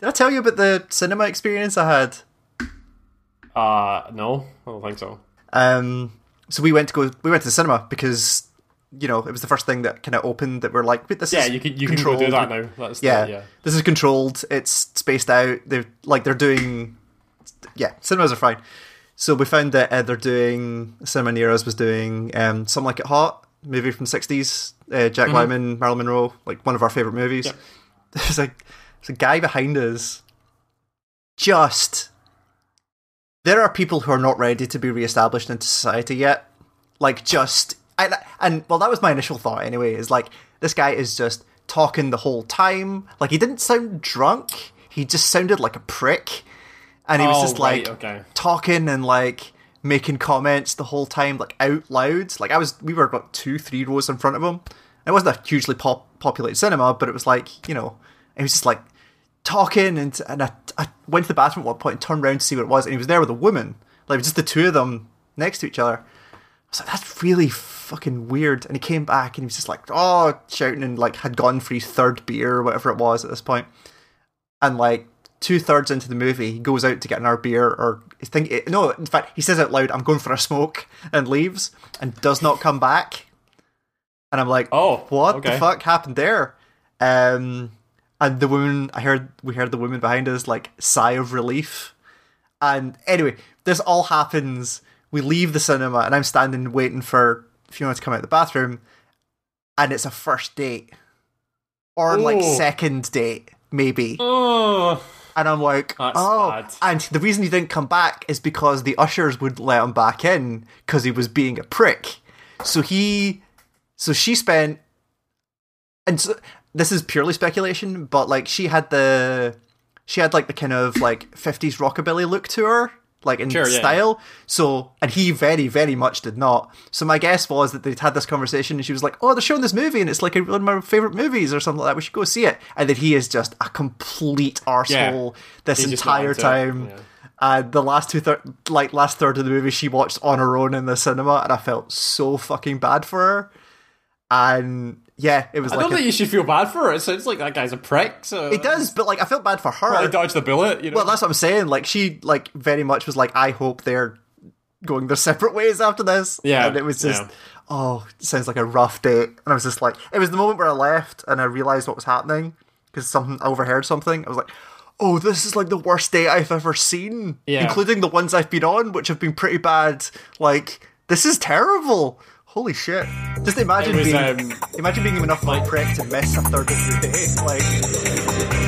Did I tell you about the cinema experience I had? Uh, no, I don't think so. Um, so we went to go. We went to the cinema because you know it was the first thing that kind of opened that we're like, wait, this Yeah, is you can you can controlled. do that now. That's the- Yeah, yeah. this is controlled. It's spaced out. They're like they're doing. Yeah, cinemas are fine. So we found that uh, they're doing Cinema Nero's was doing um, something like it hot movie from the sixties. Uh, Jack Lemmon, Marilyn Monroe, like one of our favorite movies. Yep. There's a a guy behind us. Just there are people who are not ready to be reestablished into society yet. Like just and, and well, that was my initial thought anyway. Is like this guy is just talking the whole time. Like he didn't sound drunk. He just sounded like a prick, and he was Oh, just right, like okay. talking and like making comments the whole time, like out loud. Like I was, we were about two, three rows in front of him. It wasn't a hugely pop- populated cinema, but it was like you know, it was just like talking and and I, I went to the bathroom at one point and turned around to see what it was, and he was there with a woman, like just the two of them next to each other. I was like, that's really fucking weird. And he came back and he was just like, oh, shouting and like had gone for his third beer or whatever it was at this point. And like two thirds into the movie, he goes out to get another beer or think it, no, in fact, he says out loud, "I'm going for a smoke," and leaves and does not come back. And I'm like, Oh, what okay. the fuck happened there? Um, and the woman, I heard, we heard the woman behind us like sigh of relief. And anyway, this all happens. We leave the cinema, and I'm standing waiting for Fiona to come out of the bathroom, and it's a first date, or like oh. second date, maybe. Oh, And I'm like, That's oh. bad. And the reason he didn't come back is because the ushers would let him back in because he was being a prick. So he, so she spent, and so, this is purely speculation, but like she had the, she had like the kind of like 50s rockabilly look to her, like in Sure, yeah, style. So, and he very, very much did not. So my guess was that they'd had this conversation and she was like, oh, they're showing this movie and it's like one of my favorite movies or something like that. We should go see it. And that he is just a complete arsehole this He entire time. yeah. And the last two third, like last third of the movie, she watched on her own in the cinema, and I felt so fucking bad for her. And yeah, it was I like don't a- think you should feel bad for her. It sounds like that guy's a prick. So it does, but like I felt bad for her. Probably dodged the bullet. You know. Well, that's what I'm saying. Like she, like very much was like, I hope they're going their separate ways after this. Yeah, and it was just, yeah. oh, it sounds like a rough date. And I was just like, it was the moment where I left and I realized what was happening because something I overheard something. I was like. Oh, this is like the worst date I've ever seen, Yeah. including the ones I've been on, which have been pretty bad. Like, this is terrible. Holy shit! Just imagine was, being, um, imagine being enough of a prick to miss a third of your day. Like,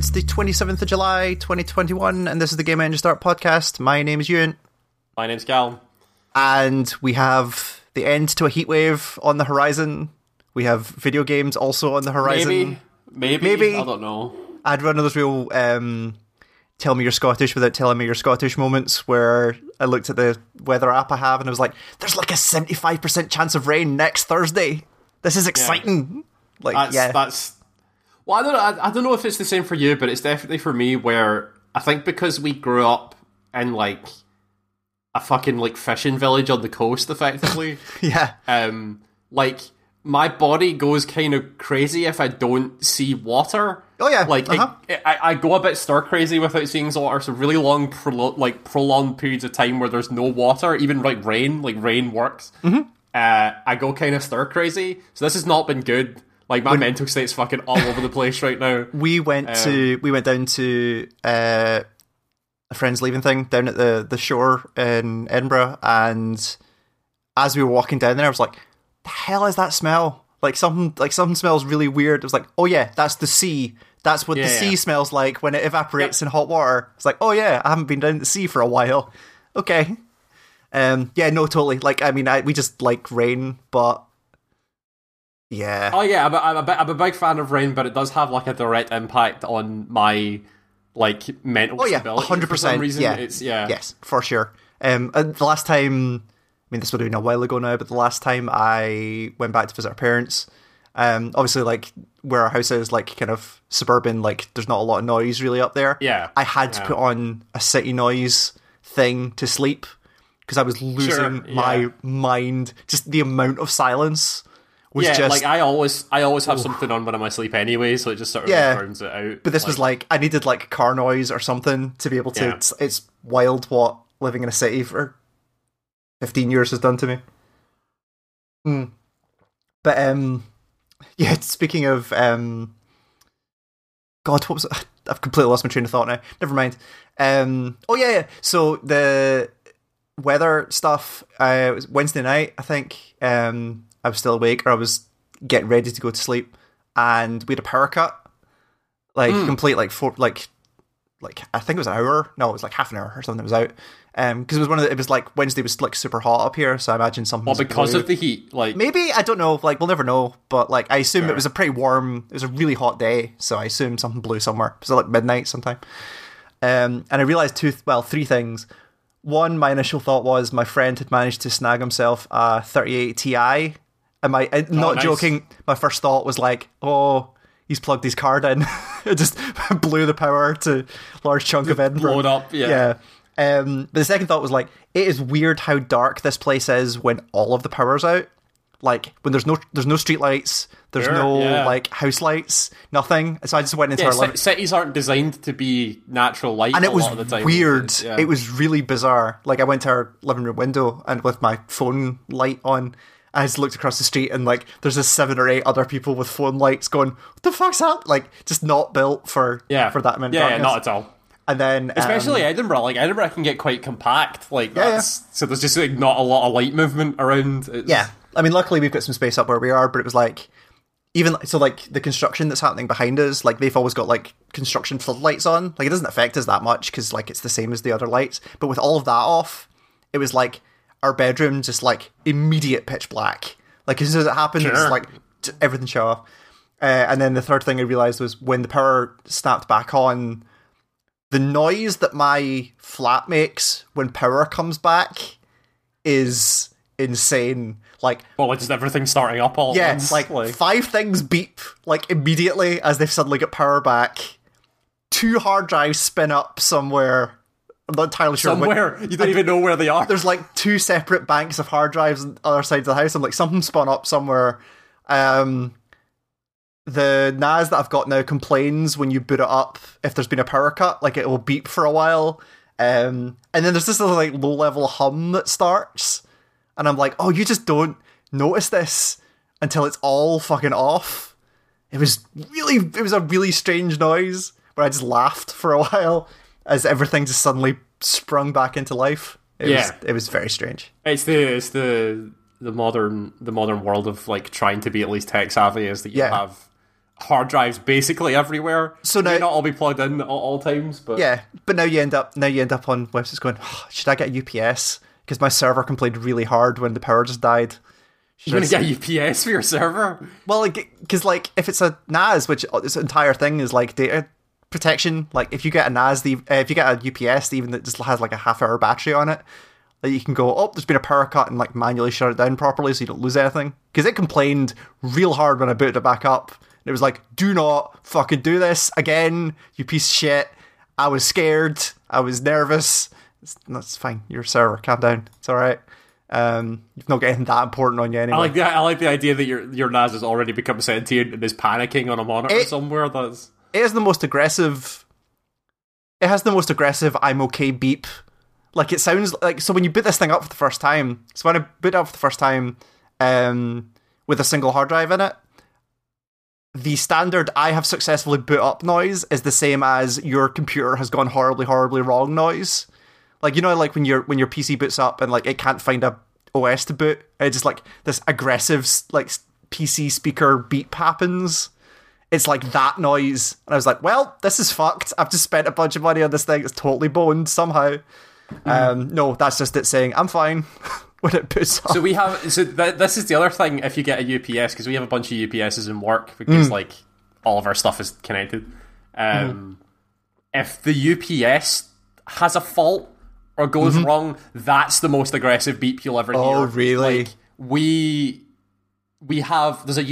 It's the 27th of July, 2021, and this is the Game Engine Start podcast. My name is Ewan, My name's Cal. and we have the end to a heatwave on the horizon. We have video games also on the horizon. Maybe, maybe, Maybe. I don't know. I had one of those real um, tell me you're Scottish without telling me you're Scottish moments where I looked at the weather app I have and I was like, there's like a 75% chance of rain next Thursday. This is exciting. Like, That's yeah. that's. Well, I don't. know- I, I don't know if it's the same for you, but it's definitely for me. Where I think because we grew up in like a fucking like fishing village on the coast, effectively. yeah. um, like my body goes kind of crazy if I don't see water. Oh, yeah. like Uh-huh. it- I, I go a bit stir crazy without seeing water. So really long, prolo- like prolonged periods of time where there's no water, even like rain, like rain works. Mm-hmm. Uh, I go kind of stir crazy. So this has not been good. Like my mental state's fucking all over the place right now. we went to we went down to uh, a friend's leaving thing down at the the shore in Edinburgh, and as we were walking down there, I was like, "The hell is that smell? Like something like something smells really weird." It was like, "Oh yeah, that's the sea. That's what the sea yeah. smells like when it evaporates in hot water." It's like, "Oh yeah, I haven't been down the sea for a while." Okay. Um. Yeah. No. Totally. Like. I mean. I we just like rain, but yeah. Oh yeah, I'm a, I'm, a, I'm a big fan of rain, but it does have like a direct impact on my like mental Oh yeah, hundred percent. reason, Yeah, it's yeah. yes, for sure. Um, the last time, I mean, this would have been a while ago now, but the last time I went back to visit our parents, um, obviously, like where our house is, like kind of suburban, like there's not a lot of noise really up there. Yeah. I had to put on a city noise thing to sleep because I was losing yeah. my mind. Just the amount of silence was Yeah, just. like I always, I always have something on when I'm asleep anyway, so it just sort of Yeah. burns it out. but this was like I needed like car noise or something to be able to. Yeah. It's, it's wild what living in a city for fifteen years has done to me. Hmm. But um, yeah. Speaking of um, God, what was it? I've completely lost my train of thought now. Never mind. Um, oh yeah, yeah. So the weather stuff. Uh, it was Wednesday night, I think. Um, I was still awake, or I was getting ready to go to sleep, and we had a power cut. Like complete, like four, like, like I think it was an hour. No, it was like half an hour or something. It was out. Um, because it was one of the, it was like Wednesday was like super hot up here, so I imagine something. well, because of the heat, like Maybe I don't know. Like we'll never know. But like I assume Sure. it was a pretty warm. It was a really hot day, so I assume something blew somewhere. It was like midnight sometime. Um, and I realized two, well, three things. One, my initial thought was my friend had managed to snag himself a 38 Ti. And my, uh, not nice. joking, my first thought was like, oh, he's plugged his card in. it just blew the power to a large chunk of Edinburgh. blown up, yeah. Yeah. Um, but the second thought was like, it is weird how dark this place is when all of the power's out. Like when there's no there's no street lights, there's Sure, no yeah. like house lights, nothing. So I just went into yeah, our living cities aren't designed to be natural light, and it was lot of the time. weird. Yeah. It was really bizarre. Like I went to our living room window and with my phone light on, I just looked across the street and like there's just seven or eight other people with phone lights going, "What the fuck's that?" Like just not built for yeah for that amount. Yeah, yeah, not at all. And then um, Especially Edinburgh, like Edinburgh can get quite compact. Like Yeah, that's so there's just like not a lot of light movement around. It's, Yeah, I mean, luckily we've got some space up where we are, but it was like even so, like the construction that's happening behind us, like they've always got like construction floodlights on. Like it doesn't affect us that much because like it's the same as the other lights. But with all of that off, it was like our bedroom just like immediate pitch black. Like as soon as it happened, it was like everything shut off. Uh, and then the third thing I realized was when the power snapped back on, the noise that my flat makes when power comes back is insane. Like well, like just everything starting up all yeah, once. like, five things beep like immediately as they've suddenly got power back. Two hard drives spin up somewhere. I'm not entirely sure. somewhere you don't even know where they are. there's like two separate banks of hard drives on other sides of the house. I'm like something spun up somewhere. Um, the NAS that I've got now complains when you boot it up if there's been a power cut, like it will beep for a while. Um, and then there's this little like low level hum that starts, and I'm like, oh, you just don't notice this until it's all fucking off. It was really, it was a really strange noise where I just laughed for a while as everything just suddenly sprung back into life. It Yeah. was, it was very strange. It's the it's the the modern the modern world of like trying to be at least tech savvy is that you Yeah. have hard drives basically everywhere. So May now- not all be plugged in at all, times, but Yeah, but now you end up now you end up on websites going, "Oh, should I get a UPS? Because my server complained really hard when the power just died. you're gonna get UPS for your server. Well, because like if it's a NAS, which uh, this entire thing is like data protection. Like if you get a NAS, the uh, if you get a UPS, even that just has like a half hour battery on it, that you can go, oh, there's been a power cut and like manually shut it down properly so you don't lose anything. Because it complained real hard when I booted it back up. It was like, do not fucking do this again, you piece of shit. I was scared. I was nervous. It's, that's fine. Your server, calm down. It's all right. Um, you've not got anything that important on you anyway. I like the I like the idea that your your NAS has already become sentient and is panicking on a monitor It- somewhere. That's it is the most aggressive. It has the most aggressive "I'm okay" beep. Like it sounds like so when you boot this thing up for the first time. So when I boot up for the first time, um, with a single hard drive in it, the standard "I have successfully boot up" noise is the same as your computer has gone horribly, horribly wrong noise. Like you know, like when your when your PC boots up and like it can't find a OS to boot, it just like this aggressive like PC speaker beep happens it's like that noise. And I was like, well, this is fucked. I've just spent a bunch of money on this thing. It's totally boned somehow. Um, no, that's just it saying, I'm fine when it puts up. so we have so th- this is the other thing if you get a UPS because we have a bunch of UPSs in work because Mm. like all of our stuff is connected. Um, If the UPS has a fault or goes wrong, that's the most aggressive beep you'll ever hear. Mm-hmm. Oh, really? Like, we we have there's a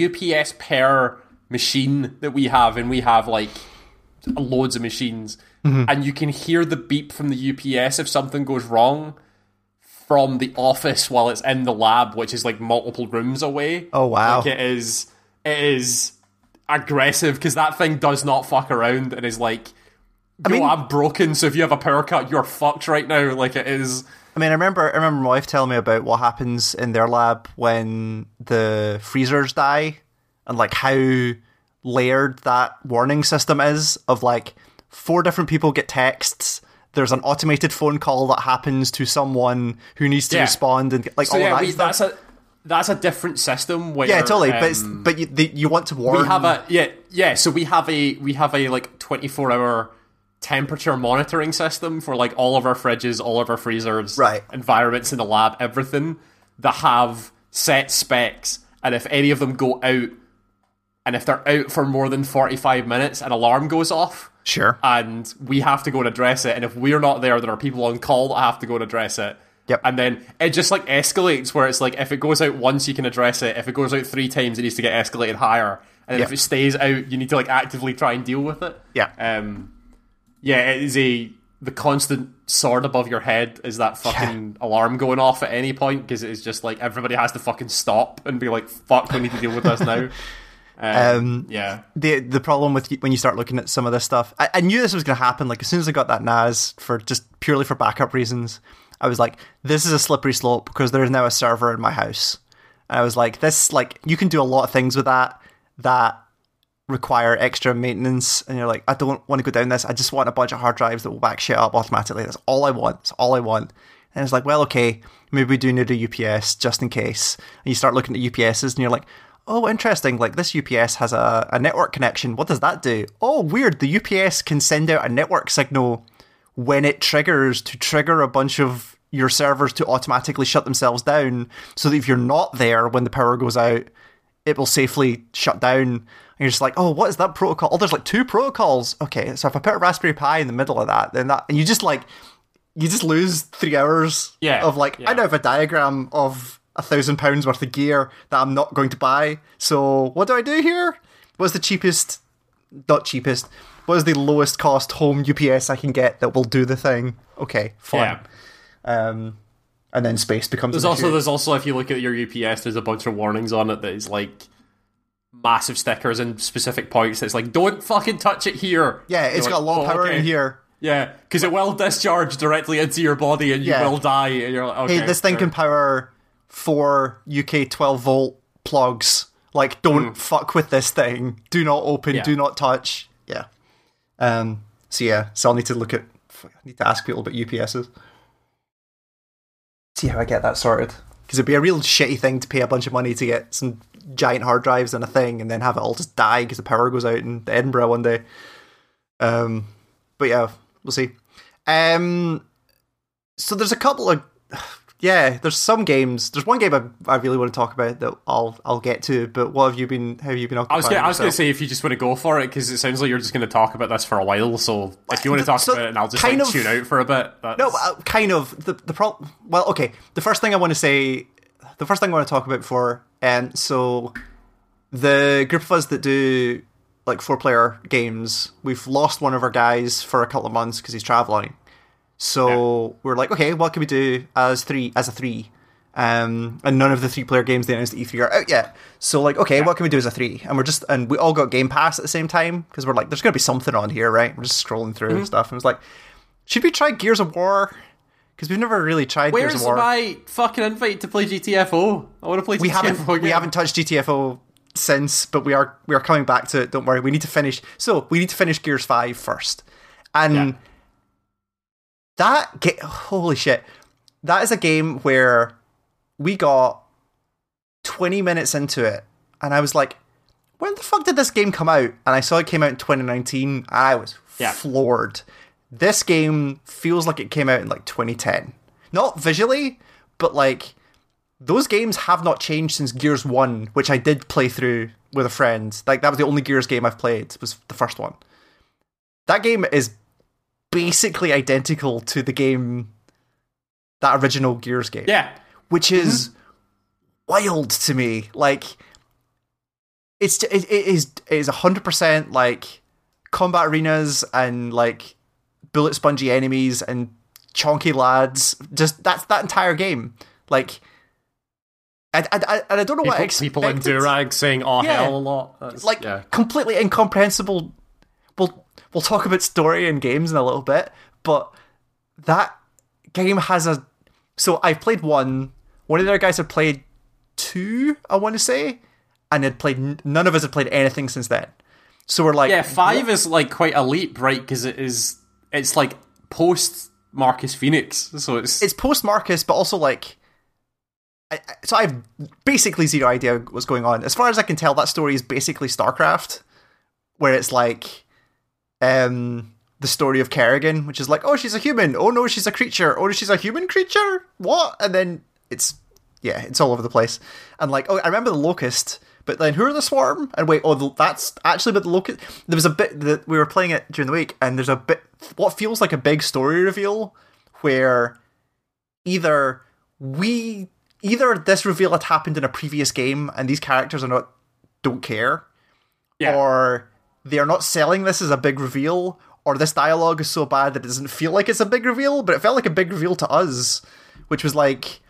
UPS per machine that we have, and we have like loads of machines, Mm-hmm. and you can hear the beep from the UPS if something goes wrong from the office while it's in the lab, which is like multiple rooms away. Oh, wow. Like it is, it is aggressive because that thing does not fuck around and is like, I mean- I'm broken. So if you have a power cut, you're fucked right now. Like it is. I mean, I remember I remember my wife telling me about what happens in their lab when the freezers die, and like how layered that warning system is. Of like four different people get texts. There's an automated phone call that happens to someone who needs to Yeah. respond, and like So all yeah, of that we, that's a that's a different system. Where, yeah, totally. but it's, um, but you, the, you want to warn. we have a yeah yeah so we have a we have a like 24 hour temperature monitoring system for like all of our fridges all of our freezers Right. environments in the lab everything that have set specs and if any of them go out and if they're out for more than 45 minutes an alarm goes off sure. and we have to go and address it. And if we're not there, there are people on call that have to go and address it. Yep. And then it just like escalates where it's like if it goes out once, you can address it. If it goes out three times, it needs to get escalated higher. And Yep. if it stays out, you need to like actively try and deal with it. Yeah. Um, yeah, it is a the constant sword above your head is that fucking alarm going off at any point because it is just like everybody has to fucking stop and be like, "Fuck, we need to deal with this now." Um, Um, yeah, the the problem with when you start looking at some of this stuff, I, I knew this was going to happen. Like as soon as I got that NAS for just purely for backup reasons, I was like, "This is a slippery slope because there is now a server in my house." And I was like, "This like you can do a lot of things with that that require extra maintenance." And you're like, "I don't want to go down this. I just want a bunch of hard drives that will back shit up automatically. That's all I want. That's all I want." And it's like, "Well, okay, maybe we do need a UPS just in case." And you start looking at UPSs, and you're like, oh, interesting. Like this UPS has a, a network connection. What does that do? Oh, weird. The UPS can send out a network signal when it triggers to trigger a bunch of your servers to automatically shut themselves down so that if you're not there when the power goes out, it will safely shut down. And you're just like, oh, what is that protocol? Oh, there's like two protocols. Okay, so if I put a Raspberry Pi in the middle of that, then that, and you just like, you just lose three hours Yeah, of like, yeah. I now have a diagram of a thousand pounds worth of gear that I'm not going to buy. So what do I do here? What's the cheapest? Not cheapest. What is the lowest cost home UPS I can get that will do the thing? Okay, fine. yeah. Um, and then space becomes. There's an also issue. there's also if you look at your UPS, there's a bunch of warnings on it that is like massive stickers and specific points. It's like don't fucking touch it here. yeah, it's You're got a lot of "Oh, power okay." in here. Yeah, because it will discharge directly into your body and you Yeah. will die. And you're like, okay, Hey, this thing sure. can power four UK 12 volt plugs. Like, don't fuck with this thing. Do not open. Yeah. Do not touch. Yeah. Um. So yeah. So I'll need to look at. I need to ask people about UPSs. See how I get that sorted. Because it'd be a real shitty thing to pay a bunch of money to get some giant hard drives and a thing, and then have it all just die because the power goes out in Edinburgh one day. Um. But yeah, we'll see. Um. So there's a couple of yeah, there's some games. There's one game I, I really want to talk about that I'll I'll get to. But what have you been? How have you been? I was gonna, I was going to say if you just want to go for it because it sounds like you're just going to talk about this for a while. So if you want to talk So, about it, and I'll just kind like of- tune out for a bit. That's, No, uh, kind of. The the pro- Well, okay. The first thing I want to say, the first thing I want to talk about before, um, so the group of us that do like four player games, we've lost one of our guys for a couple of months because he's traveling. So we're like, okay, what can we do as three as a three? Um, and none of the three player games they announced at E3 are out yet. So like, okay, what can we do as a three? And we're just and we all got Game Pass at the same time because we're like, there's gonna be something on here, right? We're just scrolling through and stuff, and it's like, should we try Gears of War? Because we've never really tried Gears Where's of War. my fucking invite to play GTFO? I want to play. we haven't again. we haven't touched GTFO since, but we are we are coming back to it. Don't worry, we need to finish. So we need to finish Gears 5 first, and Yeah. That holy shit, that is a game where we got twenty minutes into it, and I was like, when the fuck did this game come out? And I saw it came out in 2019, and I was Yeah. floored. This game feels like it came out in like 2010. Not visually, but like those games have not changed since Gears 1, which I did play through with a friend. Like that was the only Gears game I've played, was the first one. That game is basically identical to the game that original Gears game. Yeah. which mm-hmm. is wild to me. Like, it's it, it is it is hundred percent like combat arenas and like bullet spongy enemies and chonky lads. Just that's that entire game. Like, I, I, I, and I don't know what I People, expected. people in Durag saying "oh Yeah. hell" a lot. That's, like yeah. completely incomprehensible. We'll we'll talk about story and games in a little bit, but that game has a. So I've played one. One of the other guys had played two. I want to say, and had played. None of us had played anything since then. So we're like, Yeah, five is like quite a leap, right? Because it is. It's like post Marcus Phoenix, so it's, it's post Marcus, but also like. I, I- so I have basically zero idea what's going on. As far as I can tell, that story is basically StarCraft, where it's like, um, the story of Kerrigan, which is like, oh, she's a human. Oh no, she's a creature. Oh, she's a human creature. What? And then it's yeah, it's all over the place. And like, oh, I remember the locust. But then who are the swarm? And wait, oh, the, that's actually but the locust. There was a bit that we were playing it during the week, and there's a bit what feels like a big story reveal where either we either this reveal had happened in a previous game and these characters are not don't care yeah. or they are not selling this as a big reveal or this dialogue is so bad that it doesn't feel like it's a big reveal but it felt like a big reveal to us which was like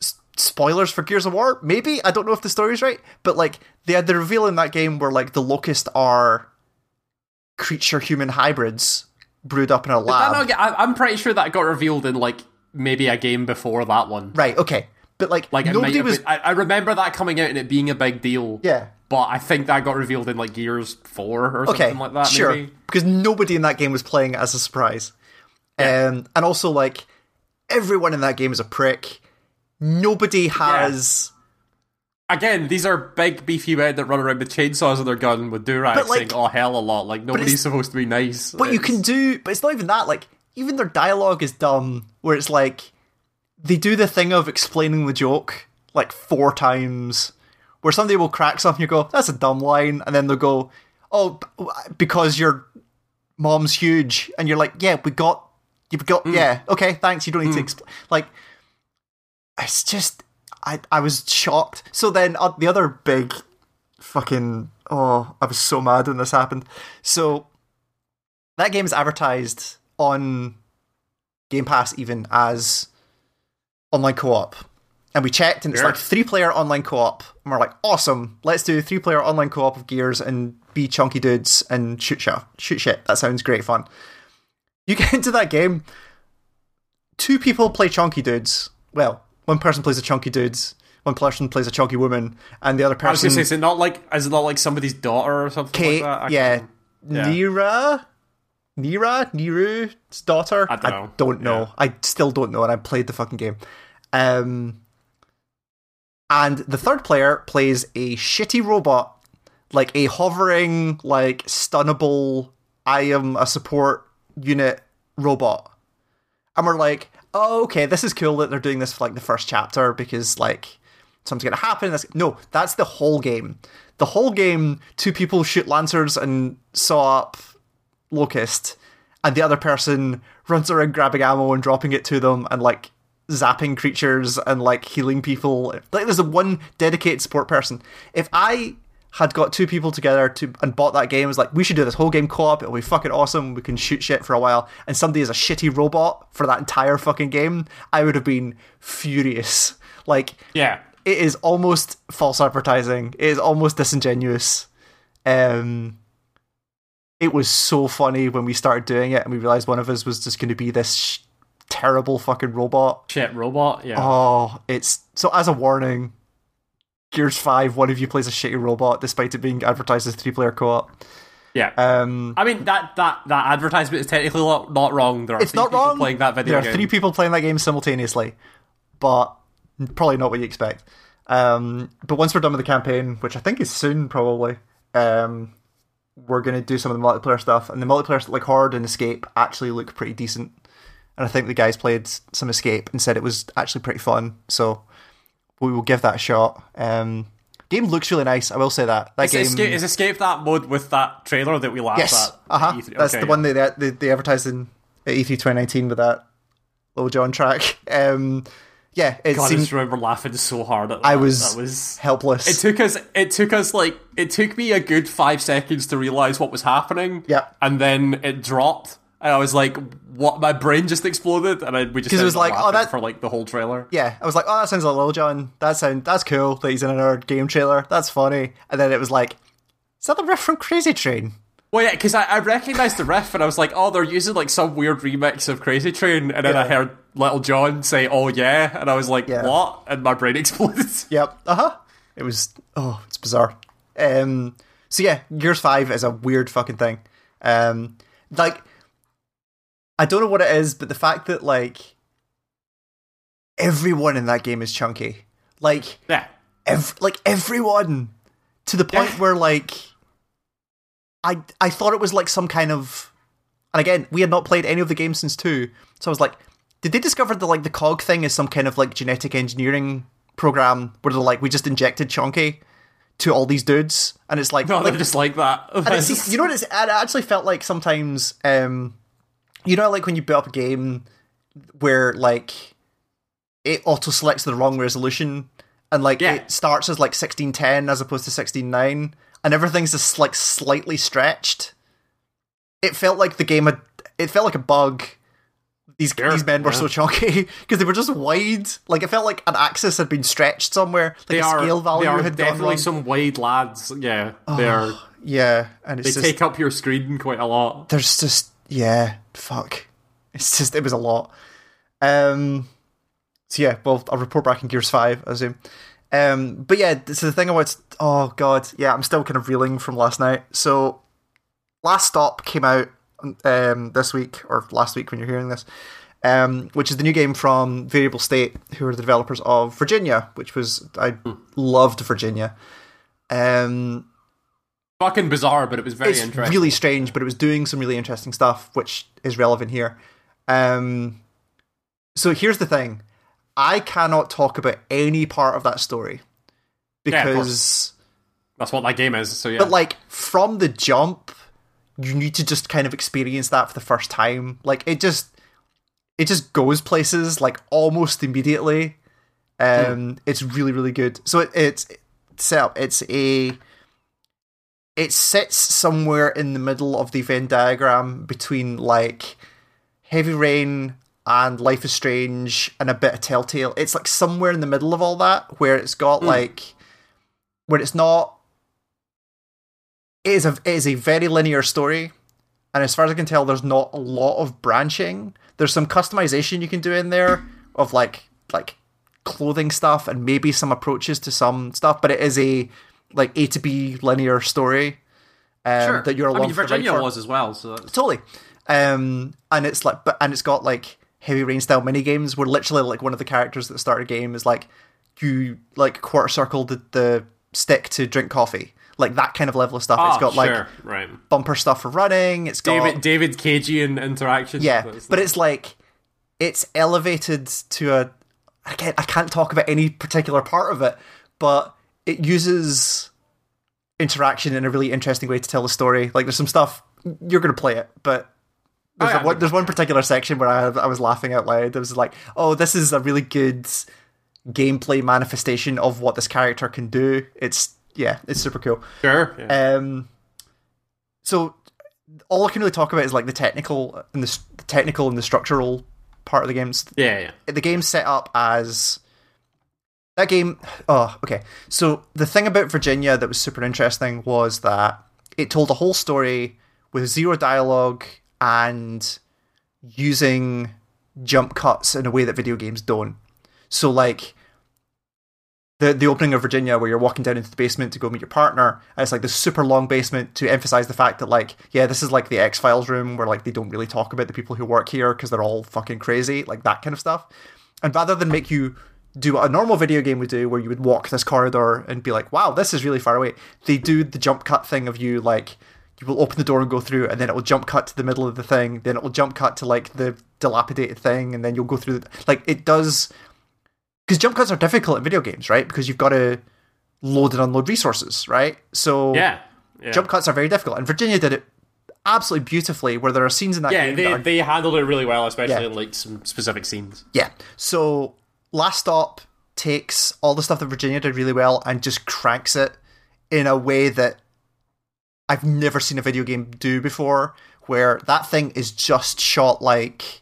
s- spoilers for gears of war? Maybe? I don't know if the story's right but like they had the reveal in that game where like the locust are creature human hybrids brewed up in a lab. get- I, I'm pretty sure that got revealed in like maybe a game before that one. right okay. But like, Like nobody was been- I, I remember that coming out and it being a big deal. yeah But I think that got revealed in like Gears Four or okay, something like that. sure. Maybe. Because nobody in that game was playing it as a surprise. Um, and also, like, everyone in that game is a prick. Nobody has. Again, these are big beefy men that run around with chainsaws in their gun with durags But, like- saying "oh hell" a lot. Like nobody's supposed to be nice. What you can do, but it's not even that. Like, even their dialogue is dumb, where it's like they do the thing of explaining the joke like four times, where somebody will crack something, you go, "That's a dumb line," and then they'll go, "Oh, because your mom's huge," and you're like, "Yeah, we got, you've got, yeah, okay, thanks. You don't need to explain." Like, it's just, I, I was shocked. So then uh, the other big, fucking, oh, I was so mad when this happened. So that game is advertised on Game Pass even as online co-op. And we checked and it's Sure. like three player online co-op. And we're like, awesome, let's do three player online co-op of Gears and be chunky dudes and shoot shit. Shoot shit. That sounds great fun. You get into that game, two people play chunky dudes. Well, one person plays a chunky dudes, one person plays a chunky woman, and the other I was person gonna say, is it not like is it not like somebody's daughter or something Kate, like that? I yeah, can't- yeah. Nira, Nira, Niru's daughter. I don't know. don't know. Yeah. I still don't know, and I played the fucking game. Um, and the third player plays a shitty robot, like a hovering, like stunnable. I am a support unit robot, and we're like, oh, okay, this is cool that they're doing this for like the first chapter because like something's gonna happen. That's no, that's the whole game. The whole game, two people shoot lancers and saw up Locust, and the other person runs around grabbing ammo and dropping it to them and like zapping creatures and like healing people. Like there's a one dedicated support person. If I had got two people together to and bought that game, it was like we should do this whole game co-op. It'll be fucking awesome. We can shoot shit for a while. And somebody is a shitty robot for that entire fucking game. I would have been furious. Like yeah. it is almost false advertising. It is almost disingenuous. Um, it was so funny when we started doing it and we realized one of us was just going to be this sh- terrible fucking robot. Shit, robot. Yeah. Oh, it's so as a warning. Gears Five, one of you plays a shitty robot, despite it being advertised as three-player co-op. yeah. Um, I mean that that that advertisement is technically not, not wrong. There are it's three not people wrong. playing that video there are game. three people playing that game simultaneously, but probably not what you expect. Um, but once we're done with the campaign, which I think is soon, probably, um, we're gonna do some of the multiplayer stuff, and the multiplayer like Horde and Escape actually look pretty decent. And I think the guys played some Escape and said it was actually pretty fun. So we will give that a shot. Um, game looks really nice. I will say that. That Is, game escape, is escape that mode with that trailer that we laughed Yes, at? uh huh. E3? That's Okay, the one they, they they advertised in at E3 2019 with that Lil Jon track. Um, yeah, it God, I just remember laughing so hard at that. I was, that was helpless. It took us. It took us like it took me a good five seconds to realize what was happening. Yeah. and then it dropped, and I was like, "What?" My brain just exploded, and I, we just 'Cause it was like, oh, that- for like the whole trailer. yeah, I was like, oh, that sounds like Lil Jon. That sound that's cool that he's in another game trailer. That's funny. And then it was like, is that the riff from Crazy Train? Well, yeah, because I, I recognized the riff, and I was like, "Oh, they're using like some weird remix of Crazy Train," and then I heard Little John say, "Oh yeah," and I was like, Yeah. "What?" And my brain exploded. Yep. Uh huh. It was. Oh, it's bizarre. Um. So yeah, Gears Five is a weird fucking thing. Um. Like, I don't know what it is, but the fact that like everyone in that game is chunky, like yeah, ev- like everyone, to the point Yeah. where like, I I thought it was like some kind of, and again, we had not played any of the games since two, so I was like, did they discover that like the cog thing is some kind of like genetic engineering program where they're like we just injected chunky to all these dudes, and it's like, no, like they're just like that. and it's, you know what it's, it actually felt like sometimes um you know like when you build up a game where like it auto selects the wrong resolution and like Yeah. it starts as like 1610 as opposed to 16.9 and everything's just like slightly stretched it felt like the game had it felt like a bug these Sure, these men were yeah. so chunky because they were just wide like it felt like an axis had been stretched somewhere like they a are, scale value they had definitely some wide lads. Yeah, they oh, are. yeah and They just take up your screen quite a lot. there's just yeah, fuck. It's just it was a lot. Um so yeah, well I'll report back in Gears Five, I assume. Um but yeah, so the thing about oh god, yeah, I'm still kind of reeling from last night. So Last Stop came out um this week or last week when you're hearing this. Um, which is the new game from Variable State, who are the developers of Virginia, which was I loved Virginia. Um, Fucking bizarre, but it was very it's interesting. really strange, but it was doing some really interesting stuff, which is relevant here. Um, so here's the thing: I cannot talk about any part of that story Yeah, because, That's what that game is. So yeah, but like from the jump, you need to just kind of experience that for the first time. Like it just, it just goes places like almost immediately. Um, it's really really good. So it, it's set up. It's a it sits somewhere in the middle of the Venn diagram between like Heavy Rain and Life is Strange and a bit of Telltale. It's like somewhere in the middle of all that where it's got hmm. like where it's not it is a it is a very linear story. And as far as I can tell, there's not a lot of branching. There's some customization you can do in there of like like clothing stuff and maybe some approaches to some stuff, but it is a like A to B linear story. Um, Sure. that you're I along mean, the ride Virginia for. was as well, so that's, Totally. Um, and it's like, but and it's got like heavy rain style mini games where literally like one of the characters that start a game is like you like quarter circle the, the stick to drink coffee, like that kind of level of stuff. oh, it's got like sure, right. bumper stuff for running. It's got David David Cagean interaction. yeah, but it's like it's elevated to a. I can't, I can't talk about any particular part of it, but it uses interaction in a really interesting way to tell the story. Like there's some stuff you're going to play it, but there's, Oh, yeah, a- one, there's one particular section where I, I was laughing out loud. It was like, oh, this is a really good gameplay manifestation of what this character can do. It's yeah, it's super cool. sure. yeah. Um, so all I can really talk about is like the technical and the, the technical and the structural part of the games. yeah, yeah. The game's set up as that game. Oh, okay. So the thing about Virginia that was super interesting was that it told a whole story with zero dialogue and using jump cuts in a way that video games don't. So like the the opening of Virginia where you're walking down into the basement to go meet your partner, and it's like this super long basement to emphasize the fact that like yeah, this is like the X Files room where like they don't really talk about the people who work here because they're all fucking crazy, like that kind of stuff. And rather than make you do what a normal video game would do, where you would walk this corridor and be like, "Wow, this is really far away," they do the jump cut thing of you like you will open the door and go through, and then it will jump cut to the middle of the thing, then it will jump cut to like the dilapidated thing, and then you'll go through. The, like it does because jump cuts are difficult in video games, right? Because you've got to load and unload resources, right? So Yeah. yeah. jump cuts are very difficult, and Virginia did it absolutely beautifully. Where there are scenes in that Yeah, game. they, are- they handled it really well, especially Yeah. in like some specific scenes. yeah. So Last Stop takes all the stuff that Virginia did really well and just cranks it in a way that I've never seen a video game do before. Where that thing is just shot like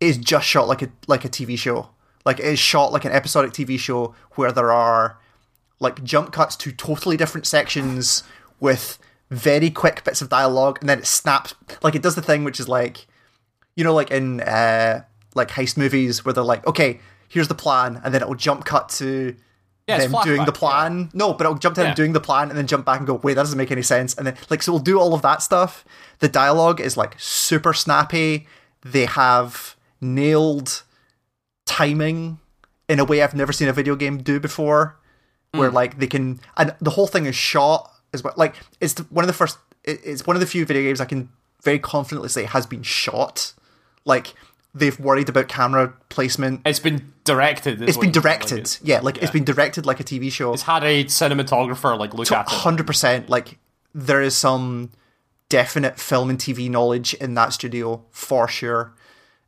is just shot like a like a TV show. Like it is shot like an episodic TV show where there are like jump cuts to totally different sections with very quick bits of dialogue and then it snaps like it does the thing which is like you know like in uh like heist movies where they're like okay here's the plan and then it'll jump cut to Yeah, them doing the plan. No but it'll jump to them doing the plan and then jump back and go wait that doesn't make any sense. And then like so we'll do all of that stuff. The dialogue is like super snappy. They have nailed timing in a way I've never seen a video game do before, where hmm. like they can, and the whole thing is shot as well. Like it's one of the first, it's one of the few video games I can very confidently say has been shot. Like they've worried about camera placement. It's been directed. It's been directed, Like yeah. Like it's been directed like a TV show. it's had a cinematographer like look at it. hundred percent. Like there is some definite film and TV knowledge in that studio for sure.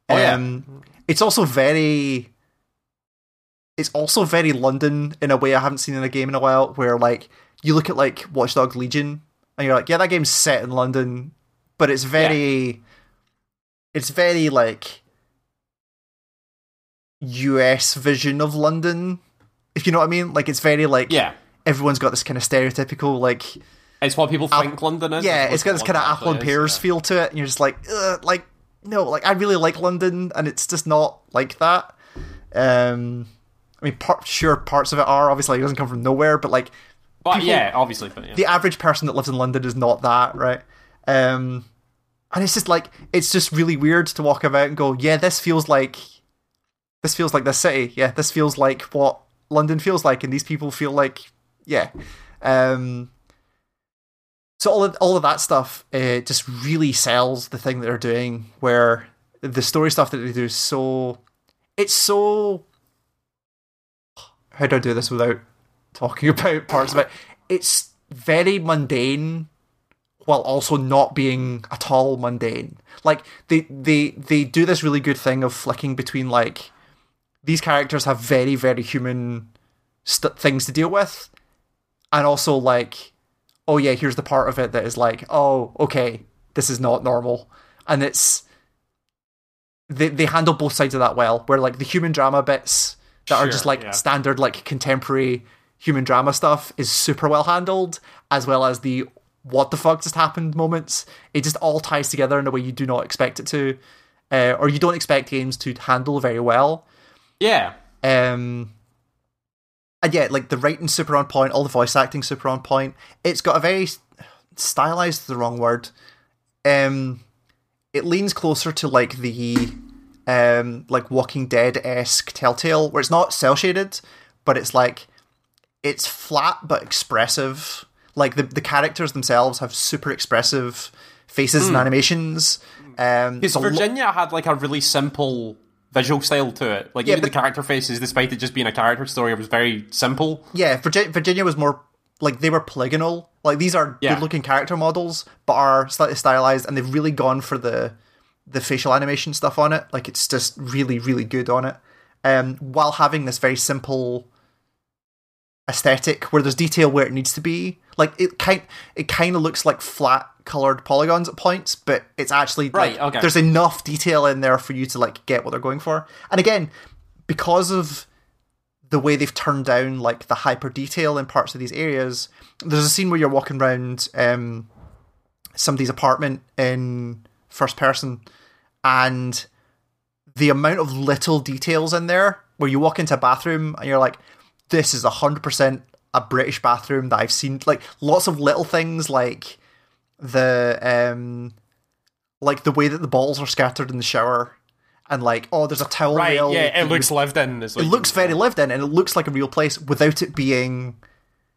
Oh, yeah. um, It's also very. It's also very London in a way I haven't seen in a game in a while. Where like you look at like Watch Dogs Legion and you're like, yeah, that game's set in London, but it's very. It's very like. US vision of London, if you know what I mean. Like it's very like Yeah, everyone's got this kind of stereotypical like it's what people think London is. yeah it's got this kind of apple and pears yeah. feel to it and you're just like Ugh, like no like i really like london and it's just not like that um i mean part, sure parts of it are obviously it doesn't come from nowhere but like But people- yeah, obviously, but yeah. the average person that lives in london is not that right um and it's just like it's just really weird to walk about and go yeah this feels like this feels like the city. Yeah this feels like what london feels like and these people feel like yeah. Um so all of, all of that stuff uh, just really sells the thing that they're doing where the story stuff that they do is so it's so how do i do this without talking about parts of it? It's very mundane while also not being at all mundane. Like they they they do this really good thing of flicking between like these characters have very very human st- things to deal with. And also like oh yeah here's the part of it that is like oh okay this is not normal. And it's they they handle both sides of that well where like the human drama bits that are just like yeah. standard like contemporary human drama stuff is super well handled as well as the what the fuck just happened moments. It just all ties together in a way you do not expect it to uh, or you don't expect games to handle very well yeah. um, and yeah, like the writing super on point, all the voice acting super on point. It's got a very stylized, is the wrong word. Um, it leans closer to like the um like Walking Dead esque Telltale, where it's not cel shaded, but it's like it's flat but expressive. Like the the characters themselves have super expressive faces and animations. Um, Because there's a lo- Virginia had like a really simple visual style to it. Like Yeah, even but- the character faces, despite it just being a character story, it was very simple. Yeah, Virginia, Virginia was more like they were polygonal. Like these are Yeah. good-looking character models, but are slightly stylized, and they've really gone for the the facial animation stuff on it. Like it's just really, really good on it. Um, while having this very simple aesthetic where there's detail where it needs to be. Like it kind, it kind of looks like flat colored polygons at points, but it's actually Right, like, okay. There's enough detail in there for you to like get what they're going for. And again, because of the way they've turned down like the hyper detail in parts of these areas. There's a scene where you're walking around um, somebody's apartment in first person, and the amount of little details in there where you walk into a bathroom and you're like, this is hundred percent a British bathroom that I've seen. Like lots of little things like the um like the way that the balls are scattered in the shower and like oh there's a towel Right? rail Yeah, it looks lived in. It looks very lived in and it looks like a real place without it being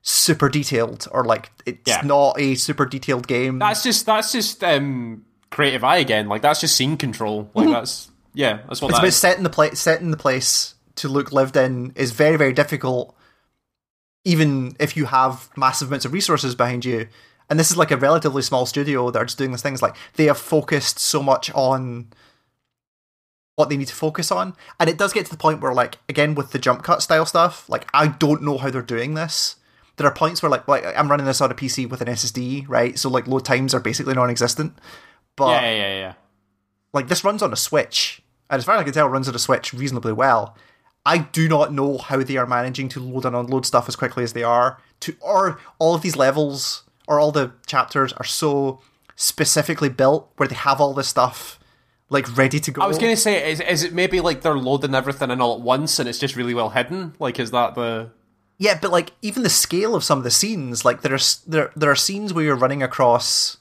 super detailed or like it's Yeah. not a super detailed game. That's just that's just um creative eye again. Like that's just scene control. Like that's yeah, that's what it's that about is. setting the place setting the place to look lived in is very very difficult even if you have massive amounts of resources behind you and this is like a relatively small studio that are just doing these things. Like they have focused so much on what they need to focus on, and it does get to the point where, like, again with the jump cut style stuff, like I don't know how they're doing this. There are points where, like, like I'm running this on a PC with an SSD, right? So like load times are basically non-existent. But yeah, yeah, yeah, like this runs on a Switch, and as far as I can tell, it runs on a Switch reasonably well. I do not know how they are managing to load and unload stuff as quickly as they are. To or all of these levels or all the chapters are so specifically built where they have all this stuff like ready to go. I was gonna say, is, is it maybe like they're loading everything in all at once and it's just really well hidden? Like, is that the Yeah, but like even the scale of some of the scenes, like there's there there are scenes where you're running across,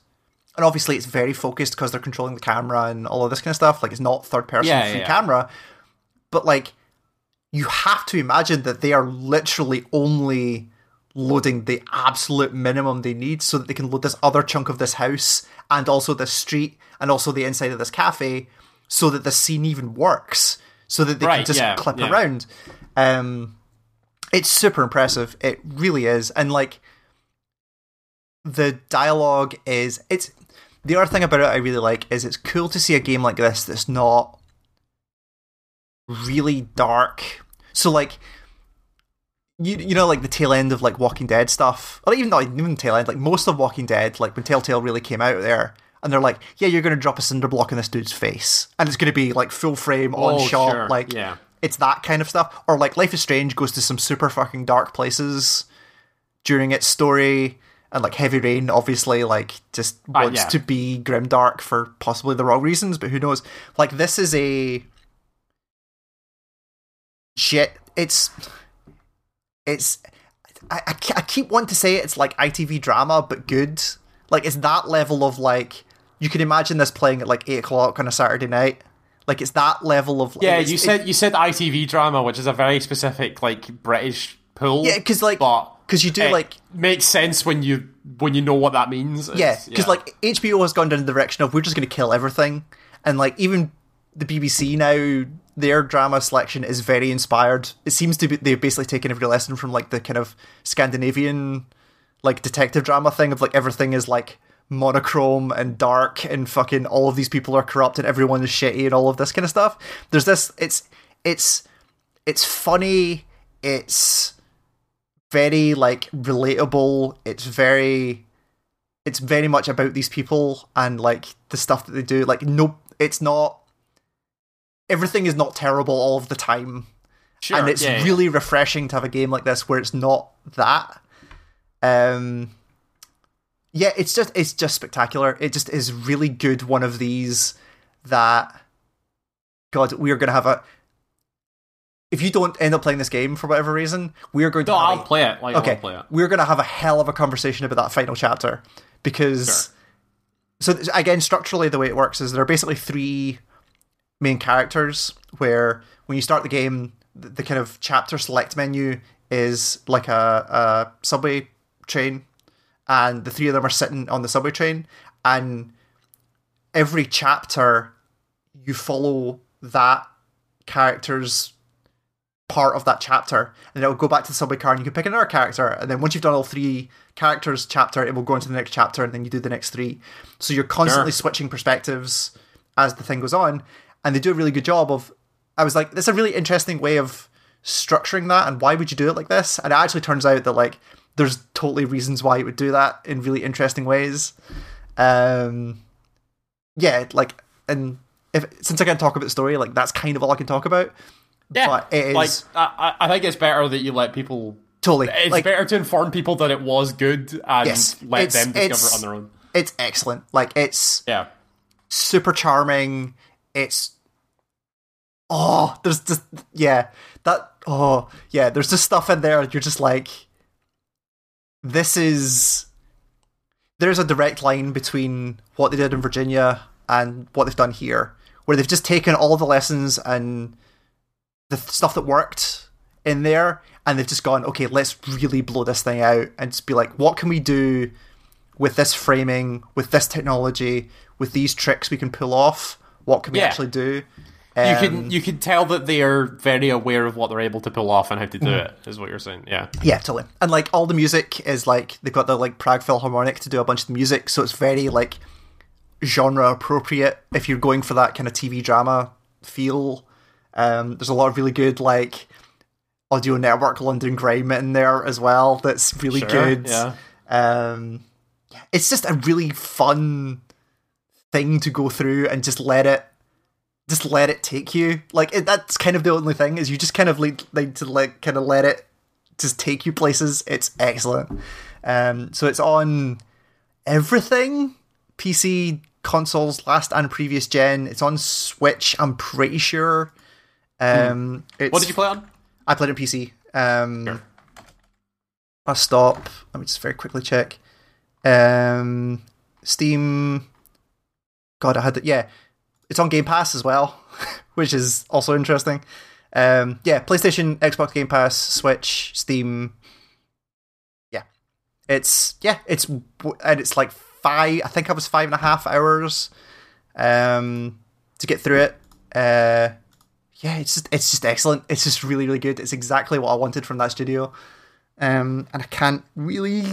and obviously it's very focused because they're controlling the camera and all of this kind of stuff. Like it's not third person Yeah, free yeah. camera, but like you have to imagine that they are literally only loading the absolute minimum they need so that they can load this other chunk of this house and also this street and also the inside of this cafe so that the scene even works so that they can just yeah, clip yeah. around um it's super impressive it really is and like the dialogue is it's the other thing about it I really like is it's cool to see a game like this that's not really dark. So like you you know like the tail end of like Walking Dead stuff, or even not even tail end, like most of Walking Dead, like when Telltale really came out there, and they're like, yeah, you're going to drop a cinder block in this dude's face, and it's going to be like full frame on Oh, shot, sure, like yeah. it's that kind of stuff. Or like Life is Strange goes to some super fucking dark places during its story. And like Heavy Rain, obviously, like just ah, wants yeah. to be grimdark for possibly the wrong reasons, but who knows? Like this is a shit. It's it's I, I, I keep wanting to say it's like ITV drama, but good. Like it's that level of like you can imagine this playing at like eight o'clock on a Saturday night. Like it's that level of Yeah, you it- said you said ITV drama, which is a very specific like British pool. yeah because like but because you do it like makes sense when you when you know what that means. Yeah, It's- because like HBO has gone down the direction of we're just going to kill everything, and like even the BBC now, their drama selection is very inspired. It seems to be they've basically taken every lesson from like the kind of Scandinavian like detective drama thing of like everything is like monochrome and dark and fucking all of these people are corrupt and everyone is shitty and all of this kind of stuff. There's this it's it's it's funny, it's very like relatable, it's very it's very much about these people and like the stuff that they do. Like no it's not everything is not terrible all of the time. sure, and it's yeah, yeah. really refreshing to have a game like this where it's not that. Um yeah, it's just it's just spectacular. It just is really good one of these that God, we are gonna have a if you don't end up playing this game for whatever reason, we are going to No, have I'll a- play it. Like, okay, play it. we're going to have a hell of a conversation about that final chapter because. So again, structurally, the way it works is there are basically three main characters. Where when you start the game, the, the kind of chapter select menu is like a, a subway train, and the three of them are sitting on the subway train, and every chapter you follow that character's part of that chapter, and it'll go back to the subway car, and you can pick another character, and then once you've done all three characters chapter, it will go into the next chapter, and then you do the next three. So you're constantly Sure. switching perspectives as the thing goes on, and they do a really good job of. I was like, that's a really interesting way of structuring that, and why would you do it like this? And it actually turns out that like there's totally reasons why it would do that in really interesting ways. Um, yeah, like, and if since I can't talk about the story, like that's kind of all I can talk about. Yeah, But it is- like I, I I think it's better that you let people. Totally, It's like better to inform people that it was good and Yes, let them discover it on their own. it's excellent. Like it's Yeah, super charming. It's oh, there's just yeah that oh yeah. There's just stuff in there. You're just like, this is. There's a direct line between what they did in Virginia and what they've done here, where they've just taken all the lessons and the stuff that worked in there, and they've just gone, okay, let's really blow this thing out and just be like, what can we do with this framing, with this technology, with these tricks we can pull off? What can we Yeah. actually do? You Um, can you can tell that they are very aware of what they're able to pull off and how to do it. Is what you're saying? Yeah. Yeah, totally. And like all the music is like they've got the like Prague Philharmonic to do a bunch of the music, so it's very like genre appropriate if you're going for that kind of TV drama feel. Um, there's a lot of really good like audio network London grime in there as well. That's really Sure, good. yeah. Um, yeah, it's just a really fun thing to go through and just let it just let it take you like it, that's kind of the only thing is you just kind of like, like to like kind of let it just take you places it's excellent um so it's on everything pc consoles last and previous gen it's on switch i'm pretty sure um it's, What did you play on? I played on PC. Um, I'll stop. Let me just very quickly check. Um, Steam. God, I had it. Yeah, it's on Game Pass as well, which is also interesting. Um, yeah, PlayStation, Xbox Game Pass, Switch, Steam. Yeah, it's yeah, it's and it's like five. I think I was five and a half hours um, to get through it. Uh, yeah, it's just it's just excellent. It's just really really good. It's exactly what I wanted from that studio, um, and I can't really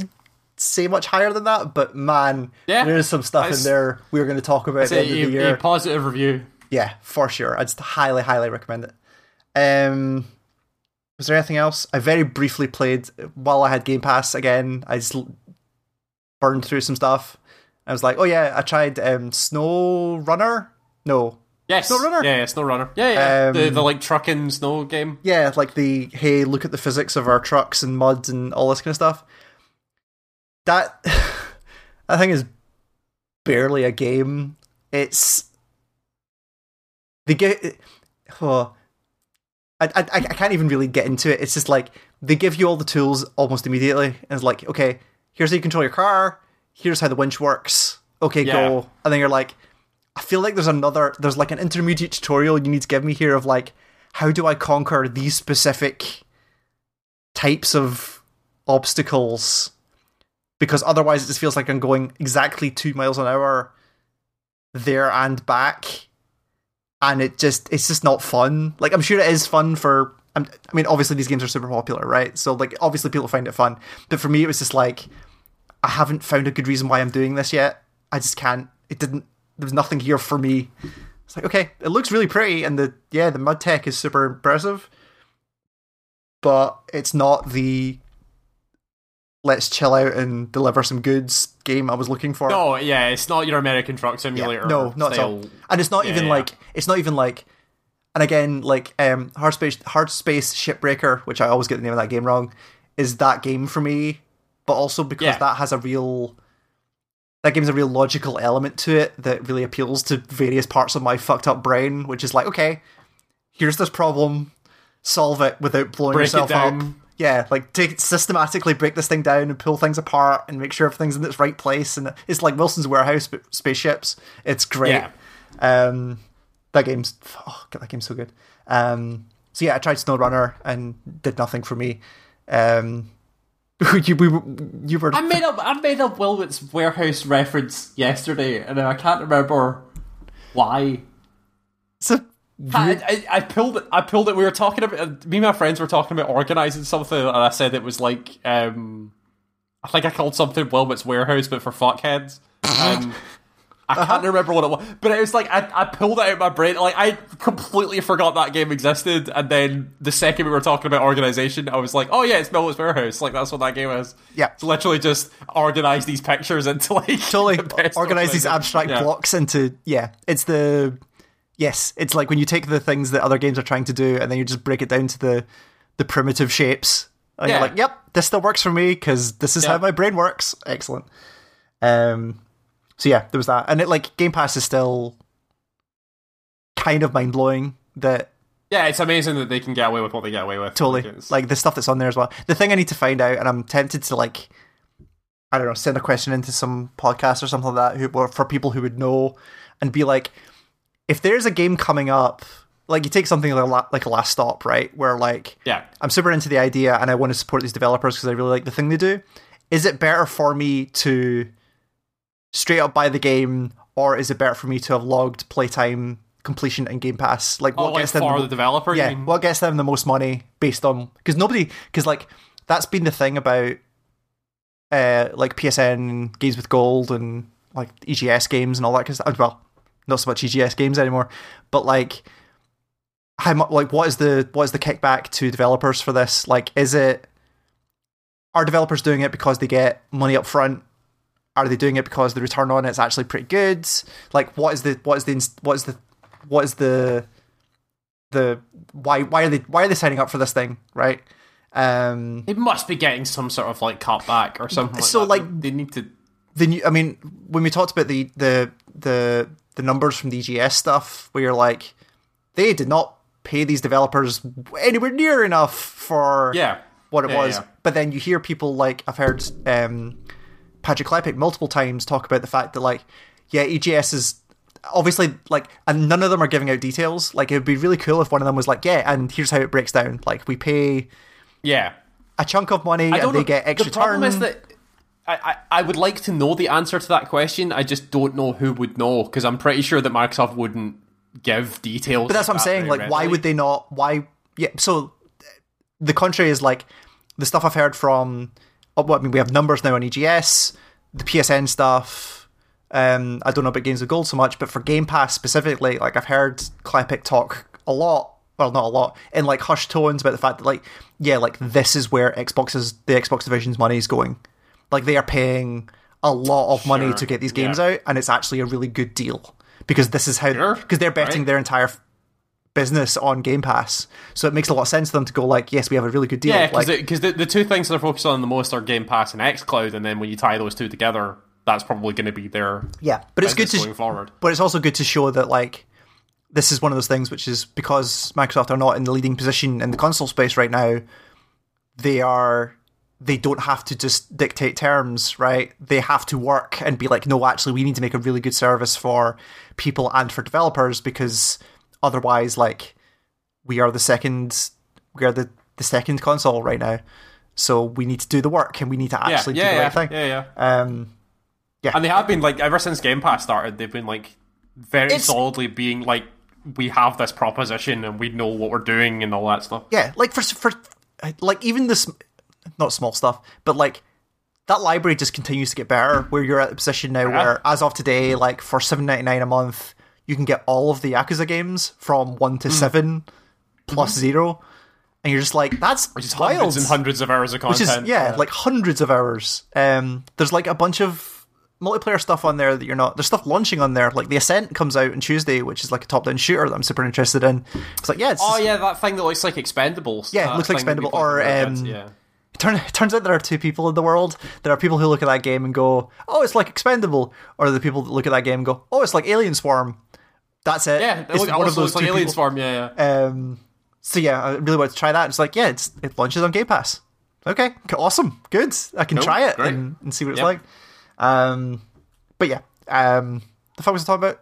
say much higher than that. But man, Yeah, there's some stuff in it's- there we're going to talk about at the end of the a, a year. positive review. Yeah, for sure. I'd just highly highly recommend it. Um, was there anything else? I very briefly played while I had Game Pass again. I just burned through some stuff. I was like, oh yeah, I tried um, Snow Runner. No, Yes, Snow Runner? Yeah, yeah, Snow Runner. Yeah, yeah. Um, the the like trucking snow game. yeah, like the hey, look at the physics of our trucks and muds and all this kind of stuff. That I think is barely a game. It's they get. Oh, I, I I can't even really get into it. It's just like they give you all the tools almost immediately, and it's like, okay, here's how you control your car. Here's how the winch works. Okay, Yeah. go. And then you're like, I feel like there's another, there's like an intermediate tutorial you need to give me here of like, how do I conquer these specific types of obstacles? Because otherwise, it just feels like I'm going exactly two miles an hour there and back, and it just it's just not fun. Like I'm sure it is fun for. I'm, mean, obviously these games are super popular, right? So like, obviously people find it fun, but for me, it was just like I haven't found a good reason why I'm doing this yet. I just can't. It didn't. There was nothing here for me. It's like okay, it looks really pretty, and the yeah, the mud tech is super impressive, but it's not the let's chill out and deliver some goods game I was looking for. No, yeah, it's not your American Truck Simulator. No, not at all. And it's not Yeah, even yeah. like it's not even like and again, like um Hard Space Hard Space Shipbreaker, which I always get the name of that game wrong, is that game for me, but also because Yeah. that has a real that game's a real logical element to it that really appeals to various parts of my fucked up brain, which is like, okay, here's this problem, solve it without blowing Break yourself up. Yeah, like take systematically break this thing down and pull things apart and make sure everything's in its right place. And it's like Wilmot's Warehouse, but spaceships. It's great. Yeah. Um, that game's oh, God, that game's so good. Um, so yeah, I tried SnowRunner and did nothing for me. Um, you, we, you were I made up I made up Wilmot's warehouse reference yesterday, and I can't remember why. it's a I, I, I pulled it. I pulled it. We were talking about me and my friends were talking about organizing something, and I said it was like um, I think I called something Wilmot's warehouse, but for fuckheads. Um, I Uh-huh. can't remember what it was, but it was like I, I pulled it out of my brain. Like I completely forgot that game existed, and then the second we were talking about organization, I was like, "Oh yeah, it's Wilmot's warehouse." Like that's what that game is. Yeah. it's literally just organize these pictures into like totally organize these abstract Yeah. blocks into yeah it's the yes it's like when you take the things that other games are trying to do and then you just break it down to the the primitive shapes and Yeah. you're like yep this still works for me because this is Yeah. how my brain works excellent um so yeah there was that and it like game pass is still kind of mind-blowing that Yeah, it's amazing that they can get away with what they get away with. totally like the stuff that's on there as well the thing i need to find out and i'm tempted to like i don't know send a question into some podcast or something like that who, or for people who would know and be like if there's a game coming up like you take something like a, la- like last stop right where like yeah. i'm super into the idea and i want to support these developers because i really like the thing they do is it better for me to straight up buy the game or is it better for me to have logged playtime completion and Game Pass? Like Oh, what like gets them for the, the developer. yeah, what gets them the most money based on because nobody because like that's been the thing about uh like PSN games with gold and like EGS games and all that because well not so much EGS games anymore but like how much like what is the what is the kickback to developers for this like is it are developers doing it because they get money up front are they doing it because the return on it's actually pretty good like what is the what is the what is the what is the the why why are they why are they signing up for this thing right um They must be getting some sort of like cutback or something. Like So, that. like- they need to. the new i mean when we talked about the the the the numbers from the EGS stuff where you're like they did not pay these developers anywhere near enough for Yeah, what it Yeah, was yeah. but then you hear people like i've heard um patrick klepek multiple times talk about the fact that like yeah egs is obviously like and none of them are giving out details like it would be really cool if one of them was like yeah and here's how it breaks down like we pay yeah. a chunk of money and they know. get extra the problem is that I, I, would like to know the answer to that question. I just don't know who would know because I'm pretty sure that Microsoft wouldn't give details. But that's what I'm saying. Like, why would they not? Why? Yeah. So the contrary is like the stuff I've heard from. oh, Well, I mean, we have numbers now on EGS, the PSN stuff. Um, I don't know about Games of Gold so much, but for Game Pass specifically, like I've heard Klepek talk a lot. Well, not a lot, in like hushed tones about the fact that, like, yeah, like this is where Xbox's the Xbox division's money is going. Like they are paying a lot of money Sure, to get these games yeah. out, and it's actually a really good deal because this is how Sure, because they're betting right. their entire f- business on Game Pass. So it makes a lot of sense to them to go like, yes, we have a really good deal. Yeah, because like, the, the two things they're focused on the most are Game Pass and XCloud, and then when you tie those two together, that's probably going to be their yeah, but it's good to going forward. but it's also good to show that like this is one of those things which is because Microsoft are not in the leading position in the console space right now, they are they don't have to just dictate terms, right? They have to work and be like, no, actually, we need to make a really good service for people and for developers because otherwise, like, we are the second, we are the, the second console right now. So we need to do the work and we need to actually yeah, do the yeah, right thing. yeah, yeah. Um, And they have been like ever since Game Pass started, they've been like very It's- solidly being like, we have this proposition and we know what we're doing and all that stuff. Yeah, like for for like even this not small stuff, but like that library just continues to get better. Where you're at a position now where, as of today, like for seven ninety nine a month, you can get all of the Yakuza games from one to seven plus zero, and you're just like, that's Which is wild. hundreds and hundreds of hours of Which content. is yeah, like hundreds of hours. Um, there's like a bunch of multiplayer stuff on there that you're not. There's stuff launching on there. Like the Ascent comes out on Tuesday, which is like a top down shooter that I'm super interested in. It's like yeah, it's Oh yeah, that thing that looks like Expendables. Yeah, it looks like Expendable, or, um, yeah. Turn, it turns out there are two people in the world. There are people who look at that game and go, "Oh, it's like Expendable," or the people that look at that game and go, "Oh, it's like Alien Swarm." That's it. Yeah, it it's also looks like two Alien. Swarm. Yeah, yeah. Um, so yeah, I really want to try that. It's like, yeah, it's it launches on Game Pass. Okay, awesome, good. I can Cool, try it and, and see what it's Yep. like. Um, but yeah, um, the fuck was I talking about?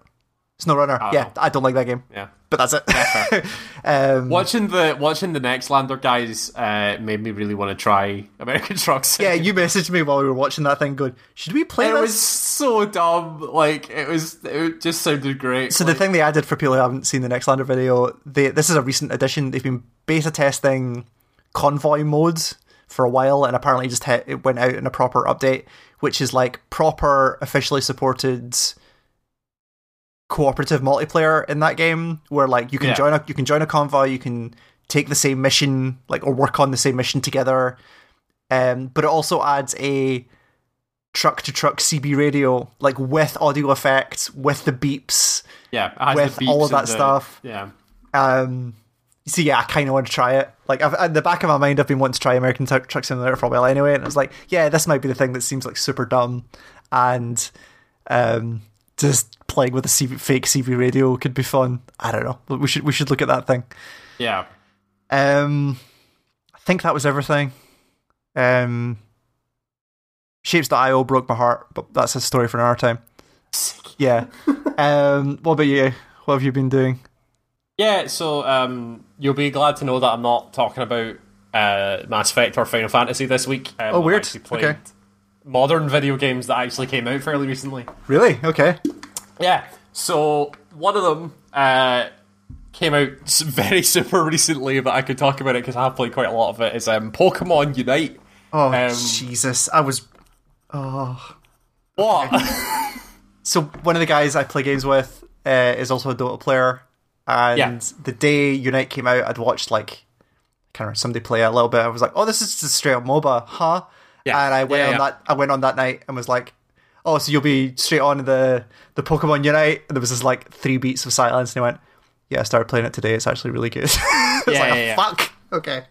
SnowRunner. don't yeah. I don't like that game, yeah. But that's it. um, Watching the watching the Nextlander guys uh, made me really want to try American Truck yeah, you messaged me while we were watching that thing. Going, should we play it this? was so dumb. Like it was, it just sounded great. So the thing they added for people who haven't seen the Nextlander video, they this is a recent addition. They've been beta testing convoy modes for a while, and apparently just hit, it went out in a proper update, which is like proper officially supported cooperative multiplayer in that game, where like you can Yeah. join a you can join a convoy, you can take the same mission, like or work on the same mission together. Um, but it also adds a truck to truck CB radio, like with audio effects, with the beeps. yeah, with beeps all of that the- stuff. Yeah, Um, so yeah, I kind of want to try it. Like, I've, in the back of my mind, I've been wanting to try American Tru- Truck Simulator for a while anyway, and I was like, yeah, this might be the thing that seems like super dumb, and um, just playing with a CB, fake CB radio could be fun. I don't know. We should we should look at that thing. yeah. Um, I think that was everything. Um, shapez.io broke my heart, but that's a story for another time. Yeah. um, what about you? What have you been doing? Yeah, so um, you'll be glad to know that I'm not talking about uh, Mass Effect or Final Fantasy this week. Um, Oh, weird. played Okay. Modern video games that actually came out fairly recently. Really? Okay. Yeah. So one of them, uh, came out very super recently, but I could talk about it because I have played quite a lot of it. Is um, Pokemon Unite. Oh Um, Jesus! I was. Oh. What? So one of the guys I play games with uh, is also a Dota player, and Yeah. the day Unite came out, I'd watched like kind can't somebody play it a little bit. I was like, "Oh, this is just straight up MOBA, huh?" Yeah. And I went Yeah, on yeah. that. I went on that night and was like, "Oh, so you'll be straight on the the Pokemon Unite?" And there was this like three beats of silence, and he went, "Yeah, I started playing it today. It's actually really good." I was Yeah, like, yeah, yeah. "Fuck." Okay.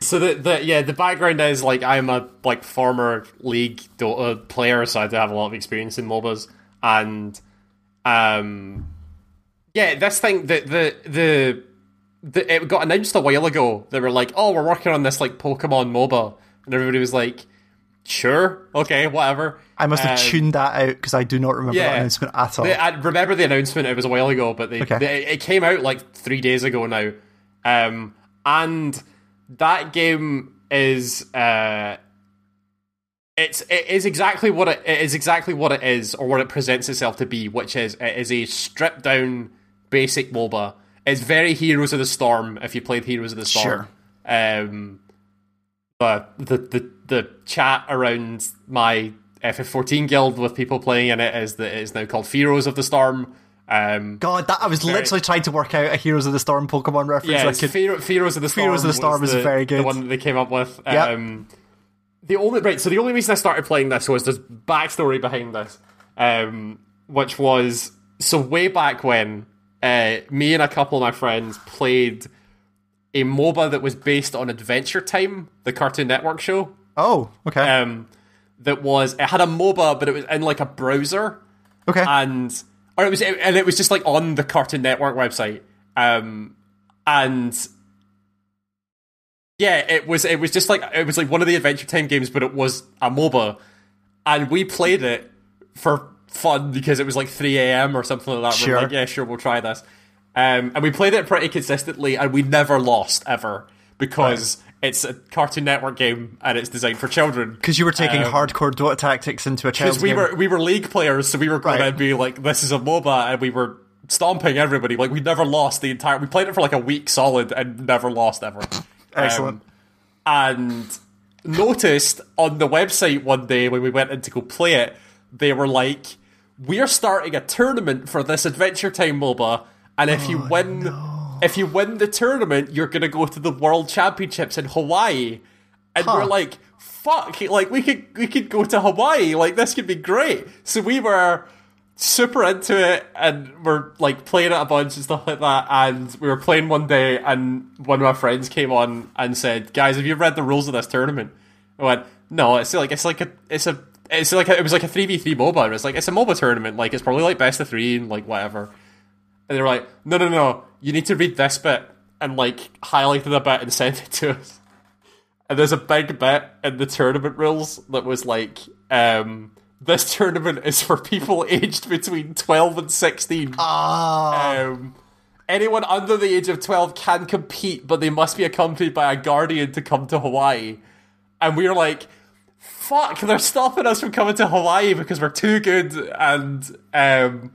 So the, the yeah the background is like I'm a like former League Dota player, so I do have a lot of experience in MOBAs, and um yeah this thing the the the, the it got announced a while ago. They were like, oh, we're working on this like Pokemon MOBA, and everybody was like, sure, okay, whatever. I must have Um, tuned that out because I do not remember yeah. that announcement at all. They, I remember the announcement. It was a while ago, but they, Okay. they- it came out like three days ago now, um, and that game is uh, it's it is exactly what it, it is exactly what it is or what it presents itself to be, which is it is a stripped down basic MOBA. It's very Heroes of the Storm. If you played Heroes of the Storm, Sure. um, but the, the the chat around my FF14 guild with people playing in it is that it is now called Heroes of the Storm. Um, God, that I was literally trying to work out a Heroes of the Storm Pokemon reference. yeah, could- Pharaoh- Heroes of the Storm. Heroes of the Storm was is the, very The good. one that they came up with. Yep. Um, the only right, so the only reason I started playing this was there's backstory behind this, um, which was so way back when uh, me and a couple of my friends played a MOBA that was based on Adventure Time, the Cartoon Network show. Oh, okay, Um, that was it had a MOBA, but it was in like a browser okay. and or it was and it was just like on the Cartoon Network website. Um, and yeah, it was it was just like it was like one of the Adventure Time games, but it was a MOBA, and we played it for fun because it was like 3 a.m. or something like that. Sure. We're like, yeah, sure, we'll try this. Um, and we played it pretty consistently, and we never lost ever because it's a Cartoon Network game and it's designed for children. Because you were taking um, hardcore Dota tactics into a child's Because we game. were we were league players, so we were going Right. to be like, "This is a MOBA," and we were stomping everybody. Like we never lost the entire. We played it for like a week solid and never lost ever. Excellent. Um, and noticed on the website one day when we went in to go play it, they were like, "We're starting a tournament for this Adventure Time MOBA, and if Oh, you win, if you win the tournament, you're going to go to the World Championships in Hawaii." And we're like, "Fuck! Like we could we could go to Hawaii. Like this could be great." So we were super into it and we're like playing it a bunch and stuff like that and we were playing one day and one of my friends came on and said guys have you read the rules of this tournament I went no it's like it's like a it's a it's like a, it was like a 3v3 MOBA and it's like it's a MOBA tournament like it's probably like best of three and like whatever and they were like no no no you need to read this bit and like highlighted a bit and send it to us and there's a big bit in the tournament rules that was like, um, this tournament is for people aged between 12 and 16. Ah, Um, anyone under the age of 12 can compete, but they must be accompanied by a guardian to come to Hawaii. And we were like, fuck, they're stopping us from coming to Hawaii because we're too good. And um,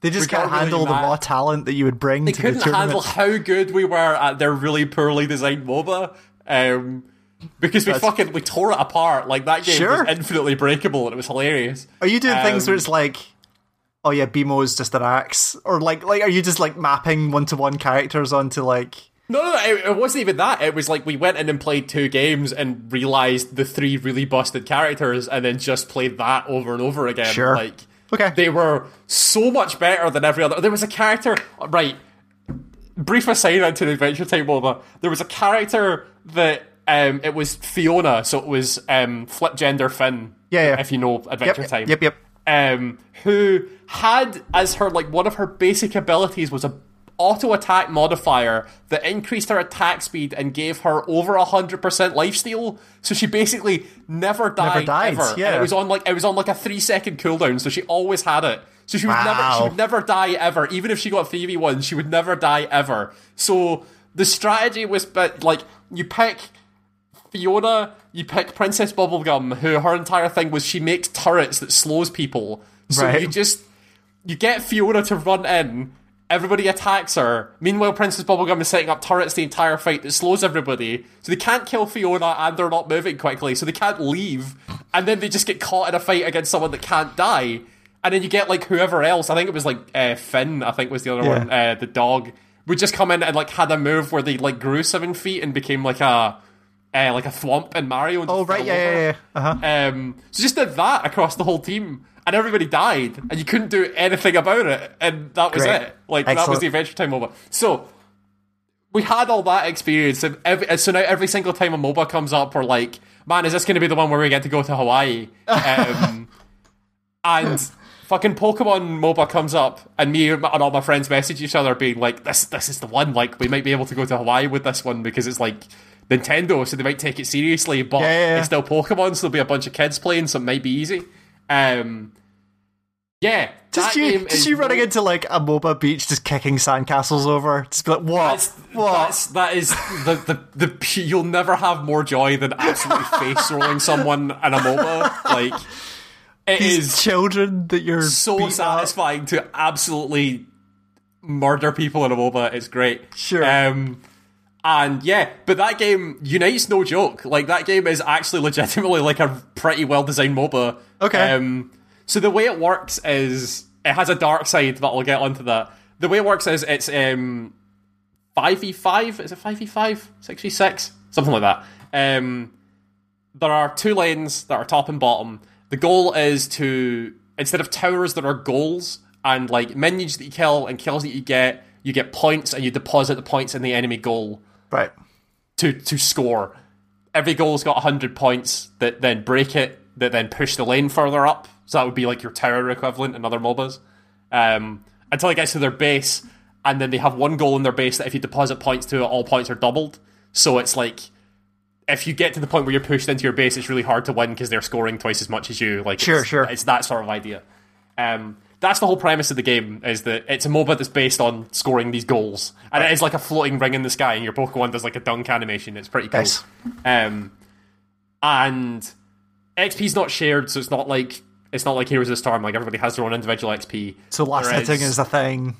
they just can't really handle the mad. raw talent that you would bring they to the couldn't tournament. handle how good we were at their really poorly designed MOBA. Um, because we That's- fucking we tore it apart. Like that game Sure. was infinitely breakable and it was hilarious. Are you doing things where Um, it's like, oh yeah, BMO is just an axe, or like, like, are you just like mapping one to one characters onto like? No, no, no it, it wasn't even that. It was like we went in and played two games and realized the three really busted characters, and then just played that over and over again. Sure. Like Okay. they were so much better than every other. There was a character, right? Brief aside into the Adventure Time MOBA. There was a character that um, it was Fiona, so it was um, flip gender Finn. Yeah, yeah. If you know Adventure Yep, Time. yep, yep. Um, who had as her like one of her basic abilities was a auto attack modifier that increased her attack speed and gave her over a hundred percent lifesteal. So she basically never died, Never died, ever. yeah. And it was on like it was on like a three second cooldown, so she always had it. So she would never she would never die ever. Even if she got three v one, she would never die ever. So the strategy was, but like you pick Fiona, you pick Princess Bubblegum, who her entire thing was she makes turrets that slows people. So Right. you just you get Fiona to run in, Everybody attacks her. Meanwhile, Princess Bubblegum is setting up turrets the entire fight that slows everybody. So they can't kill Fiona and they're not moving quickly, so they can't leave. And then they just get caught in a fight against someone that can't die. And then you get like whoever else. I think it was like uh, Finn. I think was the other Yeah. one. Uh, the dog would just come in and like had a move where they like grew seven feet and became like a uh, like a thwomp in Mario. And Oh right, yeah, yeah, yeah. Uh-huh. Um, so just did that across the whole team, and everybody died, and you couldn't do anything about it, and that was Great. it. Like that was the Adventure Time MOBA. So we had all that experience, and, every, and so now every single time a MOBA comes up, we're like, "Man, is this going to be the one where we get to go to Hawaii?" Um, and fucking Pokemon MOBA comes up, and me and all my friends message each other, being like, "This, this is the one. Like, we might be able to go to Hawaii with this one because it's like." Nintendo, so they might take it seriously, but Yeah, yeah, yeah. it's still Pokemon, so there'll be a bunch of kids playing, so it might be easy. Um, yeah, Just you, just you running into like a MOBA beach, just kicking sandcastles over. Just be like, what? That's, what? that's that is the, the the you'll never have more joy than absolutely face rolling someone in a MOBA. Like it These is children that you're so beating up. satisfying to absolutely murder people in a MOBA. It's great. Sure. Um, and yeah, but that game Unite's no joke. Like that game is actually legitimately like a pretty well designed MOBA. Okay. Um, so the way it works is it has a dark side, but I'll get onto that. The way it works is it's um five v five. Is it five v five? Six v six? Something like that. Um, there are two lanes that are top and bottom. The goal is to instead of towers, there are goals and like minions that you kill and kills that you get. You get points and you deposit the points in the enemy goal Right. to to score. Every goal's got 100 points that then break it, that then push the lane further up. So that would be like your tower equivalent in other MOBAs. Um, until it gets to their base, and then they have one goal in their base that if you deposit points to it, all points are doubled. So it's like if you get to the point where you're pushed into your base, it's really hard to win because they're scoring twice as much as you. Like Sure, it's, sure. It's that sort of idea. Um, that's the whole premise of the game is that it's a MOBA that's based on scoring these goals, and it is like a floating ring in the sky, and your Pokemon does like a dunk animation. It's pretty cool. Nice. Um, and XP's not shared, so it's not like it's not like Heroes of the Storm. Like everybody has their own individual XP. So last Whereas hitting is a thing.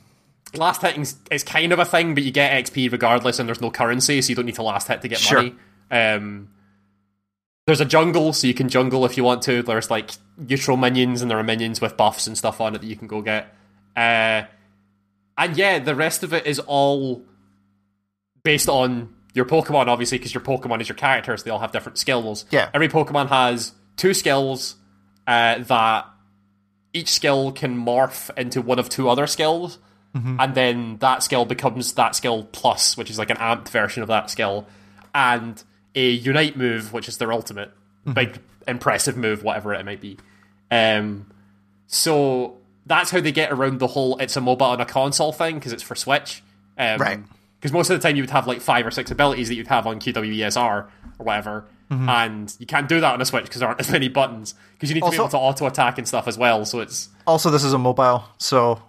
last hitting is kind of a thing, but you get XP regardless, and there's no currency, so you don't need to last hit to get Sure. money. Um, there's a jungle, so you can jungle if you want to. There's like neutral minions, and there are minions with buffs and stuff on it that you can go get. Uh, and yeah, the rest of it is all based on your Pokemon, obviously, because your Pokemon is your characters. They all have different skills. Yeah. Every Pokemon has two skills uh, that each skill can morph into one of two other skills, and then that skill becomes that skill plus, which is like an amped version of that skill, and a unite move, which is their ultimate big impressive move, whatever it might be. Um, so that's how they get around the whole it's a mobile on a console thing because it's for Switch. Um, Right. Because most of the time you would have like five or six abilities that you'd have on QWESR or whatever, Mm-hmm. and you can't do that on a Switch because there aren't as many buttons. Because you need to be able to auto attack and stuff as well. So it's Also, this is a mobile, so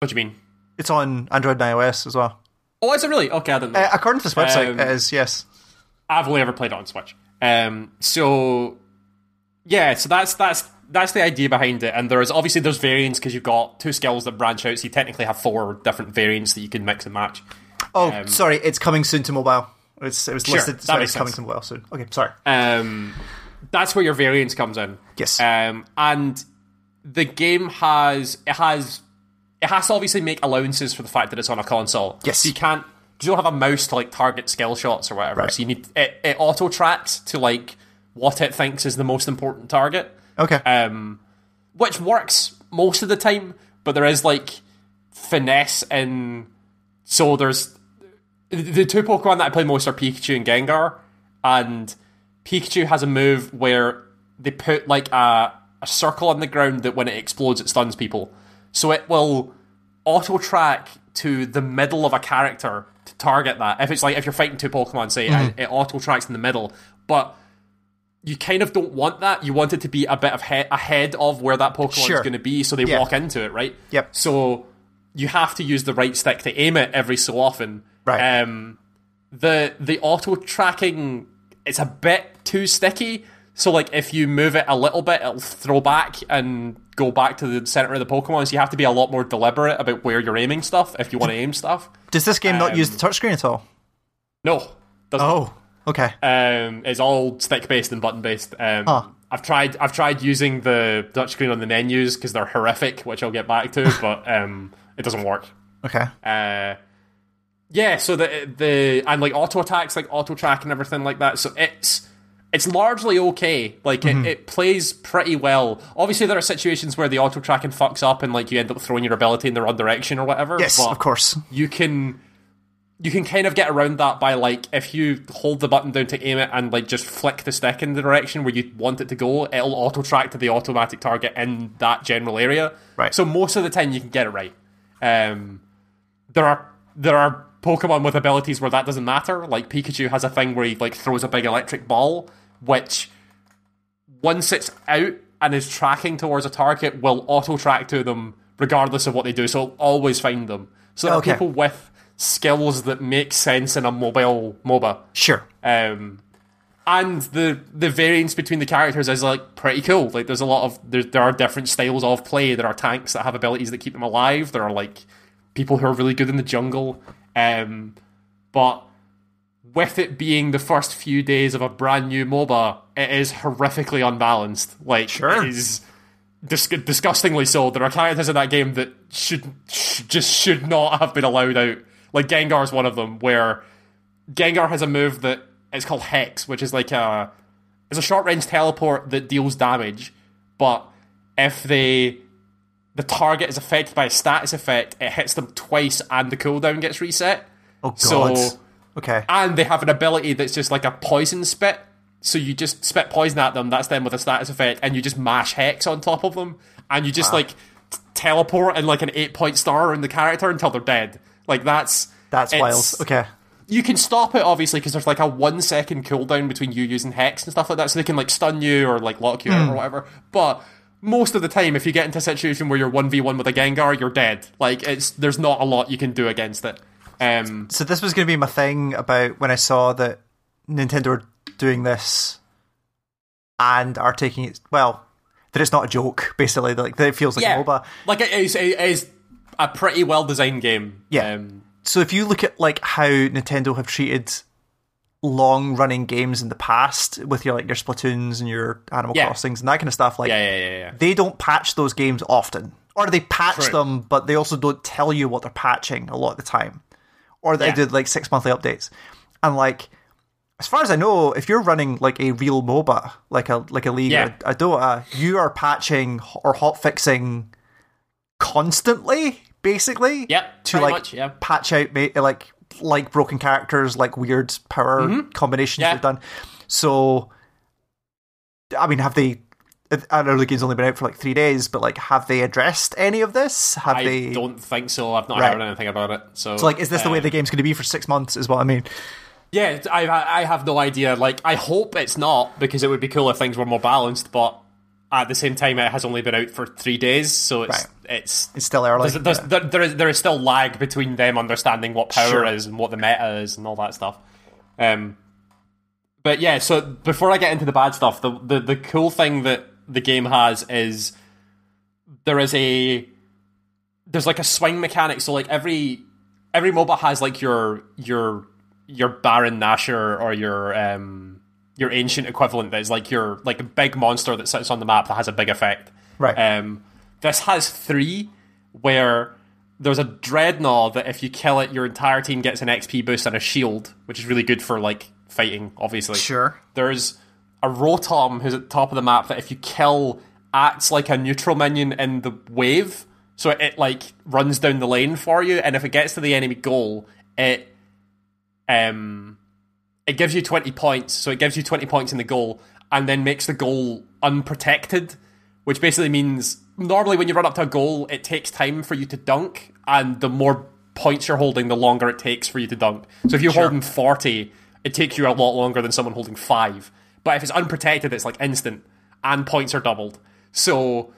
what do you mean? it's on Android and iOS as well. Oh, is it really? Okay, I didn't know. Uh, according to this website, Um, it is yes. I've only ever played it on Switch. Um, so yeah, so that's that's that's the idea behind it. And there's obviously there's variants because you've got two skills that branch out, so you technically have four different variants that you can mix and match. Oh, um, sorry, it's coming soon to mobile. It's it was Sure, listed, that so it's coming to mobile soon. Okay, sorry. Um, that's where your variance comes in. Yes. Um, and the game has it has it has to obviously make allowances for the fact that it's on a console. Yes. So you can't you don't have a mouse to like target skill shots or whatever. Right. So you need it, it auto tracks to like what it thinks is the most important target. Okay. Um, which works most of the time, but there is like finesse in. So there's the two Pokemon that I play most are Pikachu and Gengar, and Pikachu has a move where they put like a a circle on the ground that when it explodes it stuns people. So it will auto track to the middle of a character to target that. If it's like if you're fighting two Pokemon, say and it auto tracks in the middle, but you kind of don't want that. You want it to be a bit of he- ahead of where that Pokemon is going to be, so they Yeah. walk into it, right? Yep. So you have to use the right stick to aim it every so often. Right. Um, the the auto tracking it's a bit too sticky. So like if you move it a little bit, it'll throw back and go back to the center of the Pokemon. So you have to be a lot more deliberate about where you're aiming stuff if you want to aim stuff. Does this game not use Um, the touchscreen at all? No, doesn't. Oh, okay. Um, it's all stick based and button based. Um, Huh. I've tried. I've tried using the touchscreen on the menus because they're horrific, which I'll get back to, but um, it doesn't work. Okay. Uh, yeah, so the the and like auto attacks, like auto track and everything like that. So it's it's largely okay. Like Mm-hmm. it, it plays pretty well. Obviously, there are situations where the auto tracking fucks up and like you end up throwing your ability in the wrong direction or whatever. Yes, but of course. You can you can kind of get around that by like if you hold the button down to aim it and like just flick the stick in the direction where you want it to go, it'll auto track to the automatic target in that general area. Right. So most of the time you can get it right. Um, there are there are Pokemon with abilities where that doesn't matter. Like Pikachu has a thing where he like throws a big electric ball, which once it's out and is tracking towards a target, will auto track to them regardless of what they do. So it'll always find them. So there Okay. are people with skills that make sense in a mobile MOBA. Sure. Um, and the the variance between the characters is like pretty cool. Like there's a lot of there there are different styles of play. There are tanks that have abilities that keep them alive. There are like people who are really good in the jungle. Um, but with it being the first few days of a brand new MOBA, it is horrifically unbalanced. Like Sure. it is dis- disgustingly so. There are characters in that game that should sh- just should not have been allowed out. Like Gengar is one of them, where Gengar has a move that is called Hex, which is like a it's a short range teleport that deals damage, but if they the target is affected by a status effect, it hits them twice and the cooldown gets reset. Oh god. So- okay. And they have an ability that's just like a poison spit. So you just spit poison at them, that's them with a status effect, and you just mash Hex on top of them, and you just like t- teleport and like an eight point star around the character until they're dead. Like that's That's wild. Okay. you can stop it obviously because there's like a one second cooldown between you using hex and stuff like that, so they can like stun you or like lock you out or whatever. But most of the time, if you get into a situation where you're one v one with a Gengar, you're dead. Like it's there's not a lot you can do against it. Um, So this was going to be my thing about when I saw that Nintendo were doing this and are taking it well. That it's not a joke, basically. Like that it feels like yeah, a MOBA. like it is, it is a pretty well designed game. Yeah. um, So if you look at like how Nintendo have treated long running games in the past with your like your Splatoons and your Animal Yeah. Crossings and that kind of stuff, like yeah, yeah, yeah, yeah. they don't patch those games often. Or they patch True. them, but they also don't tell you what they're patching a lot of the time. Or they Yeah. did like six monthly updates. And like as far as I know, if you're running like a real MOBA, like a like a league Yeah. or a Dota, you are patching or hot fixing constantly, basically. Yep, To like much, yeah. patch out like like broken characters, like weird power combinations Mm-hmm. Yeah. they've done. So I mean, have they I know the game's only been out for like three days, but like, have they addressed any of this? Have I they? don't think so. I've not Right. heard anything about it. So, So, like, is this the way the game's going to be for six months? Is what I mean. Yeah, I I have no idea. Like, I hope it's not because it would be cool if things were more balanced. But at the same time, it has only been out for three days, so it's Right. it's It's still early. there's, there's, there, there, is, there is still lag between them understanding what power Sure. is and what the meta is and all that stuff. Um, but yeah, so before I get into the bad stuff, the, the the cool thing that the game has is there is a there's like a swing mechanic. So like every every MOBA has like your your your Baron Nashor or your um your ancient equivalent that is like your like a big monster that sits on the map that has a big effect. Right. Um, this has three where there's a dreadnought that if you kill it, your entire team gets an XP boost and a shield, which is really good for like fighting, obviously. Sure. There's a Rotom who's at the top of the map that if you kill acts like a neutral minion in the wave. So it like runs down the lane for you, and if it gets to the enemy goal, it um it gives you twenty points. So it gives you twenty points in the goal, and then makes the goal unprotected, which basically means normally when you run up to a goal, it takes time for you to dunk, and the more points you're holding, the longer it takes for you to dunk. So if you're holding forty, it takes you a lot longer than someone holding five. But if it's unprotected, it's like instant, and points are doubled. So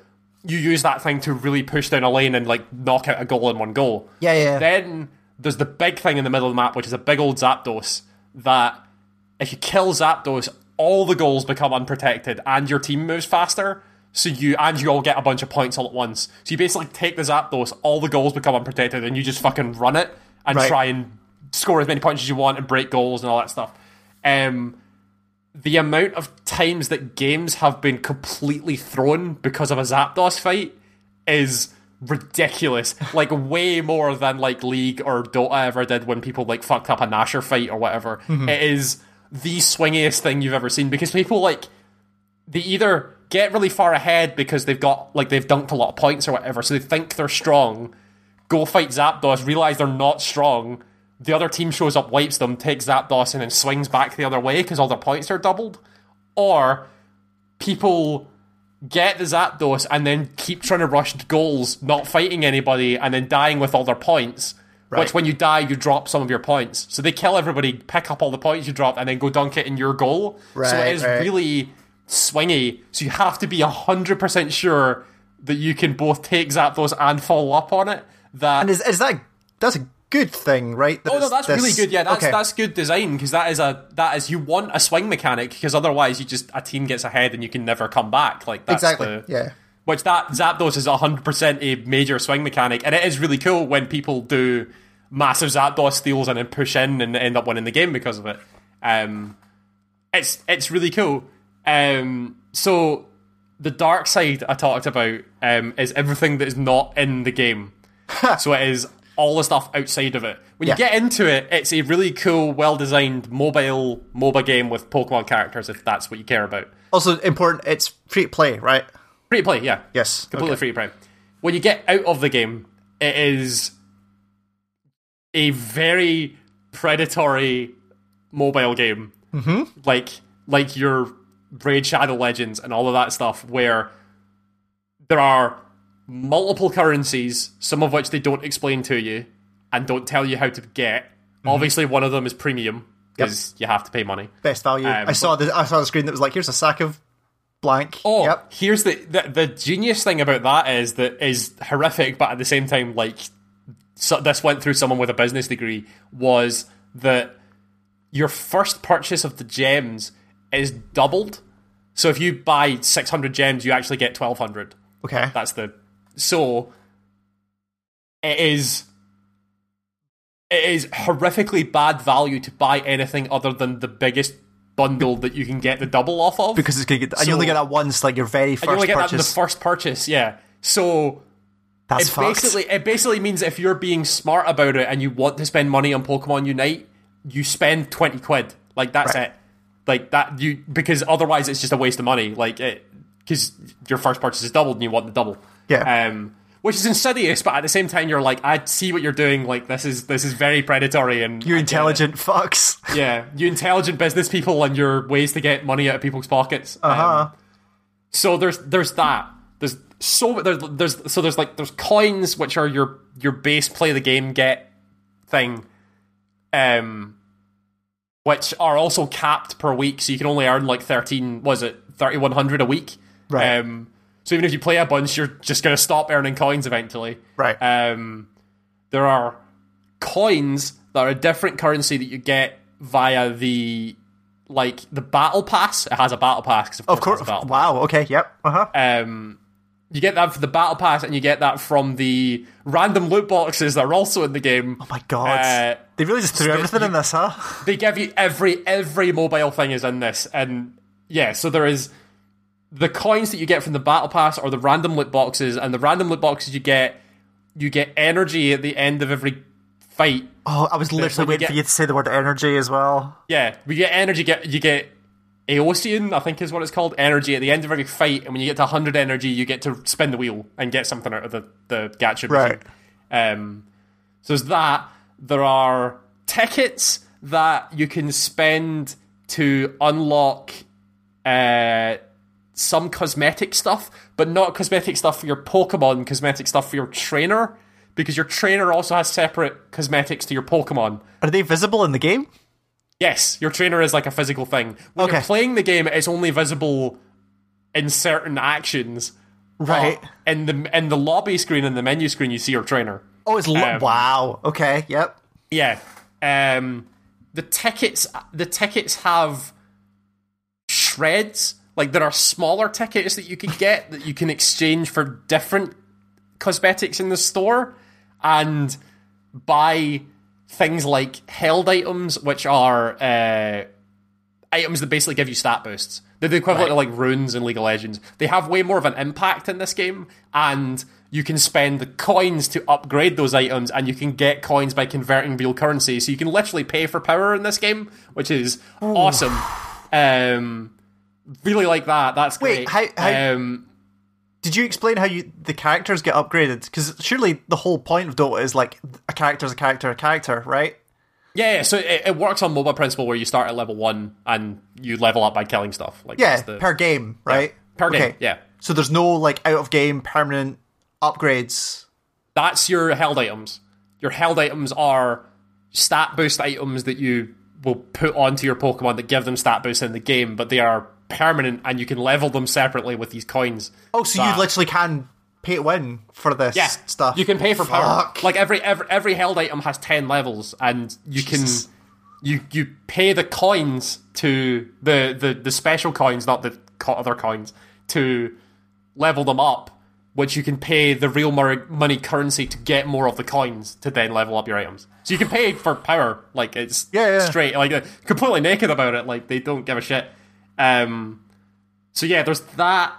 you use that thing to really push down a lane and like knock out a goal in one goal. Yeah, yeah. Then there's the big thing in the middle of the map, which is a big old Zapdos. That if you kill Zapdos, all the goals become unprotected and your team moves faster. So you and you all get a bunch of points all at once. So you basically take the Zapdos, all the goals become unprotected, and you just fucking run it and Right. try and score as many points as you want and break goals and all that stuff. Um, the amount of times that games have been completely thrown because of a Zapdos fight is ridiculous. like way more than like League or Dota uh, ever did when people like fucked up a Nashor fight or whatever. Mm-hmm. It is the swingiest thing you've ever seen because people like they either get really far ahead because they've got like they've dunked a lot of points or whatever, so they think they're strong, go fight Zapdos, realize they're not strong. The other team shows up, wipes them, takes Zapdos, and then swings back the other way because all their points are doubled. Or people get the Zapdos and then keep trying to rush goals, not fighting anybody, and then dying with all their points. Right. Which, when you die, you drop some of your points. So they kill everybody, pick up all the points you dropped, and then go dunk it in your goal. so it is right. really swingy. So you have to be 100% sure that you can both take Zapdos and follow up on it. That And is, is that that's a good thing, right? That Oh no, that's this- really good. Yeah, that's okay. that's good design because that is a that is you want a swing mechanic because otherwise you just a team gets ahead and you can never come back. Like that's exactly. the, yeah. which that Zapdos is hundred percent a major swing mechanic, and it is really cool when people do massive Zapdos steals and then push in and end up winning the game because of it. Um, it's it's really cool. Um, so the dark side I talked about um, is everything that is not in the game. so it is all the stuff outside of it. When Yeah. you get into it, it's a really cool, well designed mobile MOBA game with Pokemon characters, if that's what you care about. Also important, it's free to play, right? Free to play, yeah. Yes. Completely okay. free to play. When you get out of the game, it is a very predatory mobile game. Mm-hmm. Like like your Raid Shadow Legends and all of that stuff, where there are multiple currencies, some of which they don't explain to you and don't tell you how to get. Mm-hmm. Obviously, one of them is premium because you have to pay money. Best value. Um, I saw the I saw the screen that was like, here's a sack of blank. Oh, Yep. here's the, the the genius thing about that is that is horrific, but at the same time, like so this went through someone with a business degree was that your first purchase of the gems is doubled. So if you buy six hundred gems, you actually get twelve hundred. Okay. That's the so it is it is horrifically bad value to buy anything other than the biggest bundle that you can get the double off of Because it's gonna get and you So- only get that once, like your very and you only first get that in the first purchase, yeah. So That's it fucked. basically it basically means if you're being smart about it and you want to spend money on Pokemon Unite, you spend twenty quid. Like that's Right. it. Like that you because otherwise it's just a waste of money. Like it because your first purchase is doubled and you want the double. Yeah. Um which is insidious, but at the same time you're like, I see what you're doing, like this is this is very predatory and you I get it. intelligent fucks. Yeah. You intelligent business people and your ways to get money out of people's pockets. Uh Um, huh. so there's there's that. There's so there's there's so there's like there's coins which are your your base play the game get thing, um, which are also capped per week, so you can only earn like thirteen. Was it thirty one hundred a week? Right. Um, so even if you play a bunch, you're just gonna stop earning coins eventually. Right. Um, there are coins that are a different currency that you get via the like the battle pass. It has a battle pass of course. it has a battle Wow. Okay. Yep. Uh huh. um, you get that for the battle pass, and you get that from the random loot boxes that are also in the game. oh my god. Uh, they really just threw everything in this, huh? They give you every every mobile thing is in this, and yeah, so there is the coins that you get from the battle pass or the random loot boxes, and the random loot boxes you get you get energy at the end of every fight. Oh, I was literally waiting get- for you to say the word energy as well. Yeah, we get energy. Get you get Aeocian, I think is what it's called. Energy at the end of every fight, and when you get to hundred energy, you get to spin the wheel and get something out of the the gacha. Right. Um, so there's that. There are tickets that you can spend to unlock uh, some cosmetic stuff, but not cosmetic stuff for your Pokemon. Cosmetic stuff for your trainer, because your trainer also has separate cosmetics to your Pokemon. Are they visible in the game? Yes, your trainer is like a physical thing. When Okay. you're playing the game, it's only visible in certain actions. Right. But in the in the lobby screen and the menu screen, you see your trainer. Oh, it's lo- Um, wow. Okay. Yep. Yeah. Um, the tickets the tickets have shreds like there are smaller tickets that you can get that you can exchange for different cosmetics in the store and buy things like held items, which are uh, items that basically give you stat boosts. They're the equivalent Right. of like runes in League of Legends. They have way more of an impact in this game, and you can spend the coins to upgrade those items, and you can get coins by converting real currency. So you can literally pay for power in this game, which is awesome. Um, really like that. That's Wait, great. how- how- um, Did you explain how you the characters get upgraded? Because surely the whole point of Dota is like a character's a character, a character, right? yeah, yeah, so it, it works on mobile principle where you start at level one and you level up by killing stuff. Like Yeah, the, per game, right? per game. Yeah. So there's no like out of game permanent upgrades. That's your held items. Your held items are stat boost items that you will put onto your Pokemon that give them stat boosts in the game, but they are permanent and you can level them separately with these coins. Oh, so That- you literally can pay to win for this yeah, stuff. You can pay for power. Like every every every held item has ten levels, and you Jesus. can you you pay the coins to the the the special coins, not the other coins, to level them up. Which you can pay the real money currency to get more of the coins to then level up your items. So you can pay for power, like it's Yeah, yeah. straight, like uh, completely naked about it. Like they don't give a shit. Um, so yeah, there's that,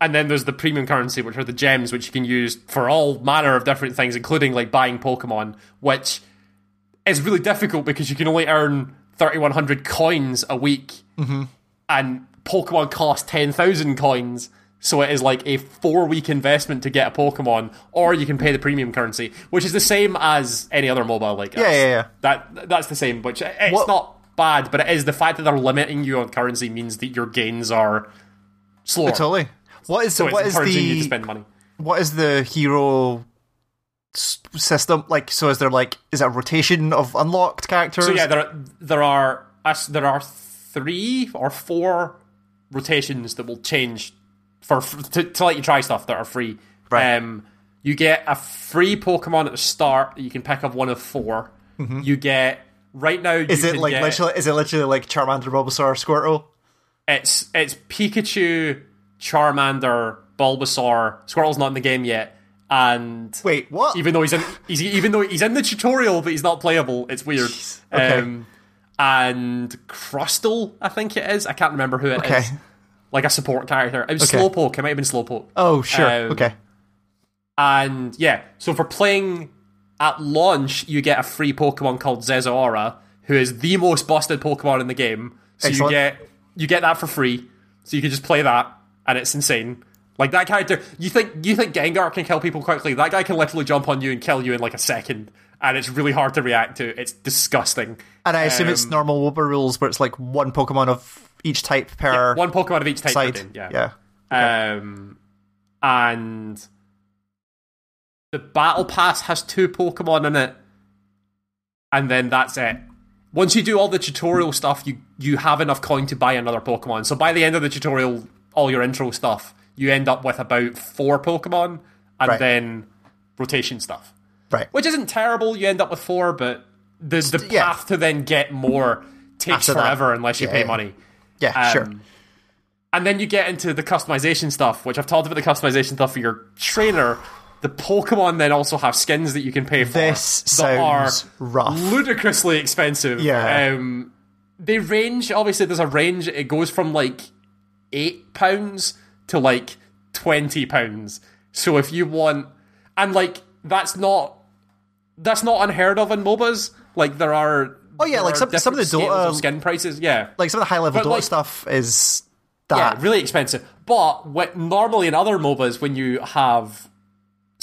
and then there's the premium currency, which are the gems, which you can use for all manner of different things, including like buying Pokemon, which is really difficult because you can only earn 3,100 coins a week, and Pokemon cost 10,000 coins. So it is like a four week investment to get a Pokemon, or you can pay the premium currency, which is the same as any other mobile. Like Yeah, yeah, yeah. that that's the same, which it's What- not bad, but it is the fact that they're limiting you on currency means that your gains are slower. totally. What is So what is encouraging you to the spend money. what is the hero system like? So is there like is it a rotation of unlocked characters? So yeah, there there are there are three or four rotations that will change for to, to let you try stuff that are free. Right. Um, you get a free Pokemon at the start that you can pick up one of 4 You get right now. You is it can like get, literally? Is it literally like Charmander, Bulbasaur, Squirtle? It's it's Pikachu, Charmander, Bulbasaur. Squirtle's not in the game yet, and Wait, what? even though he's in he's even though he's in the tutorial, but he's not playable. It's weird. Okay. Um, and Crustle, I think it is. I can't remember who it is. Okay. Like a support character. It was Okay. Slowpoke. It might have been Slowpoke. Oh, sure. Um, okay. And yeah, so for playing at launch, you get a free Pokemon called Zeraora, who is the most busted Pokemon in the game. So Excellent. you get you get that for free. So you can just play that, and it's insane. Like that character, you think you think Gengar can kill people quickly? That guy can literally jump on you and kill you in like a second, and it's really hard to react to. It's disgusting. And I assume it's um, normal MOBA rules where it's like one Pokemon of each type per One Pokemon of each type. side. game, yeah. Um, and the battle pass has two Pokemon in it, and then that's it. Once you do all the tutorial stuff, you you have enough coin to buy another Pokemon. So by the end of the tutorial, all your intro stuff, you end up with about four Pokemon, and Right. then rotation stuff, Right. which isn't terrible. You end up with four, but the the yeah. path to then get more takes After that. forever unless you Yeah, pay yeah. money. Yeah, sure. Um, And then you get into the customization stuff, which I've talked about the customization stuff for your trainer. The Pokemon then also have skins that you can pay for. This that are sounds rough. ludicrously expensive. Yeah. Um, they range, obviously, there's a range. It goes from like £8 to like £20. So if you want. And like, that's not. That's not unheard of in MOBAs. Like, there are. Oh, yeah, like some- some of the Dota- of skin prices. Yeah. Like some of the high level Dota like- stuff is Yeah, that. really expensive. But what, normally in other MOBAs, when you have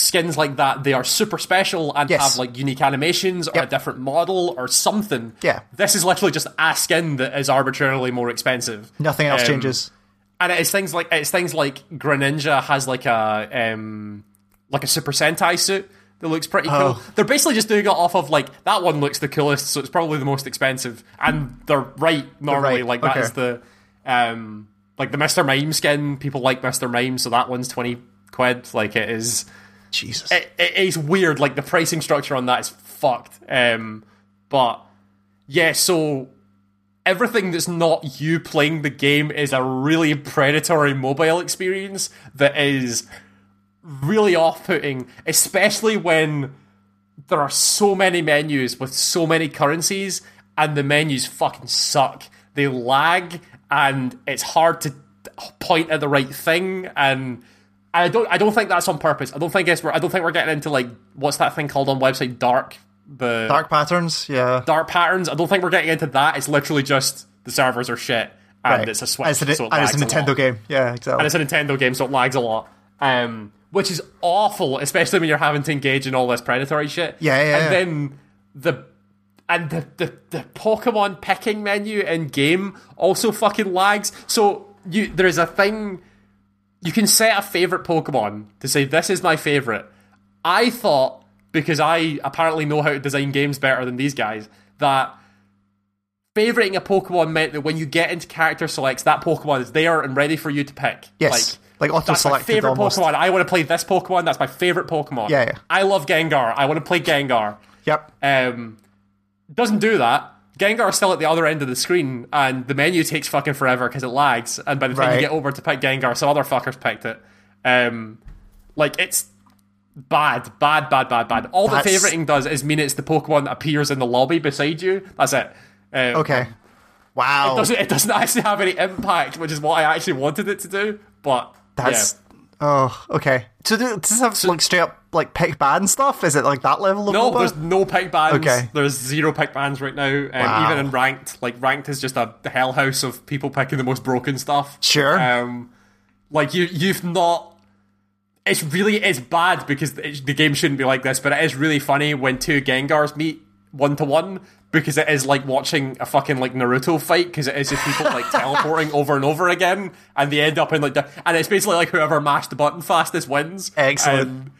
skins like that, they are super special and Yes. have like unique animations or a different model or something. Yeah. This is literally just a skin that is arbitrarily more expensive. Nothing else Um, changes. And it's things like it's things like Greninja has like a um like a Super Sentai suit that looks pretty cool. Oh. They're basically just doing it off of like that one looks the coolest, so it's probably the most expensive. And they're right normally, right, like that okay. is the um like the Mr. Mime skin. People like Mr. Mime, so that one's twenty quid. Like it is Jesus. it, it is weird. Like the pricing structure on that is fucked. Um, but yeah, so everything that's not you playing the game is a really predatory mobile experience that is really off-putting, especially when there are so many menus with so many currencies and the menus fucking suck. They lag and it's hard to point at the right thing and I don't I don't think that's on purpose. I don't think it's I don't think we're getting into like what's that thing called on website dark the Dark patterns, yeah. dark patterns. I don't think we're getting into that. It's literally just the servers are shit and Right. it's a Switch, And it's, a, so it and it's a Nintendo game. Yeah, exactly. and it's a Nintendo game, so it lags a lot. Um, which is awful, especially when you're having to engage in all this predatory shit. Yeah, yeah, And yeah. then the and the, the the Pokemon picking menu in game also fucking lags. So you there is a thing you can set a favorite Pokemon to say this is my favorite. I thought because I apparently know how to design games better than these guys that favoriting a Pokemon meant that when you get into character selects, that Pokemon is there and ready for you to pick. Yes, like, auto That's my selected favorite almost. Pokemon. I want to play this Pokemon. That's my favorite Pokemon. Yeah, yeah. I love Gengar. I want to play Gengar. Yep. Um, doesn't do that. Gengar is still at the other end of the screen, and the menu takes fucking forever because it lags. And by the time Right. you get over to pick Gengar, some other fuckers picked it. Um, like it's bad, bad, bad, bad, bad. All That's- the favoriting does is mean it's the Pokemon that appears in the lobby beside you. That's it. Um, Okay. Wow. It doesn't, it doesn't actually have any impact, which is what I actually wanted it to do. But That's yeah. oh okay. So do, does this have like straight up like pick ban stuff? Is it like that level of No, MOBA? there's no pick bans. Okay. There's zero pick bans right now. Um, Wow. Even in ranked, like ranked is just a hell house of people picking the most broken stuff. Sure. Um, like you, you've not. It's really it's bad because it, the game shouldn't be like this, but it is really funny when two Gengars meet one to one because it is like watching a fucking like Naruto fight because it is just people like teleporting over and over again, and they end up in like the and it's basically like whoever mashed the button fastest wins. Excellent. And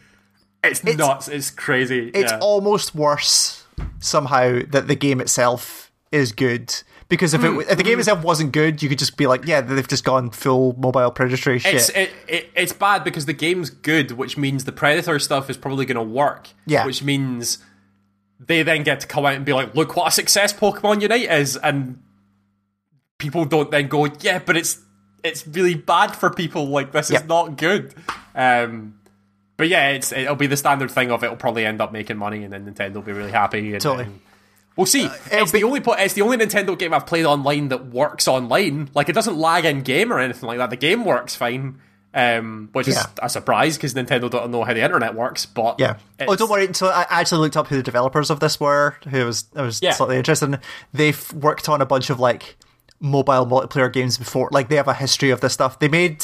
it's, nuts. It's crazy. it's yeah. almost worse somehow that the game itself is good because if it hmm. if the game itself wasn't good, you could just be like, yeah, they've just gone full mobile predatory shit. It's it, it, it's bad because the game's good, which means the predator stuff is probably going to work. Yeah. Which means they then get to come out and be like, "Look what a success Pokemon Unite is," and people don't then go, "Yeah, but it's it's really bad for people. Like this is not good." Um, but yeah, it's it'll be the standard thing of it'll probably end up making money, and then Nintendo will be really happy. And, Totally. and- We'll see. it's the only po- it's the only Nintendo game I've played online that works online. Like it doesn't lag in game or anything like that. The game works fine, um, which is a surprise because Nintendo don't know how the internet works. But yeah. Oh, don't worry. So I actually looked up who the developers of this were. Who was I was Yeah. slightly interested in. They've worked on a bunch of like mobile multiplayer games before. Like they have a history of this stuff. They made.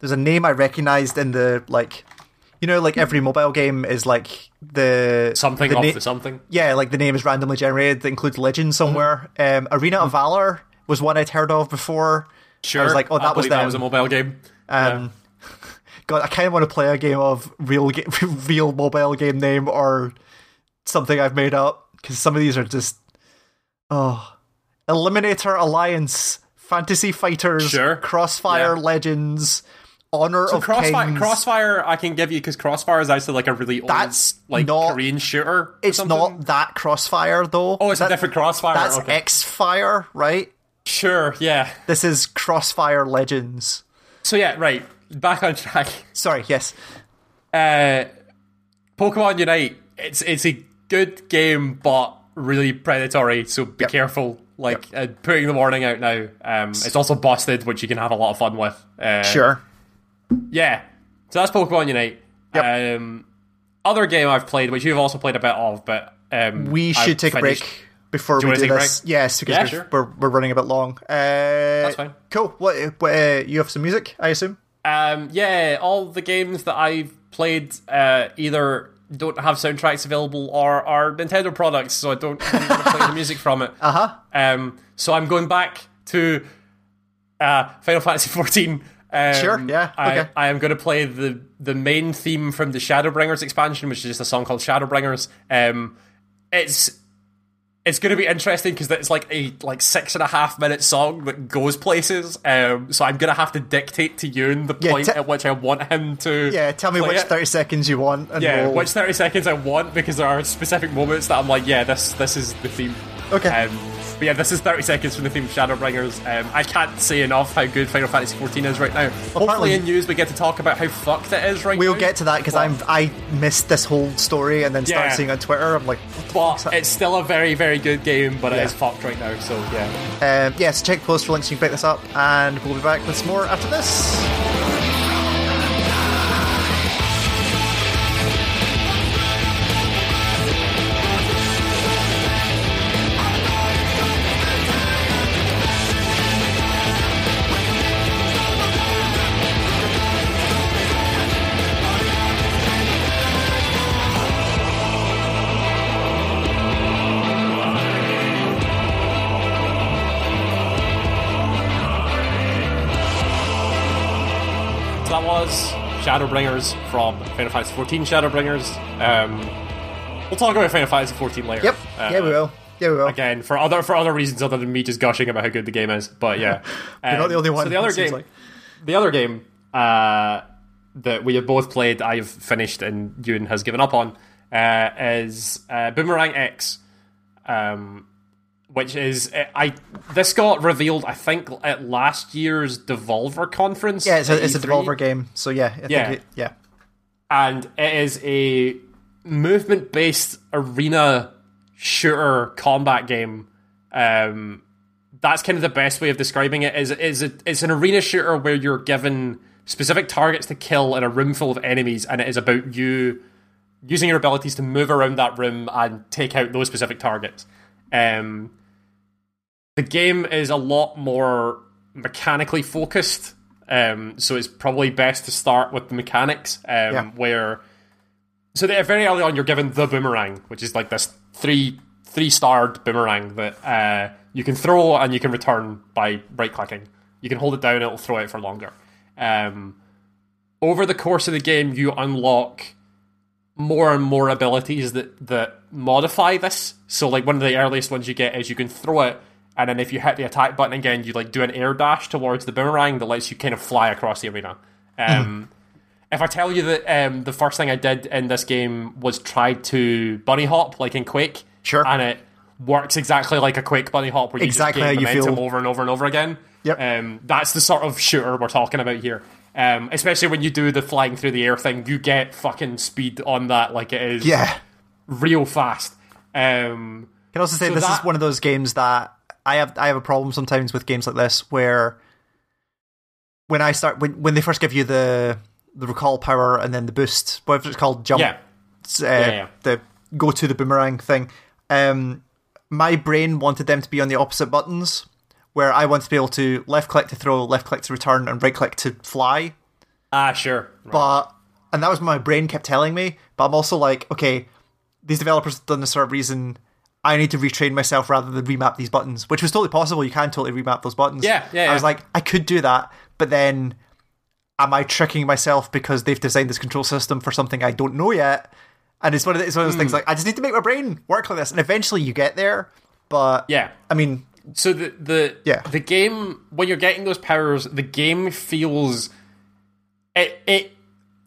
There's a name I recognized in the like. You know, like every mobile game is like the something the off na- the something. Yeah, like the name is randomly generated that includes legend somewhere. Um, Arena of Valor was one I'd heard of before. Sure, I was like, oh, that was that was a mobile game. Um, God, I kind of want to play a game of real, ga- real mobile game name or something I've made up because some of these are just oh, Eliminator Alliance, Fantasy Fighters, Sure. Crossfire Yeah. Legends, Honor So of Crossfire, Kings. Crossfire, I can give you because Crossfire is actually like a really old, That's like not- Korean shooter. it's something. not that Crossfire though. Oh, it's That- a different Crossfire. That's okay. X Fire, right? Sure, yeah. This is Crossfire Legends. So yeah, right. Back on track. Sorry, yes. Uh, Pokemon Unite. It's it's a good game, but really predatory. So be Yep. careful. Like uh, putting the warning out now. Um, it's also busted, which you can have a lot of fun with. Uh, Sure. Yeah. So that's Pokemon Unite. Yep. Um, other game I've played, which you've also played a bit of, but um, We should I've take a break before Do we do this. Yes, because Yeah, we're, sure. we're we're running a bit long. Uh, That's fine. Cool. What? what uh, you have some music? I assume. Um, yeah, all the games that I've played uh, either don't have soundtracks available or are Nintendo products, so I don't really want to play the music from it. Uh huh. Um, so I'm going back to uh, Final Fantasy XIV. Um, Sure, yeah, I, okay. I am going to play the the main theme from the Shadowbringers expansion, which is just a song called Shadowbringers. Um, it's it's going to be interesting because it's like a like six and a half minute song that goes places. Um, so I'm going to have to dictate to Ewan the Yeah, point te- at which I want him to. Yeah. Tell me which it. thirty seconds you want. And Yeah, we'll- which thirty seconds I want because there are specific moments that I'm like, yeah, this this is the theme. Okay. Um, But yeah, this is 30 seconds from the theme of Shadowbringers. Um, I can't say enough how good Final Fantasy XIV is right now. Hopefully, in news we get to talk about how fucked it is right now. We'll get to that because I'm I missed this whole story and then started Yeah. seeing on Twitter. I'm like, But it's still a very, very good game, but it Yeah. is fucked right now. So yeah. Um, yeah, so check the post for links. You can pick this up, and we'll be back with some more after this. Shadowbringers from Final Fantasy XIV Shadowbringers. Um, we'll talk about Final Fantasy XIV later. Yep. Uh, yeah, we will. Yeah, we will. Again, for other for other reasons other than me just gushing about how good the game is. But yeah, You're not the only one. So the other game, like. the other game uh, that we have both played, I've finished, and Ewan has given up on, uh, is uh, Boomerang X, um, which is I this got revealed I think at last year's Devolver conference. Yeah, it's a, it's a E3 Devolver game, so yeah, I Yeah. think it, yeah, and it is a movement based arena shooter combat game. Um, that's kind of the best way of describing it. Is is it, it's an arena shooter where you're given specific targets to kill in a room full of enemies, and it is about you using your abilities to move around that room and take out those specific targets. Um, the game is a lot more mechanically focused, um, so it's probably best to start with the mechanics, um, Yeah. where so that very early on you're given the boomerang, which is like this three three starred boomerang that uh, you can throw and you can return by right clicking. You can hold it down; it'll throw it for longer. Um, over the course of the game, you unlock more and more abilities that that modify this. So, like one of the earliest ones you get is you can throw it, and then if you hit the attack button again, you like do an air dash towards the boomerang that lets you kind of fly across the arena. Um, If I tell you that um, the first thing I did in this game was try to bunny hop like in Quake, Sure. and it works exactly like a Quake bunny hop where you Exactly just gain momentum over and over and over again. Yep. Um, that's the sort of shooter we're talking about here. Um, especially when you do the flying through the air thing, you get fucking speed on that like it is yeah. real fast. Um, can also say So this that- is one of those games that I have I have a problem sometimes with games like this where when I start when when they first give you the the recall power and then the boost whatever it's called jump yeah, uh, yeah. the go to the boomerang thing um my brain wanted them to be on the opposite buttons where I want to be able to left click to throw left click to return and right click to fly ah, sure. but and that was what my brain kept telling me but i'm also like okay these developers have done this for a reason i need to retrain myself rather than remap these buttons which was totally possible you can totally remap those buttons Yeah, yeah, i was like i could do that but then am i tricking myself because they've designed this control system for something i don't know yet and it's one of, the, it's one of those Hmm. things like i just need to make my brain work like this and eventually you get there but Yeah. i mean So the the Yeah. the game when you're getting those powers, the game feels it it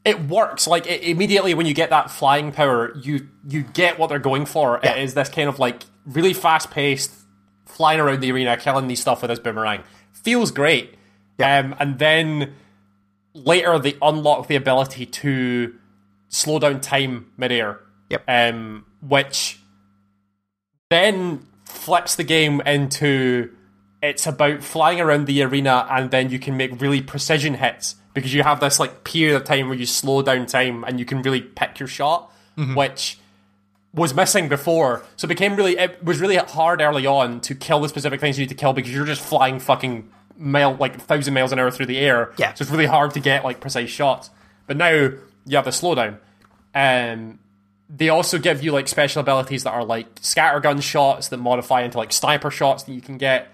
it works like it, immediately when you get that flying power, you you get what they're going for. Yeah. It is this kind of like really fast paced flying around the arena, killing these stuff with this boomerang. Feels great. Yeah. Um, and then later they unlock the ability to slow down time midair. Yep. Um, which then flips the game into it's about flying around the arena and then you can make really precision hits because you have this like period of time where you slow down time and you can really pick your shot, which was missing before. So it became really it was really hard early on to kill the specific things you need to kill because you're just flying fucking mile like a thousand miles an hour through the air. Yeah. So it's really hard to get like precise shots. But now you have the slowdown. Um they also give you like special abilities that are like scattergun shots that modify into like sniper shots that you can get.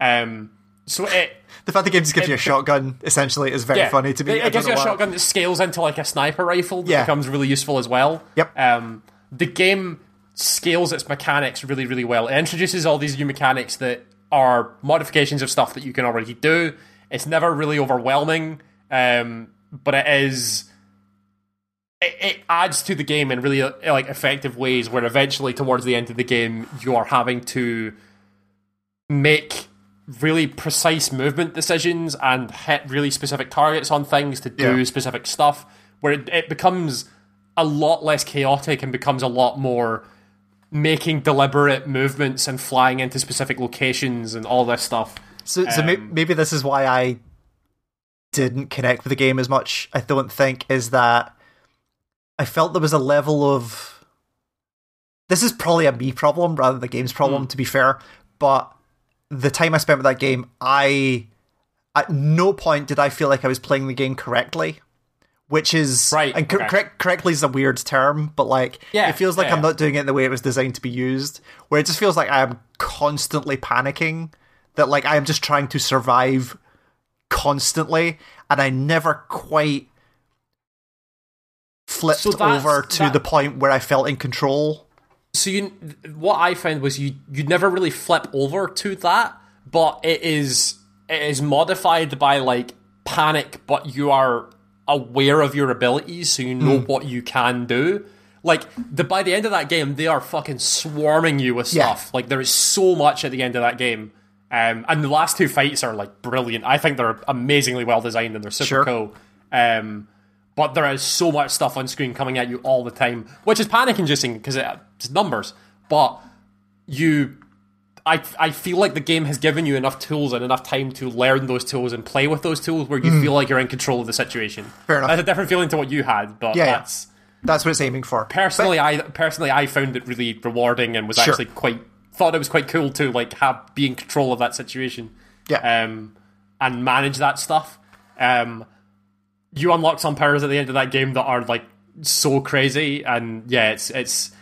Um so it the fact the game just gives you a shotgun essentially is very yeah, funny to me It, it gives you a why. shotgun that scales into like a sniper rifle that Yeah. becomes really useful as well. Yep. Um, the game scales its mechanics really, really well. It introduces all these new mechanics that are modifications of stuff that you can already do. It's never really overwhelming, um, but it is. It, it adds to the game in really like effective ways. Where eventually, towards the end of the game, you are having to make really precise movement decisions and hit really specific targets on things to do Yeah. specific stuff, where it, it becomes a lot less chaotic and becomes a lot more making deliberate movements and flying into specific locations and all this stuff. So, so may- Um, maybe this is why I didn't connect with the game as much. I don't think is that I felt there was a level of. This is probably a me problem rather than the game's problem, Hmm. to be fair. But the time I spent with that game, I at no point did I feel like I was playing the game correctly. Which is Right, and cor- okay. correct, correctly is a weird term, but like Yeah, it feels like yeah, I'm not doing it the way it was designed to be used. Where it just feels like I am constantly panicking that like I am just trying to survive constantly, and I never quite flipped So over to that- the point where I felt in control. So you, what I found was you you never really flip over to that, but it is it is modified by like panic, but you are aware of your abilities, so you know what you can do. Like the by the end of that game, they are fucking swarming you with Yeah. stuff. Like there is so much at the end of that game, um, and the last two fights are like brilliant. I think they're amazingly well designed and they're super Sure. cool. Um, but there is so much stuff on screen coming at you all the time, which is panic inducing because it's numbers. But you, I, I feel like the game has given you enough tools and enough time to learn those tools and play with those tools where you feel like you're in control of the situation. Fair enough. That's a different feeling to what you had, but Yeah, yeah. that's That's what it's aiming for. personally, I personally I found it really rewarding and was Sure. actually quite thought it was quite cool to like have be in control of that situation yeah, um, and manage that stuff. Um, you unlock some powers at the end of that game that are like so crazy, and yeah, it's it's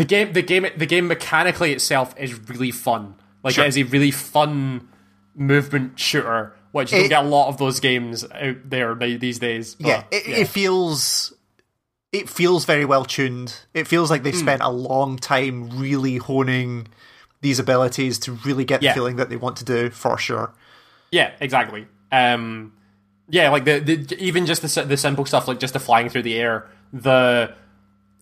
the game. The game. The game mechanically itself is really fun. Like Sure. it is a really fun movement shooter, which you It- don't get a lot of those games out there these days. but, yeah. It, it feels. It feels very well tuned. It feels like they've Hmm. spent a long time really honing these abilities to really get the Yeah. feeling that they want to do for sure. Yeah, exactly. Um, yeah, like the, the even just the the simple stuff like just the flying through the air. The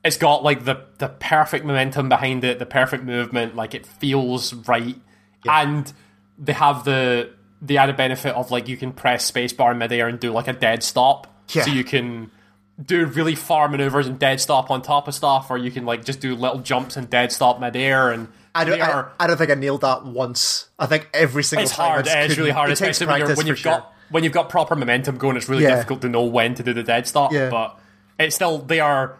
it's got like the the perfect momentum behind it, the perfect movement. Like it feels right, and they have the the added benefit of like you can press spacebar in midair and do like a dead stop, Yeah. so you can do really far maneuvers and dead stop on top of stuff, or you can like just do little jumps and dead stop midair and. I don't, they I, I don't think I nailed that once. I think every single it's time hard. It's really hard, it takes especially when, you're, practice when you've sure. got when you've got proper momentum going. It's really Yeah. difficult to know when to do the dead stop. Yeah. But it's still they are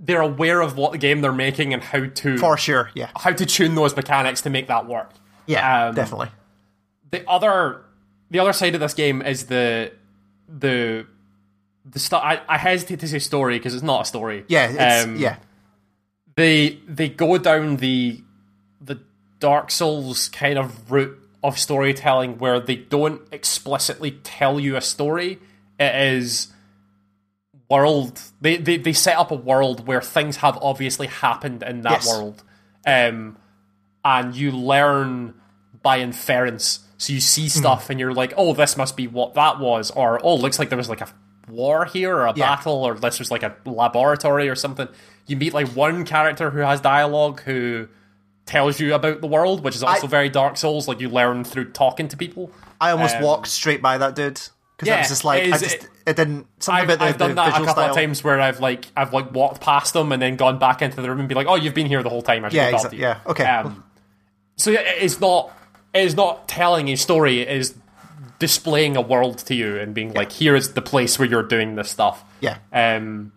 they're aware of what the game they're making and how to for sure. Yeah, how to tune those mechanics to make that work. yeah, Um, definitely. The other the other side of this game is the the the stuff. I, I hesitate to say story because it's not a story. Yeah, it's, Um, yeah, they they go down the the Dark Souls kind of route of storytelling where they don't explicitly tell you a story. It is world they, they they set up a world where things have obviously happened in that Yes. world. Um and you learn by inference. So you see Hmm. stuff and you're like, oh, this must be what that was, or oh, looks like there was like a war here or a Yeah. battle, or this was like a laboratory or something. You meet like one character who has dialogue who tells you about the world, which is also I- very Dark Souls. Like you learn through talking to people. I almost um, walked straight by that dude because yeah, was just like, it I just it- it didn't something I've, about the, I've done the that a couple style. of times where I've like I've like walked past them and then gone back into the room and be like, "Oh, you've been here the whole time." I Yeah, exa- yeah, okay. Um, so yeah, it's not it's not telling a story. It is displaying a world to you and being like, "Here is the place where you're doing this stuff." Yeah, Um,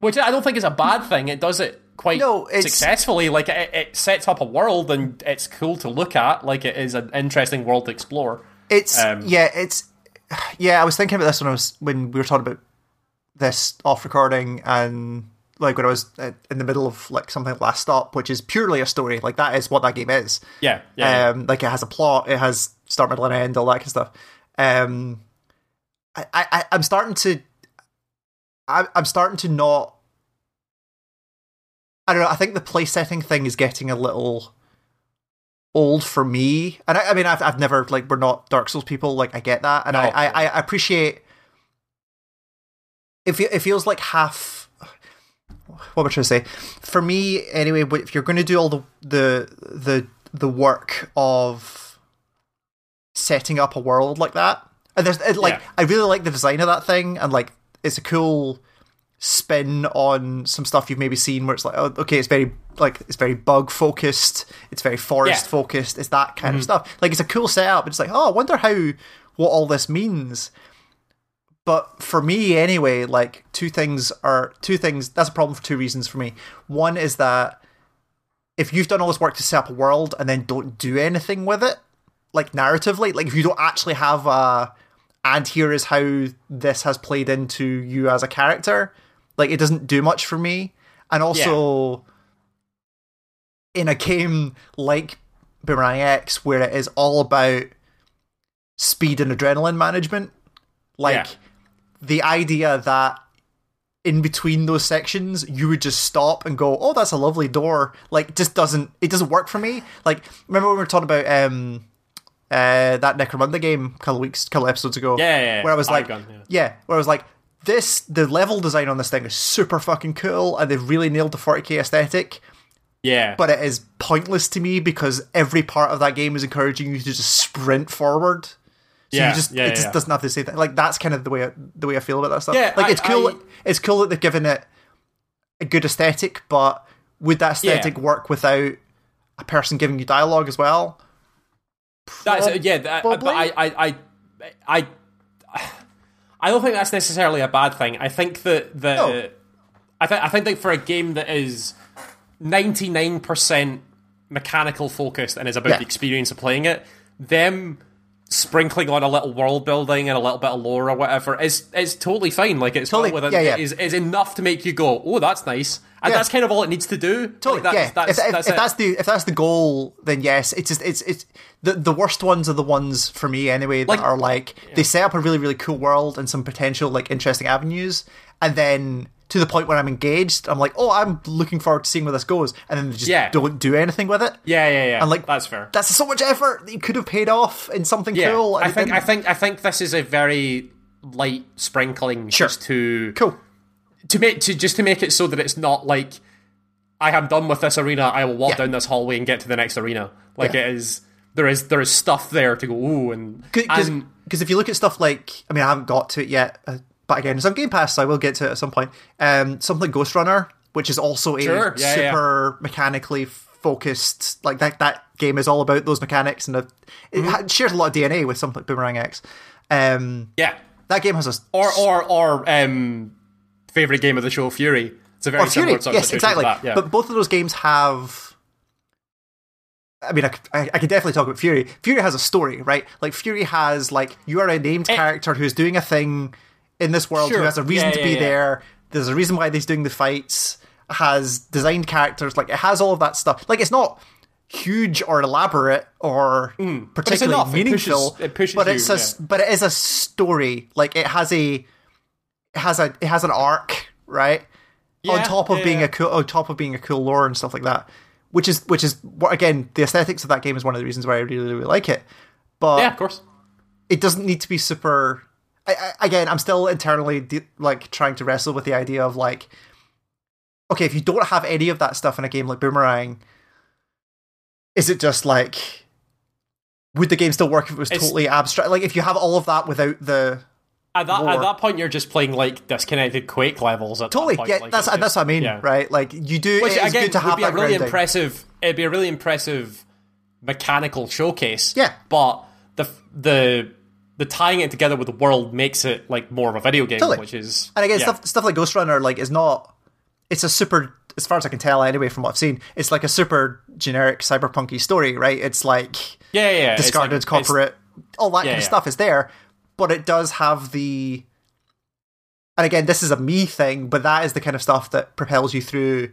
which I don't think is a bad thing. It does it quite No, successfully. Like it, it sets up a world and it's cool to look at. Like it is an interesting world to explore. it's um, yeah, it's yeah. I was thinking about this when I was when we were talking about this off recording and like when I was uh, in the middle of like something like Last Stop, which is purely a story. Like that is what that game is. Yeah, yeah. Um, like it has a plot, it has start, middle, and end, all that kind of stuff. Um, I, I, I'm starting to, I, I'm starting to not. I don't know. I think the play setting thing is getting a little old for me, and I, I mean, I've, I've never like we're not Dark Souls people. Like I get that, and I, No. I, I appreciate. It, it feels like half what am I trying to say? For me, anyway, if you're going to do all the the the the work of setting up a world like that. And there's it, like Yeah. I really like the design of that thing, and like it's a cool spin on some stuff you've maybe seen where it's like, oh, okay, it's very like it's very bug focused, it's very forest Yeah. focused, it's that kind of mm-hmm. stuff. Like it's a cool setup. It's like, oh, I wonder how what all this means. But for me, anyway, like two things are two things. That's a problem for two reasons for me. One is that if you've done all this work to set up a world and then don't do anything with it, like narratively, like if you don't actually have a and here is how this has played into you as a character, like it doesn't do much for me. And also in a game like Boomerang X where it is all about speed and adrenaline management, like Yeah. the idea that in between those sections you would just stop and go oh that's a lovely door like just doesn't it doesn't work for me like remember when we were talking about um uh that necromunda game a couple weeks couple episodes ago Yeah, yeah, yeah. where i was like Argon, yeah. yeah where i was like this the level design on this thing is super fucking cool and they've really nailed the 40k aesthetic Yeah. but it is pointless to me because every part of that game is encouraging you to just sprint forward. So Yeah, you just yeah, it just yeah. doesn't have to say that. Like that's kind of the way I, the way I feel about that stuff. Yeah, like I- it's cool. I- it's cool that they've given it a good aesthetic, but would that aesthetic Yeah. work without a person giving you dialogue as well? That's uh, yeah, that, but I, I, I, I, I don't think that's necessarily a bad thing. I think that the, No. I think I think that for a game that is ninety nine percent mechanical focused and is about Yeah. the experience of playing it, them sprinkling on a little world building and a little bit of lore or whatever is is totally fine. Like it's Totally, within, yeah, yeah. Is, is enough to make you go, oh, that's nice, and Yeah. that's kind of all it needs to do. Totally, Like, yeah. that's, that's, if if, that's if that's the if that's the goal, then yes. It's just it's it's the the worst ones are the ones for me anyway that Like- are like they set up a really really cool world and some potential like interesting avenues, and then to the point where I'm engaged, I'm like, oh, I'm looking forward to seeing where this goes, and then they just Yeah. don't do anything with it. yeah, yeah, yeah. And like that's fair. That's so much effort that you could have paid off in something Yeah, cool. I think I think I think this is a very light sprinkling Sure. just to cool. to make to just to make it so that it's not like I am done with this arena. I will walk Yeah. down this hallway and get to the next arena. Like it is there is there is stuff there to go ooh and Because if you look at stuff like, I mean, I haven't got to it yet, uh, but again, it's on Game Pass, so I will get to it at some point. Um, something like Ghost Runner, which is also a Sure, yeah, yeah. super mechanically focused, like that. That game is all about those mechanics, and it, Mm-hmm. shares a lot of DNA with something like Boomerang X. Um, yeah. that game has a Or or or um favorite game of the show Furi. It's a very or Furi, similar sort yes, exactly. that, yeah. But both of those games have. I mean, I, I- I can definitely talk about Furi. Furi has a story, right? Like Furi has like you are a named character who's doing a thing in this world who Eh. Has a reason Yeah, to yeah, be yeah. there. There's a reason why he's doing the fights. Has designed characters, like it has all of that stuff. Like it's not huge or elaborate or particularly Hmm. enough. It meaningful, pushes- it pushes but you, it's a yeah. but it is a story. Like it has a it has a it has an arc, right? on top of yeah, being yeah. a cool on top of being a cool lore and stuff like that which is which is what again the aesthetics of that game is one of the reasons why i really really like it but yeah, of course. it doesn't need to be super I, I, again i'm still internally de- like trying to wrestle with the idea of like okay if you don't have any of that stuff in a game like boomerang is it just like would the game still work if it was It's- totally abstract like if you have all of that without the At that lore. at that point you're just playing like disconnected Quake levels at totally that point. yeah Like, that's that's what i mean yeah. right like you do Which it's again good to would have be a really grounding. impressive. It'd be a really impressive mechanical showcase. Yeah. but the the the tying it together with the world makes it like more of a video game, Totally. which is And again, yeah. stuff stuff like Ghost Runner, like, is not. It's a super, as far as I can tell, anyway, from what I've seen, it's like a super generic cyberpunky story, right? It's like yeah, yeah, yeah. Discarded like- corporate, all that kind of yeah. stuff is there, but it does have the. And again, this is a me thing, but that is the kind of stuff that propels you through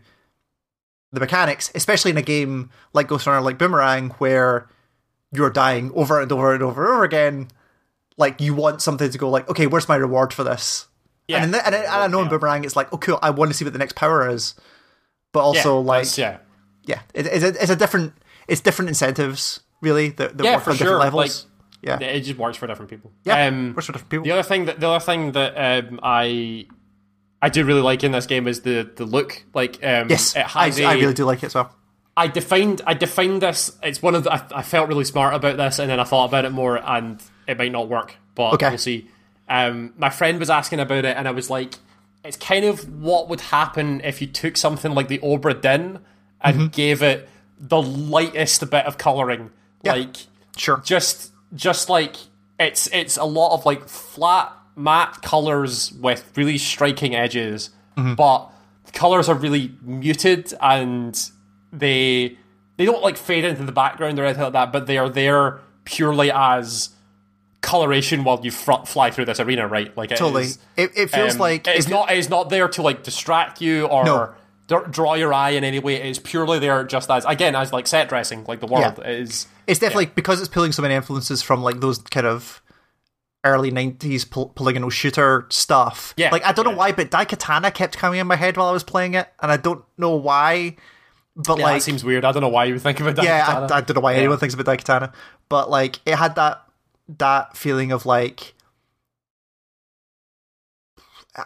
the mechanics, especially in a game like Ghost Runner, like Boomerang, where you're dying over and over and over and over again. Like you want something to go like, okay, where's my reward for this? Yeah. And, the, and, I- and I know in Boomerang, it's like, oh, cool, I want to see what the next power is. But yeah, also, like, yeah, yeah, it, it's, a, it's a different, it's different incentives, really, that, that Yeah, work for on sure, different levels. yeah, it just works for different people. yeah, Um, works for different people. the other thing that the other thing that um, I I do really like in this game is the the look. Like, um, yes, it I, has a- I really do like it as well. I defined I defined this. It's one of the, I, I felt really smart about this, and then I thought about it more, and it might not work, but Okay. we'll see. Um, my friend was asking about it, and I was like, it's kind of what would happen if you took something like the Obra Dinn and Mm-hmm. gave it the lightest bit of coloring, like Sure. just just like it's it's a lot of like flat matte colors with really striking edges but the colors are really muted and they they don't like fade into the background or anything like that but they are there purely as coloration while you fr- fly through this arena right like it Totally. is, It, it feels um, like it's not it's not there to like distract you or No. d- draw your eye in any way it's purely there just as again as like set dressing like the world Yeah. is It's definitely because it's pulling so many influences from like those kind of early '90s pol- polygonal shooter stuff. Yeah, like I don't know why, but Daikatana kept coming in my head while I was playing it, and I don't know why. But yeah, like, seems weird I don't know why you would think of it yeah, I, I don't know why Yeah. anyone thinks about Daikatana, but like it had that that feeling of like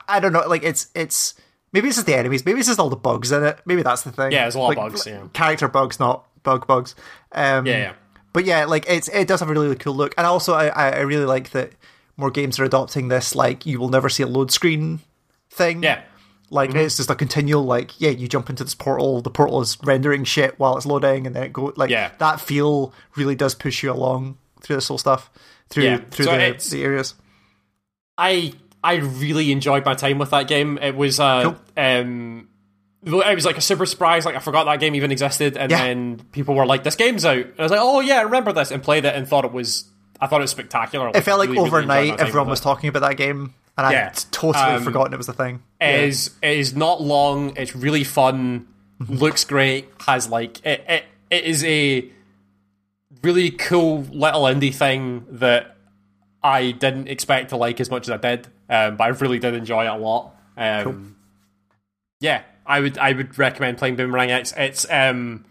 I- don't know, like it's it's maybe it's just the enemies, maybe it's just all the bugs in it. Maybe that's the thing. Yeah, there's a lot of bugs, yeah. character bugs, not bug bugs. Um, yeah, yeah. but yeah, like it's it does have a really, really cool look, and also I I I really like that more games are adopting this like you will never see a load screen thing. Yeah. Like it's just a continual like yeah you jump into this portal the portal is rendering shit while it's loading and then it go like Yeah. that feel really does push you along through this whole stuff through Yeah. through So the, it's- the areas. I I really enjoyed my time with that game. It was uh Cool. um it was like a super surprise. Like I forgot that game even existed, and Yeah. then people were like, "This game's out," and I was like, "Oh yeah, I remember this," and played it and thought it was. I thought it was spectacular. It felt like really, really overnight time everyone was talking about that game and Yeah. I'd totally Um, forgotten it was a thing. It is it is not long. It's really fun. Mm-hmm. looks great. Has like it, it it is a really cool little indie thing that I didn't expect to like as much as I did. Um, but I really did enjoy it a lot. Um, Yeah, I would I would recommend playing Boomerang X. It's um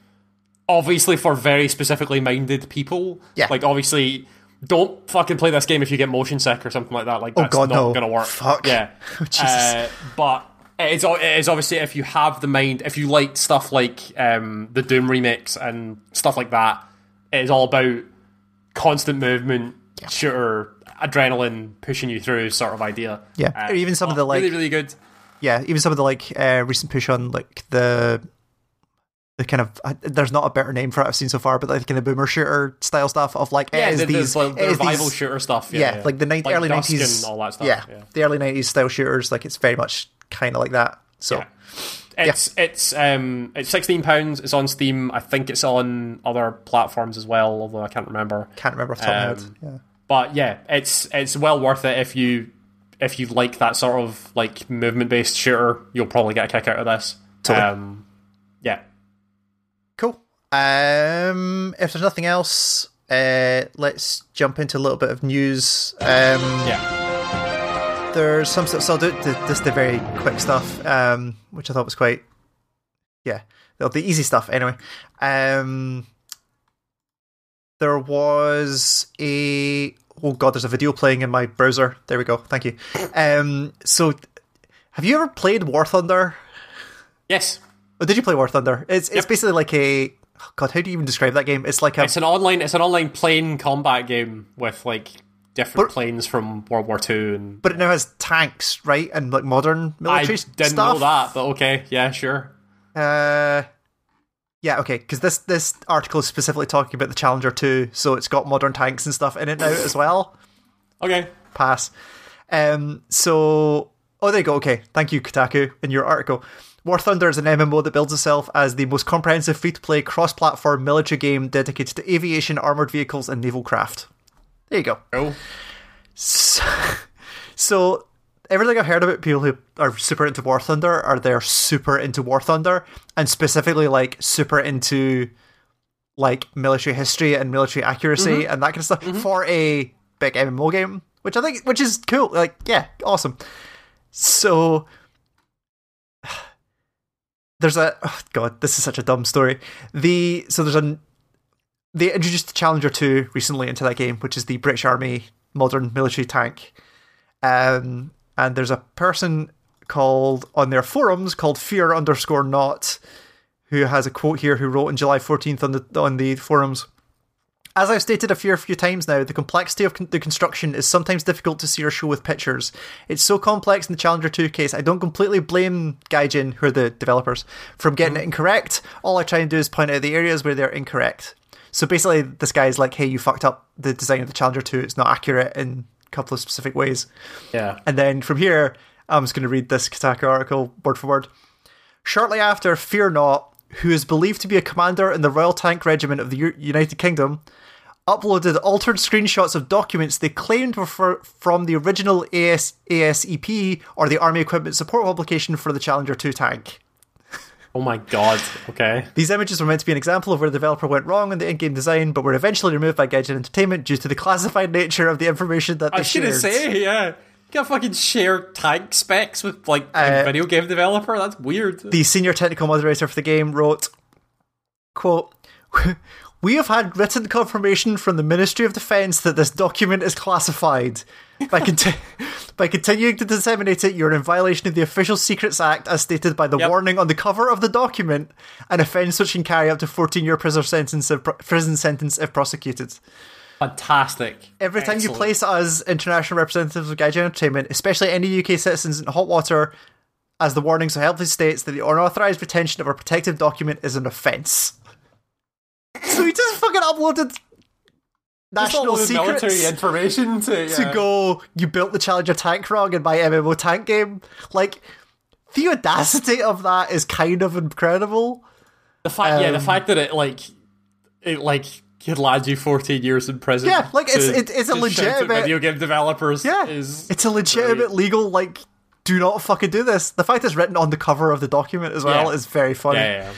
obviously for very specifically minded people. Yeah. like obviously. Don't fucking play this game if you get motion sick or something like that. Like that's Oh, God, not no. gonna work. Fuck. Yeah. Jesus. Uh, but it's it is obviously if you have the mind, if you like stuff like um, the Doom remix and stuff like that, it is all about constant movement, shooter, adrenaline pushing you through sort of idea. Yeah. Uh, Or even some of the, like- really really good. yeah, even some of the like uh, recent push on like the the kind of uh, there's not a better name for it I've seen so far, but like in the kind of boomer shooter style stuff of like Yeah, it is the, these, the, the it is revival these- shooter stuff. yeah, Yeah, yeah. like the ni- Like early nineties and all that stuff. Yeah, yeah. the early nineties style shooters, like it's very much kind of like that. So Yeah. It's it's um it's sixteen pounds. It's on Steam. I think it's on other platforms as well, although I can't remember. can't remember off the top of my Um, head. Yeah. But yeah, it's it's well worth it if you if you like that sort of like movement based shooter. You'll probably get a kick out of this. Totally. Um, yeah, Cool. Um, if there's nothing else, uh, let's jump into a little bit of news. Um, yeah, there's some stuff. So I'll do the, just the very quick stuff, um, which I thought was quite, yeah, the, easy stuff. Anyway, um, there was a oh god, there's a video playing in my browser. There we go. Thank you. Um, so have you ever played War Thunder? yes. Oh, did you play War Thunder? It's it's Yep. basically like a oh god. How do you even describe that game? It's like a It's an online it's an online plane combat game with like different But- planes from World War Two and. but it now has tanks, right, and like modern military. I didn't stuff. know that, but okay, yeah, sure. Uh, yeah, okay, because this this article is specifically talking about the Challenger 2, so it's got modern tanks and stuff in it now as well. Okay, Pass. Um, so oh, there you go. Okay, thank you, Kotaku, in your article. War Thunder is an MMO that builds itself as the most comprehensive free-to-play cross-platform military game dedicated to aviation, armored vehicles, and naval craft. There you go. Oh. So, so everything I've heard about people who are super into War Thunder are they're super into War Thunder and specifically like super into like military history and military accuracy mm-hmm. and that kind of stuff mm-hmm. for a big MMO game, which I think which is cool. Like, yeah, awesome. So there's a oh god, this is such a dumb story. The so there's a they introduced the Challenger 2 recently into that game, which is the British Army modern military tank. Um, and there's a person called on their forums called fear underscore not who has a quote here, who wrote on July 14th on the on the forums. As I've stated a few, a few times now, the complexity of con- the construction is sometimes difficult to see or show with pictures. It's so complex in the Challenger 2 case, I don't completely blame Gaijin, who are the developers, from getting it incorrect. All I try and do is point out the areas where they're incorrect. So basically, this guy's like, hey, you fucked up the design of the Challenger 2, it's not accurate in a couple of specific ways. Yeah. And then from here, I'm just going to read this Kotaku article word for word. Shortly after, Fear Not, who is believed to be a commander in the Royal Tank Regiment of the U- United Kingdom, uploaded altered screenshots of documents they claimed were for, from the original AS- ASEP or the Army Equipment Support publication for the Challenger 2 tank. Oh my god. Okay. These images were meant to be an example of where the developer went wrong in the in-game design, but were eventually removed by Gaijin Entertainment due to the classified nature of the information that they I was gonna shared. say, yeah. You can't fucking share tank specs with like a Uh, video game developer. That's weird. the senior technical moderator for the game wrote, quote, We have had written confirmation from the Ministry of Defense that this document is classified. By, conti- by continuing to disseminate it, you're in violation of the Official Secrets Act as stated by the Yep. warning on the cover of the document, an offence which can carry up to 14 year prison sentence if, prison sentence if prosecuted. Fantastic. Every time you place us, international representatives of Gaijin Entertainment, especially any UK citizens in hot water, as the warning so helpfully states that the unauthorized retention of a protective document is an offence. So he just fucking uploaded national the military information to, to go, you built the Challenger tank wrong in my MMO tank game. Like, the audacity of that is kind of incredible. The fact, yeah, the um, fact that it like, it like could land you fourteen years in prison. Yeah, like, it's- to- it- it's a to shout at legitimate- video game developers. Yeah, is it's a legitimate great. legal like. Do not fucking do this. The fact it's written on the cover of the document as well Yeah. is very funny. Yeah,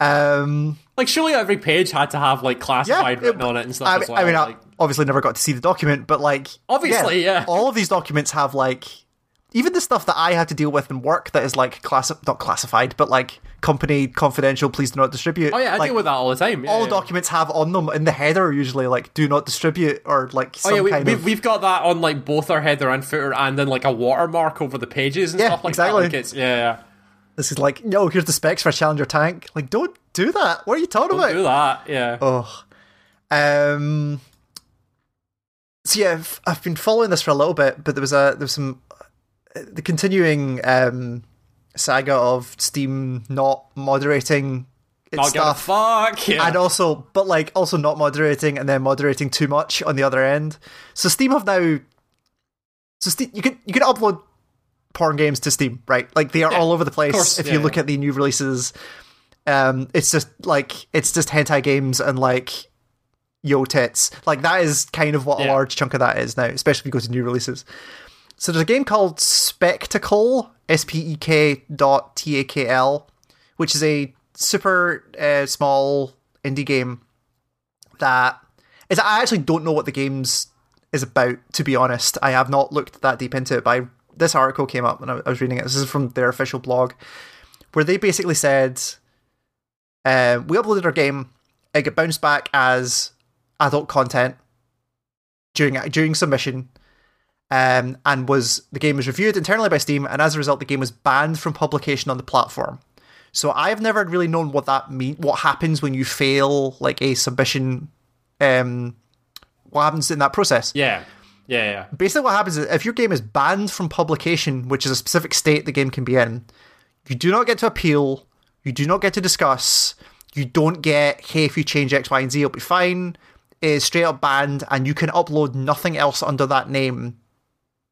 yeah. Um, Like surely every page had to have like yeah, classified written it- on it and stuff I, as mean- well. I mean, I obviously never got to see the document, but like, Obviously, yeah. all of these documents have like, even the stuff that I had to deal with in work that is like class not classified, but like company confidential. Please do not distribute. oh yeah, I like, deal with that all the time. Yeah, all yeah. documents have on them in the header usually like do not distribute or like Oh yeah, we, kind we, of we've got that on like both our header and footer, and then like a watermark over the pages and Yeah, stuff like exactly. that. Like it's yeah, yeah. this is like no here's the specs for a Challenger tank. Like don't do that. What are you talking Don't about? do that. Yeah. Oh. Um. So yeah, I've, I've been following this for a little bit, but there was a there was some the continuing um saga of Steam not moderating its Not stuff, fuck. Yeah. and also but like also not moderating and then moderating too much on the other end. So Steam have now. So Steam, you can you can upload porn games to Steam, right? Like they are Yeah, all over the place. course, if yeah, you look at the new releases, um, it's just like it's just hentai games and like yo tits. Like that is kind of what a large chunk of that is now, especially if you go to new releases. So there's a game called Spectacle, S P E K dot T A K L, which is a super uh, small indie game that is. I actually don't know what the game's is about. To be honest, I have not looked that deep into it. But I, this article came up when I, I was reading it. This is from their official blog, where they basically said, uh, "We uploaded our game. It got bounced back as adult content during during submission." um, and was the game was reviewed internally by Steam, and as a result, the game was banned from publication on the platform. So I've never really known what that mean. What happens when you fail like a submission? Um, what happens in that process? yeah. Yeah. Yeah. Basically, what happens is if your game is banned from publication, which is a specific state the game can be in, you do not get to appeal. You do not get to discuss. You don't get, hey, if you change X, Y, and Z, it'll be fine. It is straight up banned, and you can upload nothing else under that name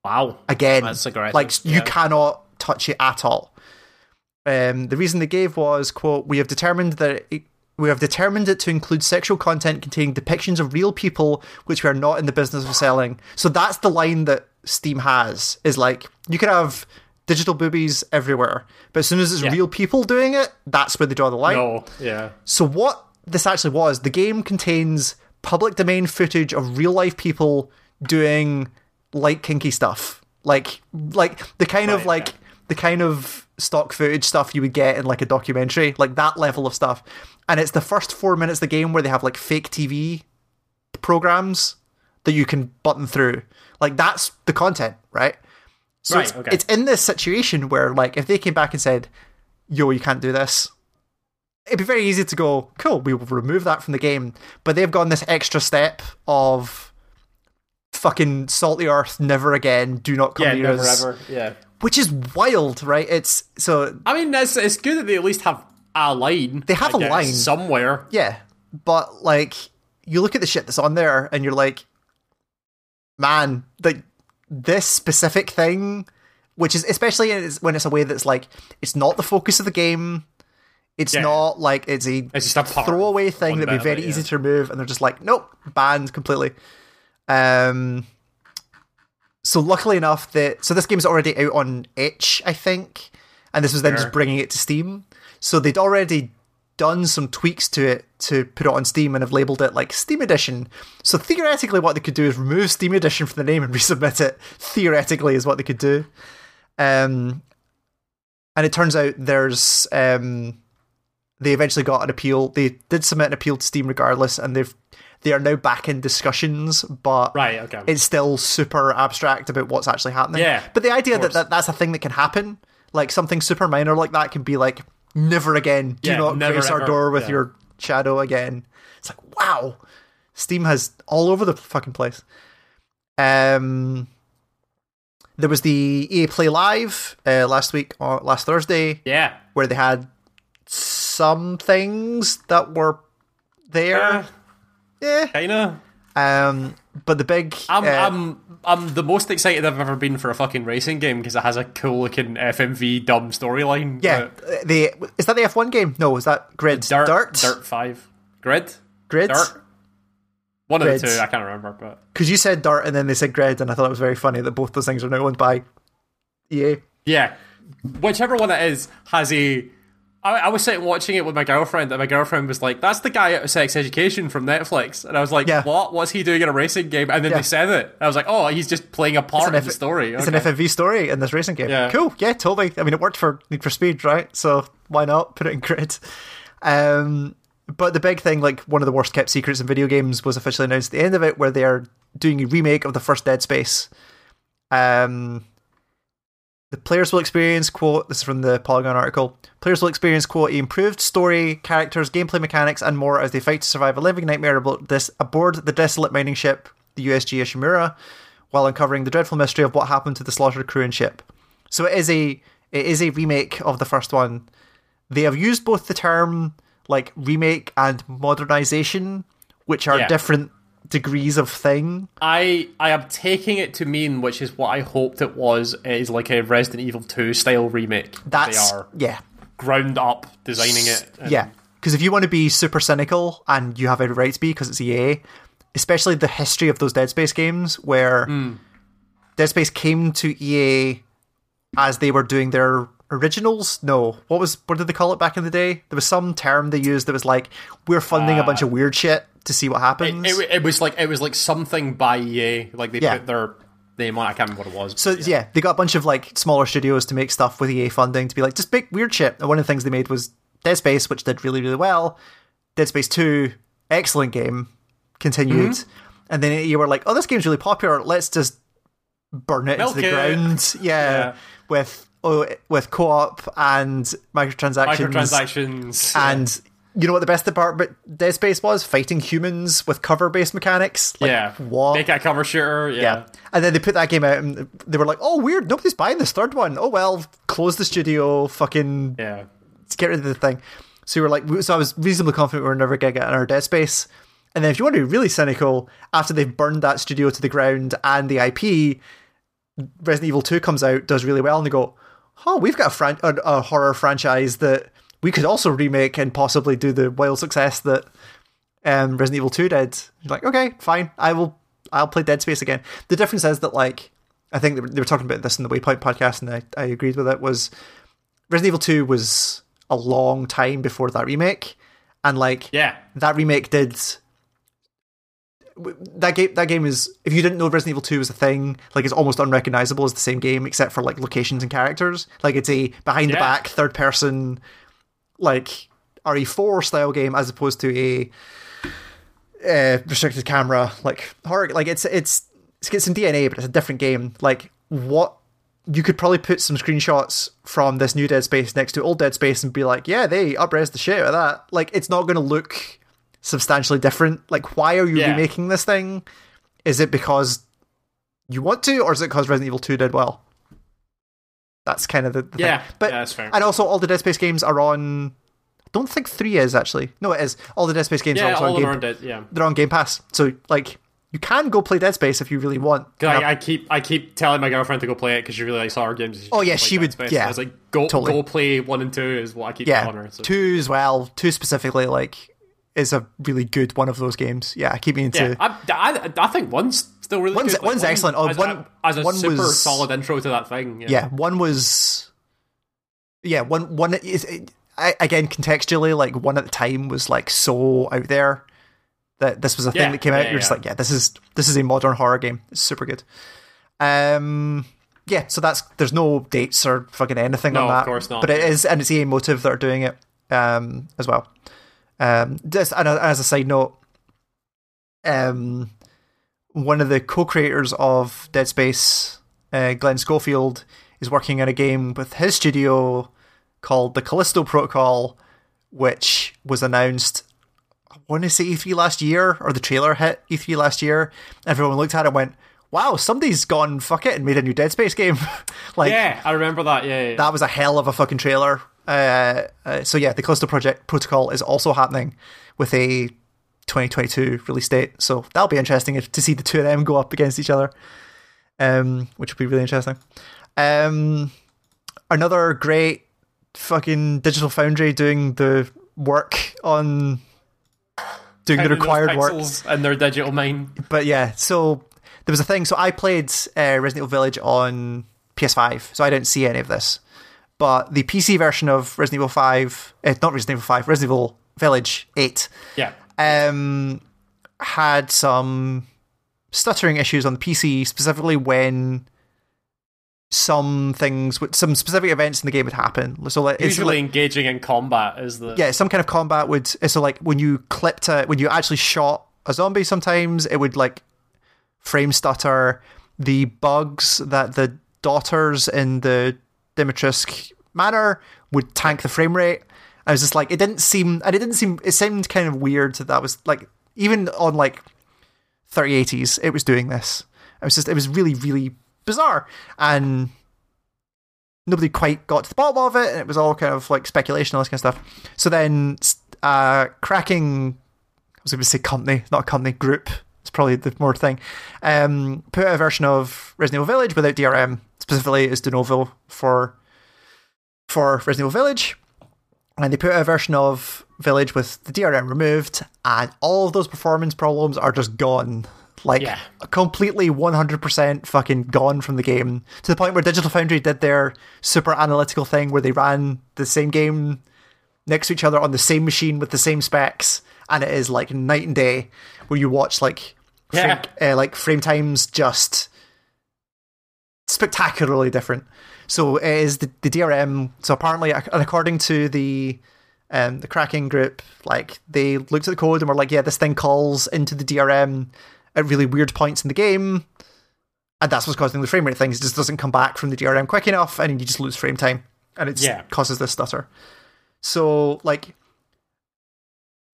Wow. again. That's aggressive, Like you cannot touch it at all. Um, the reason they gave was quote: "We have determined that it, we have determined it to include sexual content containing depictions of real people, which we are not in the business of selling." So that's the line that Steam has is like you can have digital boobies everywhere, but as soon as it's Yeah. real people doing it, that's where they draw the line. No. Yeah. So what this actually was, the game contains public domain footage of real life people doing like kinky stuff. Like like the kind of like okay. the kind of stock footage stuff you would get in like a documentary, like that level of stuff. And it's the first 4 minutes of the game where they have like fake TV programs that you can button through. Like that's the content, right? So Right, it's, okay. it's in this situation where like if they came back and said, "Yo, you can't do this," it'd be very easy to go, cool, we will remove that from the game. But they've gone this extra step of fucking salty earth, never again, do not come Yeah, near never us. ever. Yeah. Which is wild, right? It's so I mean, it's, it's good that they at least have a line. They have I a guess, line. somewhere. yeah, but like you look at the shit that's on there, and you're like, man, like this specific thing, which is especially when it's a way that's like it's not the focus of the game. It's Yeah. not like it's a It's a throwaway thing that'd be very it, easy to remove, and they're just like, nope, banned completely. Um. So luckily enough that so this game's already out on itch, I think, and this was then Sure. just bringing it to Steam. So they'd already done some tweaks to it to put it on Steam and have labeled it like Steam Edition. So theoretically, what they could do is remove Steam Edition from the name and resubmit it. Theoretically, is what they could do. Um, and it turns out there's um, they eventually got an appeal. They did submit an appeal to Steam regardless, and they've they are now back in discussions, but Right. Okay. it's still super abstract about what's actually happening. Yeah, But the idea that, that that's a thing that can happen, like something super minor like that, can be like, never again. Do Yeah, not never, grace our ever. door with Yeah. your shadow again. It's like, wow. Steam has all over the fucking place. Um, there was the EA Play Live uh, last week, or last Thursday, yeah. where they had some things that were there. Uh, yeah. kinda. Um, but the big. I'm, uh, I'm, I'm the most excited I've ever been for a fucking racing game because it has a cool looking FMV dumb storyline. Yeah, Uh, the is that the F one game? No, is that Grid? Dirt, Dirt, Dirt Five, Grid, Grid. Dirt. One of the two, I can't remember, but Because you said Dirt and then they said Grid, and I thought it was very funny that both those things are now owned by EA. yeah, whichever one it is has a. I, I was sitting watching it with my girlfriend, and my girlfriend was like, "That's the guy at Sex Education from Netflix," and I was like, Yeah. "What? What's he doing in a racing game?" And then Yeah. they said it. I was like, "Oh, he's just playing a part of F- the story." It's Okay. an FMV story in this racing game. Yeah. Cool. Yeah, totally. I mean, it worked for Need for Speed, right? So why not put it in Grid? Um, but the big thing, like one of the worst kept secrets in video games, was officially announced at the end of it, where they are doing a remake of the first Dead Space. Um, the players will experience quote. This is from the Polygon article. Players will experience quote improved story, characters, gameplay mechanics, and more as they fight to survive a living nightmare aboard this aboard the desolate mining ship, the USG Ishimura, while uncovering the dreadful mystery of what happened to the slaughtered crew and ship. So it is a it is a remake of the first one. They have used both the term like remake and modernization, which are Yeah. different degrees of thing. I I am taking it to mean, which is what I hoped it was, is like a Resident Evil Two style remake. That's they are yeah. ground up designing it. and- Yeah, because if you want to be super cynical, and you have every right to be, because it's EA, especially the history of those Dead Space games, where Hmm. Dead Space came to EA as they were doing their originals. No, what was what did they call it back in the day? There was some term they used that was like, "We're funding a bunch of weird shit to see what happens." Uh, It, it was like it was like something by EA, like they Yeah. put their name on. I can't remember what it was. So yeah. they got a bunch of like smaller studios to make stuff with EA funding to be like just make weird shit. And one of the things they made was Dead Space, which did really really well. Dead Space Two, excellent game, continued. Mm-hmm. And then you were like, oh, this game's really popular. Let's just burn it Milk into the it. ground. Yeah, Yeah. with with co-op and microtransactions. microtransactions And you know what the best part about Dead Space was? Fighting humans with cover-based mechanics. Like, yeah, what? make a cover shooter. Yeah, Yeah. And then they put that game out and they were like, oh, weird, nobody's buying this third one. Oh, well, close the studio, fucking yeah. get rid of the thing. So we were like, so I was reasonably confident we were never going to get another Dead Space. And then if you want to be really cynical, after they've burned that studio to the ground and the IP, Resident Evil 2 comes out, does really well, and they go, oh, we've got a, fran- a, a horror franchise that we could also remake and possibly do the wild success that um, Resident Evil 2 did. You're like, okay, fine, I will, I'll play Dead Space again. The difference is that, like, I think they were, they were talking about this in the Waypoint podcast, and I, I agreed with it, was Resident Evil 2 was a long time before that remake. And, like, Yeah, that remake did that game that game is if you didn't know Resident Evil 2 was a thing like it's almost unrecognizable as the same game except for like locations and characters. Like it's a behind-the-back third person like RE4 style game as opposed to a uh, restricted camera like horror like it's it's it's got some DNA but it's a different game. Like what you could probably put some screenshots from this new Dead Space next to old Dead Space and be like, yeah, they upres the shit out of that. Like, it's not going to look substantially different. Like, why are you Yeah. remaking this thing? Is it because you want to, or is it because Resident Evil 2 did well? That's kind of the, the Yeah, thing. But yeah, that's fair. and also all the Dead Space games are on. I don't think three is actually. No, it is. All the Dead Space games are Yeah, also all on Game. are dead. Yeah. They're on Game Pass, so like you can go play Dead Space if you really want. I, I keep I keep telling my girlfriend to go play it because she really likes horror games. Oh, yeah, she Dead would- Space. yeah, I was like, go totally. go play one and two is what I keep yeah, telling her. So. two as well. Two specifically, like, is a really good one of those games. Yeah, keep me into. Yeah, I, I, I think one's still really One's- good. Like, one's one- excellent. Oh, as, one- as a one super was- solid intro to that thing. Yeah, yeah, one was. Yeah, one one is it, I, again contextually like one at the time was like so out there that this was a thing Yeah, that came out. You're just like, yeah, this is this is a modern horror game. It's super good. Um, yeah, so that's there's no dates or fucking anything No, on that. of course not, But it is, and it's EA Motive that are doing it um as well. Um, just and as a side note, um, one of the co-creators of Dead Space, uh, Glenn Schofield, is working on a game with his studio called the Callisto Protocol, which was announced. I want to say E3 last year, or the trailer hit E3 last year. Everyone looked at it and went, "Wow, somebody's gone fuck it and made a new Dead Space game." like yeah, I remember that. Yeah, yeah, yeah. that was a hell of a fucking trailer. Uh, uh, so yeah, the Callisto Project Protocol is also happening with a 2022 release date. So that'll be interesting if, to see the two of them go up against each other, um, which will be really interesting. Um, another great fucking Digital Foundry doing the work on doing the required work in their digital mind. but yeah, so there was a thing. So I played uh, Resident Evil Village on PS5, so I didn't see any of this. But the PC version of Resident Evil 5, uh, not Resident Evil 5, Resident Evil Village 8, Yeah, um, had some stuttering issues on the PC, specifically when some things, some specific events in the game would happen. So like, usually like, engaging in combat is the yeah, some kind of combat would. So like when you clipped a, when you actually shot a zombie, sometimes it would like frame stutter. The bugs that the daughters in the Dimitrescu manor would tank the frame rate. I was just like, it didn't seem, and it didn't seem, it seemed kind of weird that that was like, even on like 3080s, it was doing this. It was just, it was really, really bizarre. And nobody quite got to the bottom of it, and it was all kind of like speculation, all this kind of stuff. So then, uh, cracking, I was going to say company, not a company, group. It's probably the more thing. Um, put out a version of Resident Evil Village without DRM. Specifically, is Denuvo for for Resident Evil Village, and they put out a version of Village with the DRM removed, and all of those performance problems are just gone. Like Yeah. completely 100% fucking gone from the game to the point where Digital Foundry did their super analytical thing where they ran the same game next to each other on the same machine with the same specs, and it is like night and day. Where you watch like frame, uh, like frame times just spectacularly different. So it is the, the DRM. So apparently, according to the um, the cracking group, like they looked at the code and were like, "Yeah, this thing calls into the DRM at really weird points in the game." And that's what's causing the frame rate things. It just doesn't come back from the DRM quick enough, and you just lose frame time, and it Yeah. causes this stutter. So, like,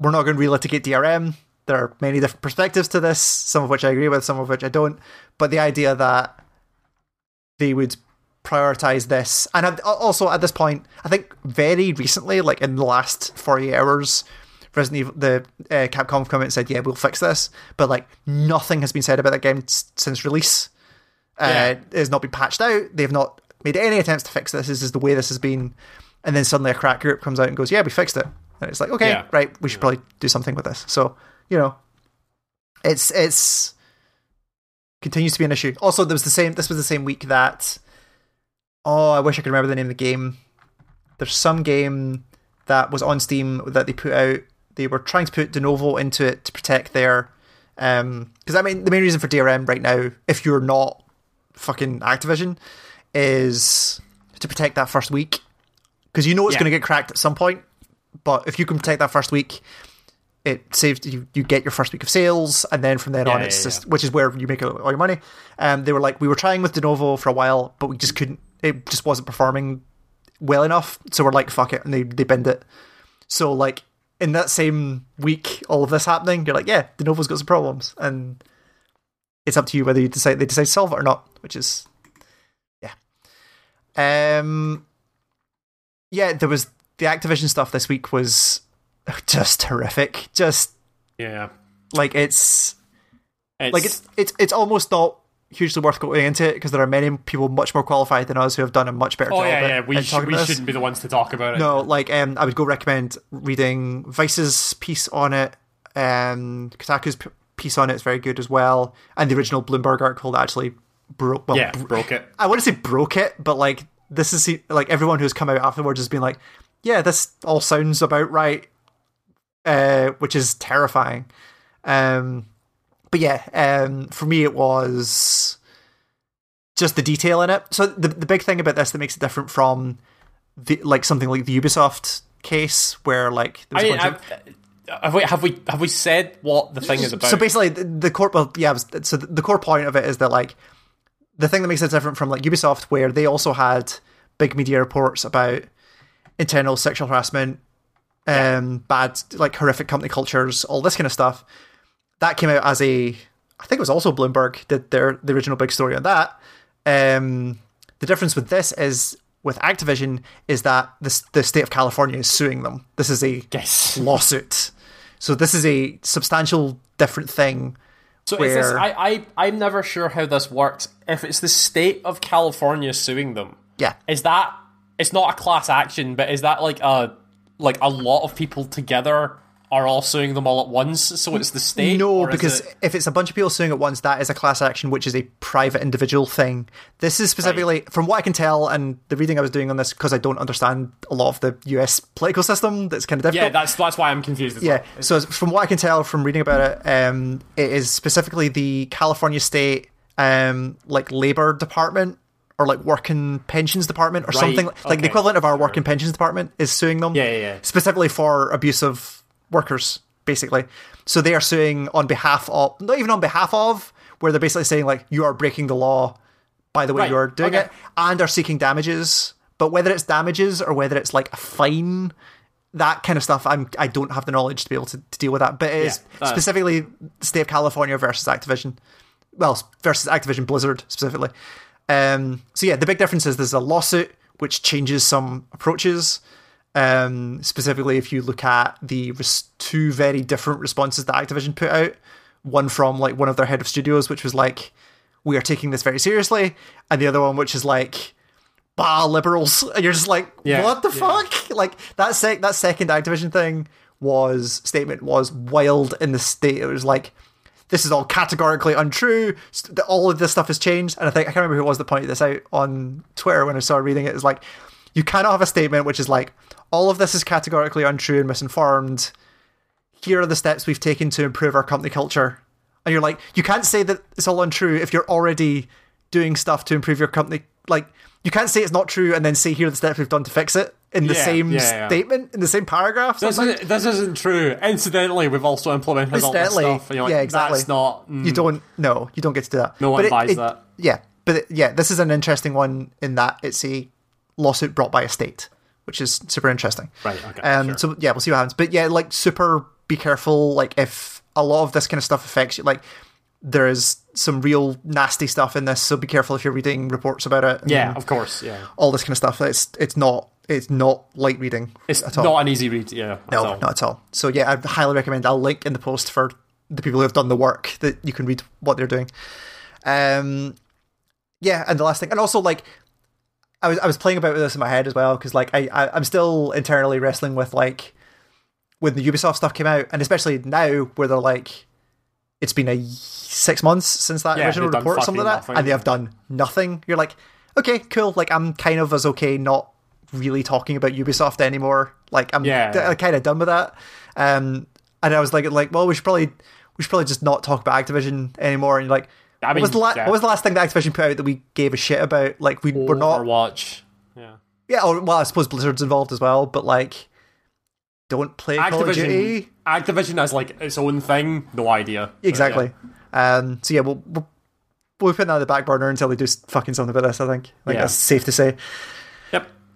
we're not going to relitigate DRM. There are many different perspectives to this, some of which I agree with, some of which I don't. But the idea that they would prioritize this, and I've- also at this point, I think very recently, like in the last 48 hours, Resident Evil, the uh, Capcom come out and said, "Yeah, we'll fix this," but like nothing has been said about that game s- since release. Uh, Yeah. It has not been patched out. They've not made any attempts to fix this. This is the way this has been. And then suddenly a crack group comes out and goes, "Yeah, we fixed it." And it's like, okay, Yeah. right, we should probably do something with this. So you know, it's it's continues to be an issue. Also, there was the same. This was the same week that. Oh, I wish I could remember the name of the game. There's some game that was on Steam that they put out. They were trying to put Denuvo into it to protect their. um Because I mean, the main reason for DRM right now, if you're not fucking Activision, is to protect that first week. Because you know it's Yeah. going to get cracked at some point. But if you can protect that first week, it saves you. You get your first week of sales, and then from then on, it's yeah, just which is where you make all your money. Um, they were like, we were trying with Denuvo for a while, but we just couldn't. It just wasn't performing well enough. So we're like, fuck it, and they they bend it. So like in that same week, all of this happening, you're like, yeah, Denuvo's got some problems, and it's up to you whether you decide they decide to solve it or not, which is yeah. Um, yeah, there was the Activision stuff this week was just horrific. Just Yeah. like it's It's, like it's it's it's almost not hugely worth going into it because there are many people much more qualified than us who have done a much better oh job. yeah, yeah. We, sh- we shouldn't be the ones to talk about it. No, like um, I would go recommend reading Vice's piece on it. Um, Kotaku's piece on it is very good as well, and the original Bloomberg article that actually broke. Well, Yeah, br- broke it. I want to say broke it, but like this is like everyone who's come out afterwards has been like, yeah, this all sounds about right, uh, which is terrifying. Um, but yeah, um, for me it was just the detail in it. So the the big thing about this that makes it different from the like something like the Ubisoft case where like there was I a mean, bunch I've- have we have we have we said what the thing is about? So basically, the, the core, well, yeah, so the core point of it is that like the thing that makes it different from like Ubisoft, where they also had big media reports about internal sexual harassment, um, bad like horrific company cultures, all this kind of stuff. That came out as a, I think it was also Bloomberg did their the original big story on that. Um, the difference with this is with Activision is that this the state of California is suing them. This is a yes. lawsuit. So this is a substantial different thing. So is this, where- I, I I'm never sure how this works. If it's the state of California suing them, Yeah. is that it's not a class action, but is that like a like a lot of people together are all suing them all at once? So it's the state. No, because it- if it's a bunch of people suing at once, that is a class action, which is a private individual thing. This is specifically, from what I can tell, and the reading I was doing on this, because I don't understand a lot of the US political system, that's kind of difficult. yeah, that's that's why I'm confused. As Yeah. well. So from what I can tell from reading about it, um, it is specifically the California State, um, like labor department or like working pensions department or Right, something like the equivalent of our working pensions department is suing them. Yeah, yeah, yeah. Specifically for abusive workers, basically. So they are suing on behalf of, not even on behalf of, where they're basically saying like you are breaking the law by the way Right, you're doing okay. it, and are seeking damages. But whether it's damages or whether it's like a fine, that kind of stuff, I'm I don't have the knowledge to be able to, to deal with that. But it is Yeah, uh, specifically the state of California versus Activision, well versus Activision Blizzard specifically. Um, so yeah, the big difference is there's a lawsuit which changes some approaches. Um, specifically, if you look at the res- two very different responses that Activision put out, one from like one of their head of studios, which was like, "We are taking this very seriously," and the other one, which is like, "Bah, liberals," and you're just like, Yeah, "What the yeah. fuck?" Like that sec- that second Activision thing was statement was wild in the state. It was like. This is all categorically untrue. All of this stuff has changed, and I think I can't remember who was that pointed this out on Twitter when I started reading it. It's like you cannot have a statement which is like all of this is categorically untrue and misinformed. Here are the steps we've taken to improve our company culture, and you're like, you can't say that it's all untrue if you're already doing stuff to improve your company. Like you can't say it's not true and then say here are the steps we've done to fix it in the Yeah, same yeah, yeah. statement in the same paragraph. This, sometimes. is, this isn't true. Incidentally, we've also implemented all this stuff. and you're like, yeah, exactly. That's not. mm, You don't. No, you don't get to do that. No one But it- buys it- that. Yeah, but it- yeah, this is an interesting one in that it's a lawsuit brought by a state, which is super interesting. Right, okay, Um. sure. So yeah, we'll see what happens. But yeah, like super. Be careful. Like if a lot of this kind of stuff affects you, like there is some real nasty stuff in this. So be careful if you're reading reports about it. Yeah, of course. Yeah, All this kind of stuff. It's it's not it's not light reading. it's at all. not an easy read. Yeah, No, all. not at all. So yeah, I highly recommend. I'll link in the post for the people who have done the work that you can read what they're doing. Um, yeah, and the last thing, and also like, I was I was playing about with this in my head as well because like I, I I'm still internally wrestling with like when the Ubisoft stuff came out, and especially now where they're like, it's been a six months since that Yeah, original report, or something like that, fucking and they have done nothing. You're like, okay, cool. Like I'm kind of as okay not really talking about Ubisoft anymore. Like I'm Yeah. kind of done with that. Um, and I was like, like, well, we should probably we should probably just not talk about Activision anymore. And you're like, I what mean, was the la- yeah. what was the last thing that Activision put out that we gave a shit about? Like we were not Overwatch. Yeah. yeah, or, well, I suppose Blizzard's involved as well, but like, don't play Call of Duty. Activision, Activision as like its own thing. No idea. Exactly. yeah. Um, so yeah, we'll, we'll we'll put that on the back burner until they do fucking something about this. I think. Like Yeah. that's safe to say.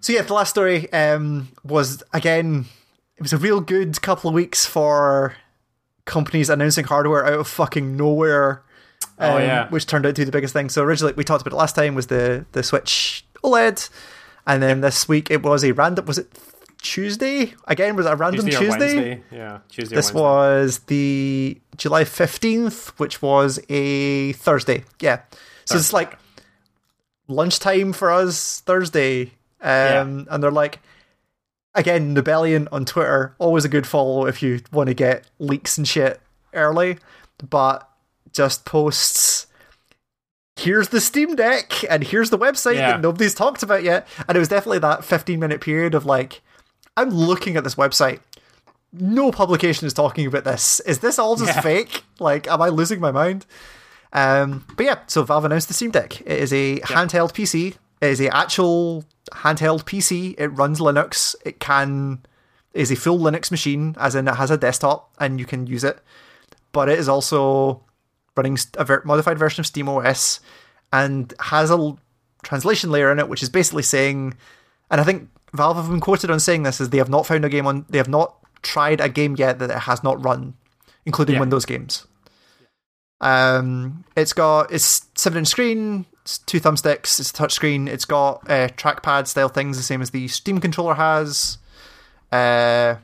So yeah, the last story um, was again. It was a real good couple of weeks for companies announcing hardware out of fucking nowhere. Oh, um, yeah. which turned out to be the biggest thing. So originally we talked about it last time was the the Switch OLED, and then this week it was a random. Was it Tuesday again? Was it a random Tuesday, Tuesday? Yeah. Tuesday. This was the July 15th, which was a Thursday. Yeah. So it's like lunchtime for us Thursday. Um, And they're like, again, Rebellion on Twitter, always a good follow if you want to get leaks and shit early, but just posts. Here's the Steam Deck, and here's the website Yeah. that nobody's talked about yet. And it was definitely that 15 minute period of like, I'm looking at this website no publication is talking about this. Is this all just Yeah. fake? Like, am I losing my mind? Um, but yeah, so Valve announced the Steam Deck. It is a handheld PC. It is a actual handheld PC. It runs Linux. It can is a full Linux machine, as in it has a desktop and you can use it. But it is also running a ver- modified version of SteamOS and has a l- translation layer in it, which is basically saying, and I think Valve have been quoted on saying this is they have not found a game on they have not tried a game yet that it has not run, including Yeah. Windows games. Um, it's got it's seven inch screen, two thumbsticks, it's a touch screen. It's got uh, trackpad style things, the same as the Steam controller has. Uh,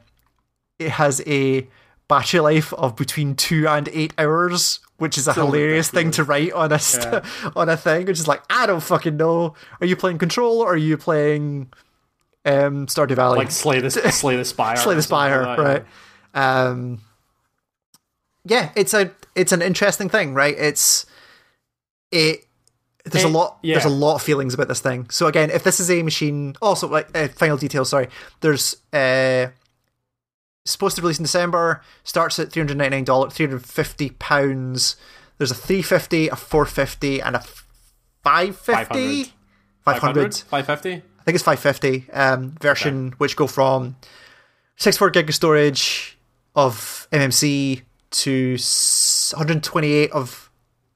it has a battery life of between two and eight hours, which is a So hilarious thing to write on a st- on a thing. Which is like I don't fucking know. Are you playing Control or are you playing um, Stardew Valley? like slay the slay the spire. Slay the Spire, like that, right? Um, yeah, it's a it's an interesting thing, right? It's it. There's a lot. yeah. There's a lot of feelings about this thing. So again, if this is a machine, also like uh, final details. Sorry, there's uh supposed to release in December. Starts at three hundred ninety nine dollars, three hundred fifty pounds. There's a three fifty, a four fifty, and a five fifty. 500. Five 500, hundred. 550. I think it's 550 um, version, which go from 64 gig of storage of MMC to 128 of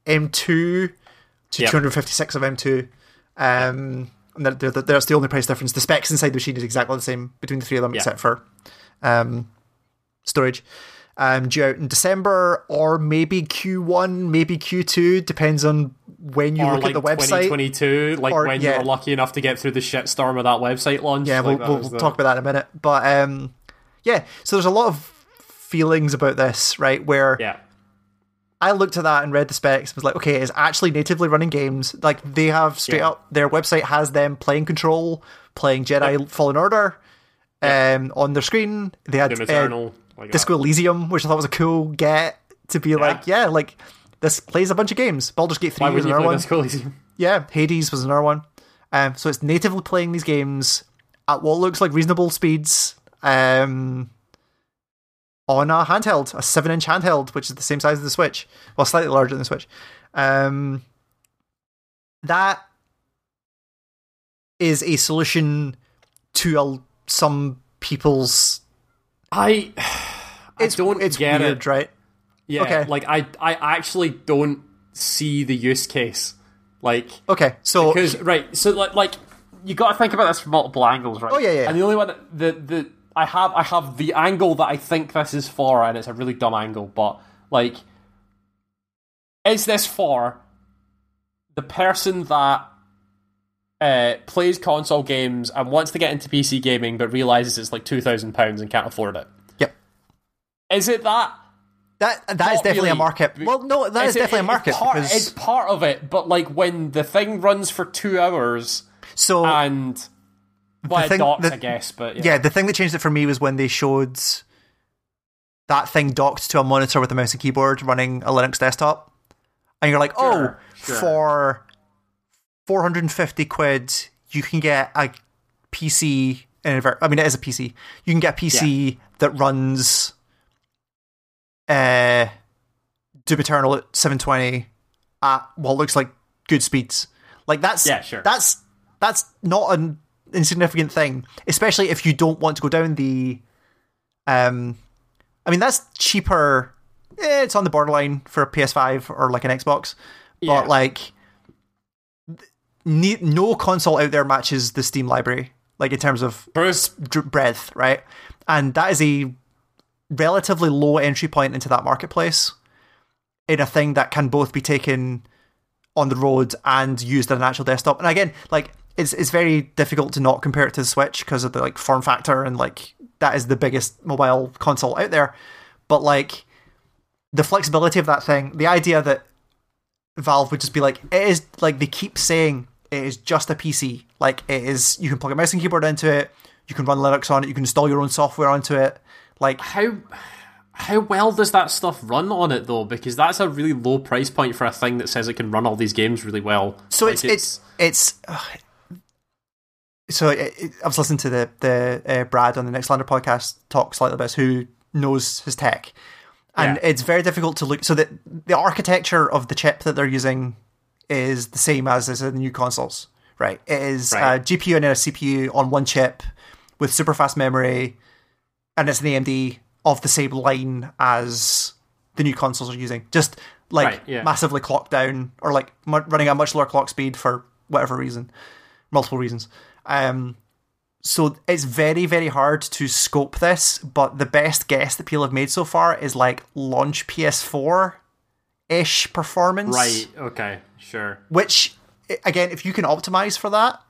M2 to Yep. 256 of M2. Um, and that- that- that's the only price difference. The specs inside the machine is exactly the same between the three of them, Yeah. except for um, storage. Um, due out in December or maybe Q1, maybe Q2, depends on when you or look like at the website. 2022, like Or- when yeah. you were lucky enough to get through the shitstorm of that website launch. Yeah, like we'll, that we'll, was we'll the- talk about that in a minute. But um, yeah, so there's a lot of feelings about this, right? Where Yeah, I looked at that and read the specs, was like, okay, it's actually natively running games. Like they have straight Yeah. up their website has them playing Control, playing Jedi Fallen Order, um, on their screen. They had uh, Eternal. like Disco Elysium, which I thought was a cool get to be like, yeah, like this plays a bunch of games. Baldur's Gate. Three was another one. Disco Elysium? Yeah, Hades was another one. Um, so it's natively playing these games at what looks like reasonable speeds um, on a handheld, a seven inch handheld, which is the same size as the Switch, well, slightly larger than the Switch. Um, that is a solution to a, some people's. I, I It's don't it's get weird, it. right? Yeah, Okay. like I, I actually don't see the use case. Like, Okay, so because right, so like, like you got to think about this from multiple angles, right? Oh, yeah, yeah. And the only one that the the I have, I have the angle that I think this is for, and it's a really dumb angle, but like, is this for the person that uh, plays console games and wants to get into PC gaming, but realizes it's like two thousand pounds and can't afford it? yep. Is it that? That that is Not definitely a market. Well, no, that is, it- definitely a market It's part, because it's part of it, but like when the thing runs for two hours so and via thing- docs, the- I guess. But yeah, yeah, the thing that changed it for me was when they showed that thing docked to a monitor with a mouse and keyboard running a Linux desktop. And you're like, Sure, oh, sure. for 450 quid, you can get a PC. I mean, it is a PC. You can get a PC that runs uh, Doom Eternal at 720 at what looks like good speeds. Like that's Yeah, sure. That's that's not an insignificant thing, especially if you don't want to go down the Um, I mean that's cheaper. eh, it's on the borderline for a PS5 or like an Xbox, Yeah. but like ne- no console out there matches the Steam library, like in terms of Bruce, breadth, right? And that is a relatively low entry point into that marketplace in a thing that can both be taken on the road and used on an actual desktop. And again, like it's it's very difficult to not compare it to the Switch because of the like form factor and like that is the biggest mobile console out there. But like the flexibility of that thing, the idea that Valve would just be like, it is like they keep saying it is just a PC. Like it is, you can plug a mouse and keyboard into it, you can run Linux on it, you can install your own software onto it. Like how how well does that stuff run on it though? Because that's a really low price point for a thing that says it can run all these games really well. so, Like, it's it's it's. uh, so it, it- I was listening to the the uh, Brad on the Nextlander podcast talk slightly about who knows his tech, and Yeah. it's very difficult to look. So that the architecture of the chip that they're using is the same as is in the new consoles, right? It is Right. a GPU and a CPU on one chip with super fast memory, and it's an AMD of the same line as the new consoles are using. Just like Right, yeah. massively clocked down or like running at much lower clock speed for whatever reason, multiple reasons. Um, so it's very very hard to scope this, but the best guess that people have made so far is like launch PS4 ish performance, right. Okay. Sure. Which again, if you can optimize for that,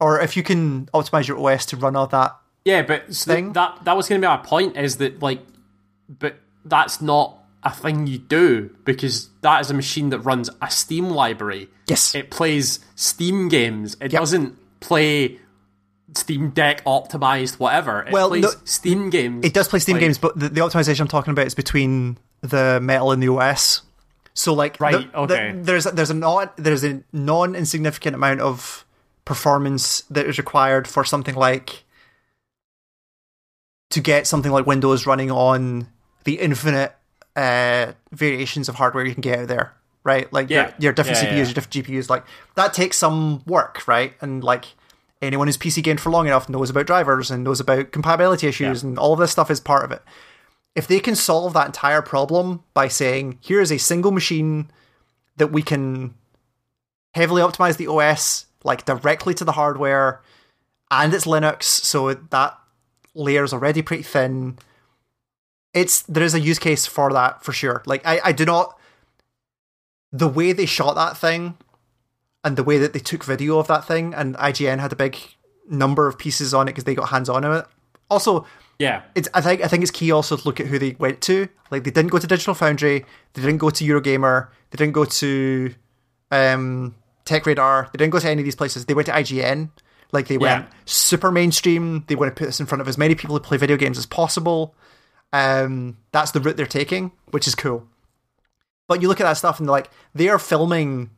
or if you can optimize your OS to run all that, Yeah, but so Thing? that that was going to be my point. Is that like, but that's not a thing you do because that is a machine that runs a Steam library. yes, It plays Steam games. It Yep. doesn't play Steam Deck optimized whatever. It Well, plays no- Steam games. It does play Steam Like- games, but the, the optimization I'm talking about is between the metal and the OS. So like, Right, the- okay. there's there's a non there's a non insignificant amount of performance that is required for something like to get something like Windows running on the infinite uh, variations of hardware you can get out there, right? Like Yeah. your, your different Yeah, CPUs, yeah. your different GPUs, like that takes some work, right? And like anyone who's PC gamed for long enough knows about drivers and knows about compatibility issues, and all of this stuff is part of it. If they can solve that entire problem by saying, here is a single machine that we can heavily optimize the OS like directly to the hardware, and it's Linux, so that layer is already pretty thin. It's there is a use case for that for sure. Like I, I do not the way they shot that thing and the way that they took video of that thing and IGN had a big number of pieces on it because they got hands on it. Also, yeah. it's I think I think it's key also to look at who they went to. Like they didn't go to Digital Foundry, they didn't go to Eurogamer, they didn't go to um, Tech Radar, they didn't go to any of these places. They went to IGN. Like they went Yeah. super mainstream. They want to put this in front of as many people who play video games as possible. Um, that's the route they're taking, which is cool. But you look at that stuff and they're like they are filming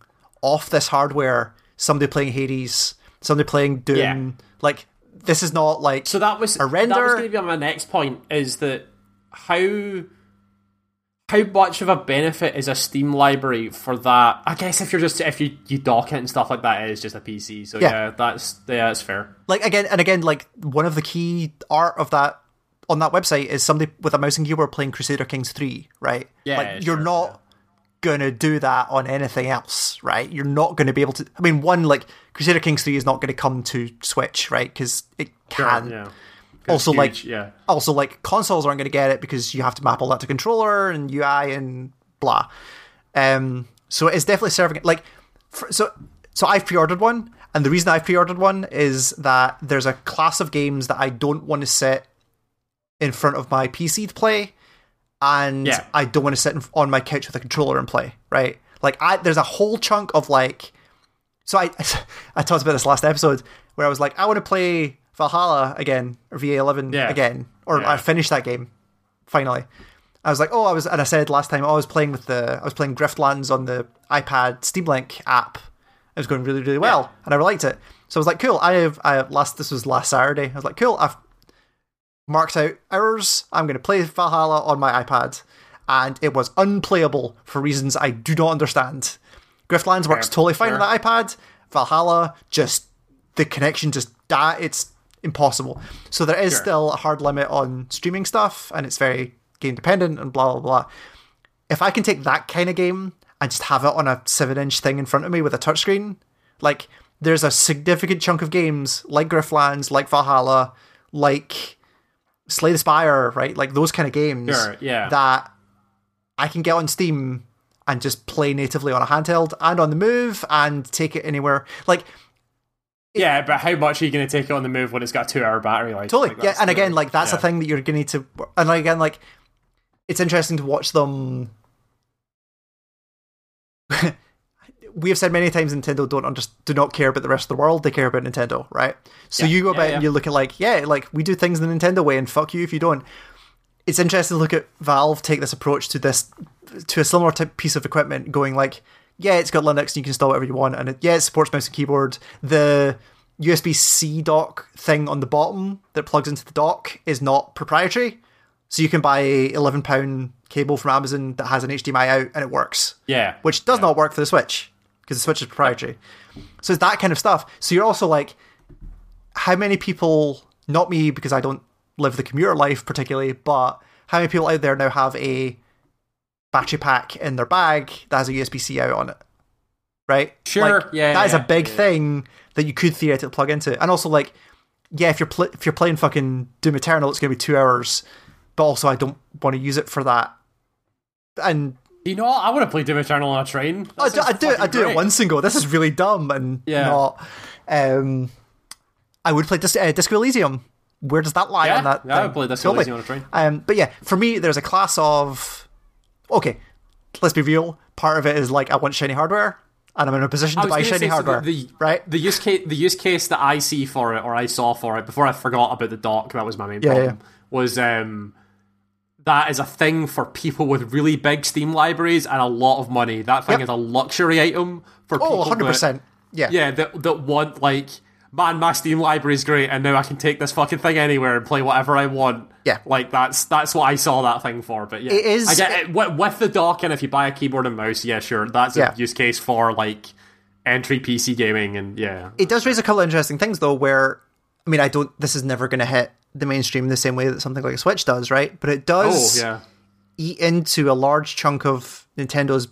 off this hardware. Somebody playing Hades, somebody playing Doom. Yeah. Like this is not like So that was A render- That was going to be my next point. Is that how how much of a benefit is a Steam library for that? I guess if you're just if you you dock it and stuff like that, it is just a PC. So Yeah. yeah, that's yeah, that's fair. like again and again like one of the key art of that on that website is somebody with a mouse and keyboard playing crusader kings 3 right Yeah, like you're sure, not gonna do that on anything else right you're not gonna be able to i mean one like crusader kings 3 is not gonna come to switch right because it can yeah. also Huge, like yeah. also like consoles aren't going to get it because you have to map all that to controller and UI and blah. Um, so it's definitely serving it. Like, for, so so I've pre-ordered one, and the reason I've pre-ordered one is that there's a class of games that I don't want to sit in front of my PC to play, and Yeah. I don't want to sit on my couch with a controller and play. Right? Like, I there's a whole chunk of like. So I I talked about this last episode where I was like, I want to play Valhalla again or VA11 Yeah. again, or Yeah. I finished that game finally. I was like, oh, I was, and I said last time, oh, I was playing with the, I was playing Griftlands on the iPad Steam Link app. It was going really, really well, and I liked it. So I was like, cool. I have, I have last, this was last Saturday. I was like, cool. I've marked out hours. I'm going to play Valhalla on my iPad, and it was unplayable for reasons I do not understand. Griftlands works Fair, totally fine fair. on the iPad. Valhalla just the connection just die. It's impossible. So there is Sure. still a hard limit on streaming stuff, and it's very game dependent and blah blah blah. If I can take that kind of game and just have it on a seven inch thing in front of me with a touchscreen, like there's a significant chunk of games like Griftlands, like Valhalla, like Slay the Spire, right? Like those kind of games Sure, yeah. that I can get on Steam and just play natively on a handheld and on the move and take it anywhere. Like Yeah, but how much are you going to take it on the move when it's got a two hour battery? Like, totally, like, yeah. And again, like that's yeah. a thing that you're gonna need to. And like, again, like it's interesting to watch them. we have said many times Nintendo don't under, do not care about the rest of the world. They care about Nintendo, right? So Yeah, you go about yeah. and you look at like, yeah, like we do things the Nintendo way, and fuck you if you don't. It's interesting to look at Valve take this approach to this to a similar type piece of equipment, going like, yeah, it's got Linux and you can install whatever you want, and it, yeah, it supports mouse and keyboard. The USB C dock thing on the bottom that plugs into the dock is not proprietary, so you can buy a eleven pound cable from Amazon that has an HDMI out and it works Yeah. which does not work for the Switch because the Switch is proprietary. So it's that kind of stuff. So you're also like, how many people, not me because I don't live the commuter life particularly, but how many people out there now have a battery pack in their bag that has a USB C out on it? Right? Sure, Like, yeah, That is yeah, a big yeah. thing that you could theoretically plug into. And also, like, yeah, if you're pl- if you're playing fucking Doom Eternal, it's going to be two hours. But also, I don't want to use it for that. And You know what? I want to play Doom Eternal on a train. I do, I do, I do it great. once and go. This is really dumb and Yeah. not. Um, I would play Dis- uh, Disco Elysium. Where does that lie Yeah, on that? yeah, I would play Disco Totally. Elysium on a train. Um, but yeah, for me, there's a class of. Okay, let's be real. Part of it is like I want shiny hardware, and I'm in a position to buy shiny say, so hardware. the, the, right? The use case, the use case that I see for it, or I saw for it before I forgot about the dock. That was my main Yeah, problem. Was um, that is a thing for people with really big Steam libraries and a lot of money. That thing Yep. is a luxury item for Oh, people. 100 that- percent. Yeah. Yeah, that that want like, man, my Steam library is great, and now I can take this fucking thing anywhere and play whatever I want. Yeah. like that's that's what I saw that thing for. But yeah, It is- I get it, with, with the dock, and if you buy a keyboard and mouse, yeah, sure, that's Yeah. a use case for like entry PC gaming, and yeah, It does raise a couple of interesting things though, where I mean, I don't. This is never going to hit the mainstream in the same way that something like a Switch does, right? But it oh does. yeah, eat into a large chunk of Nintendo's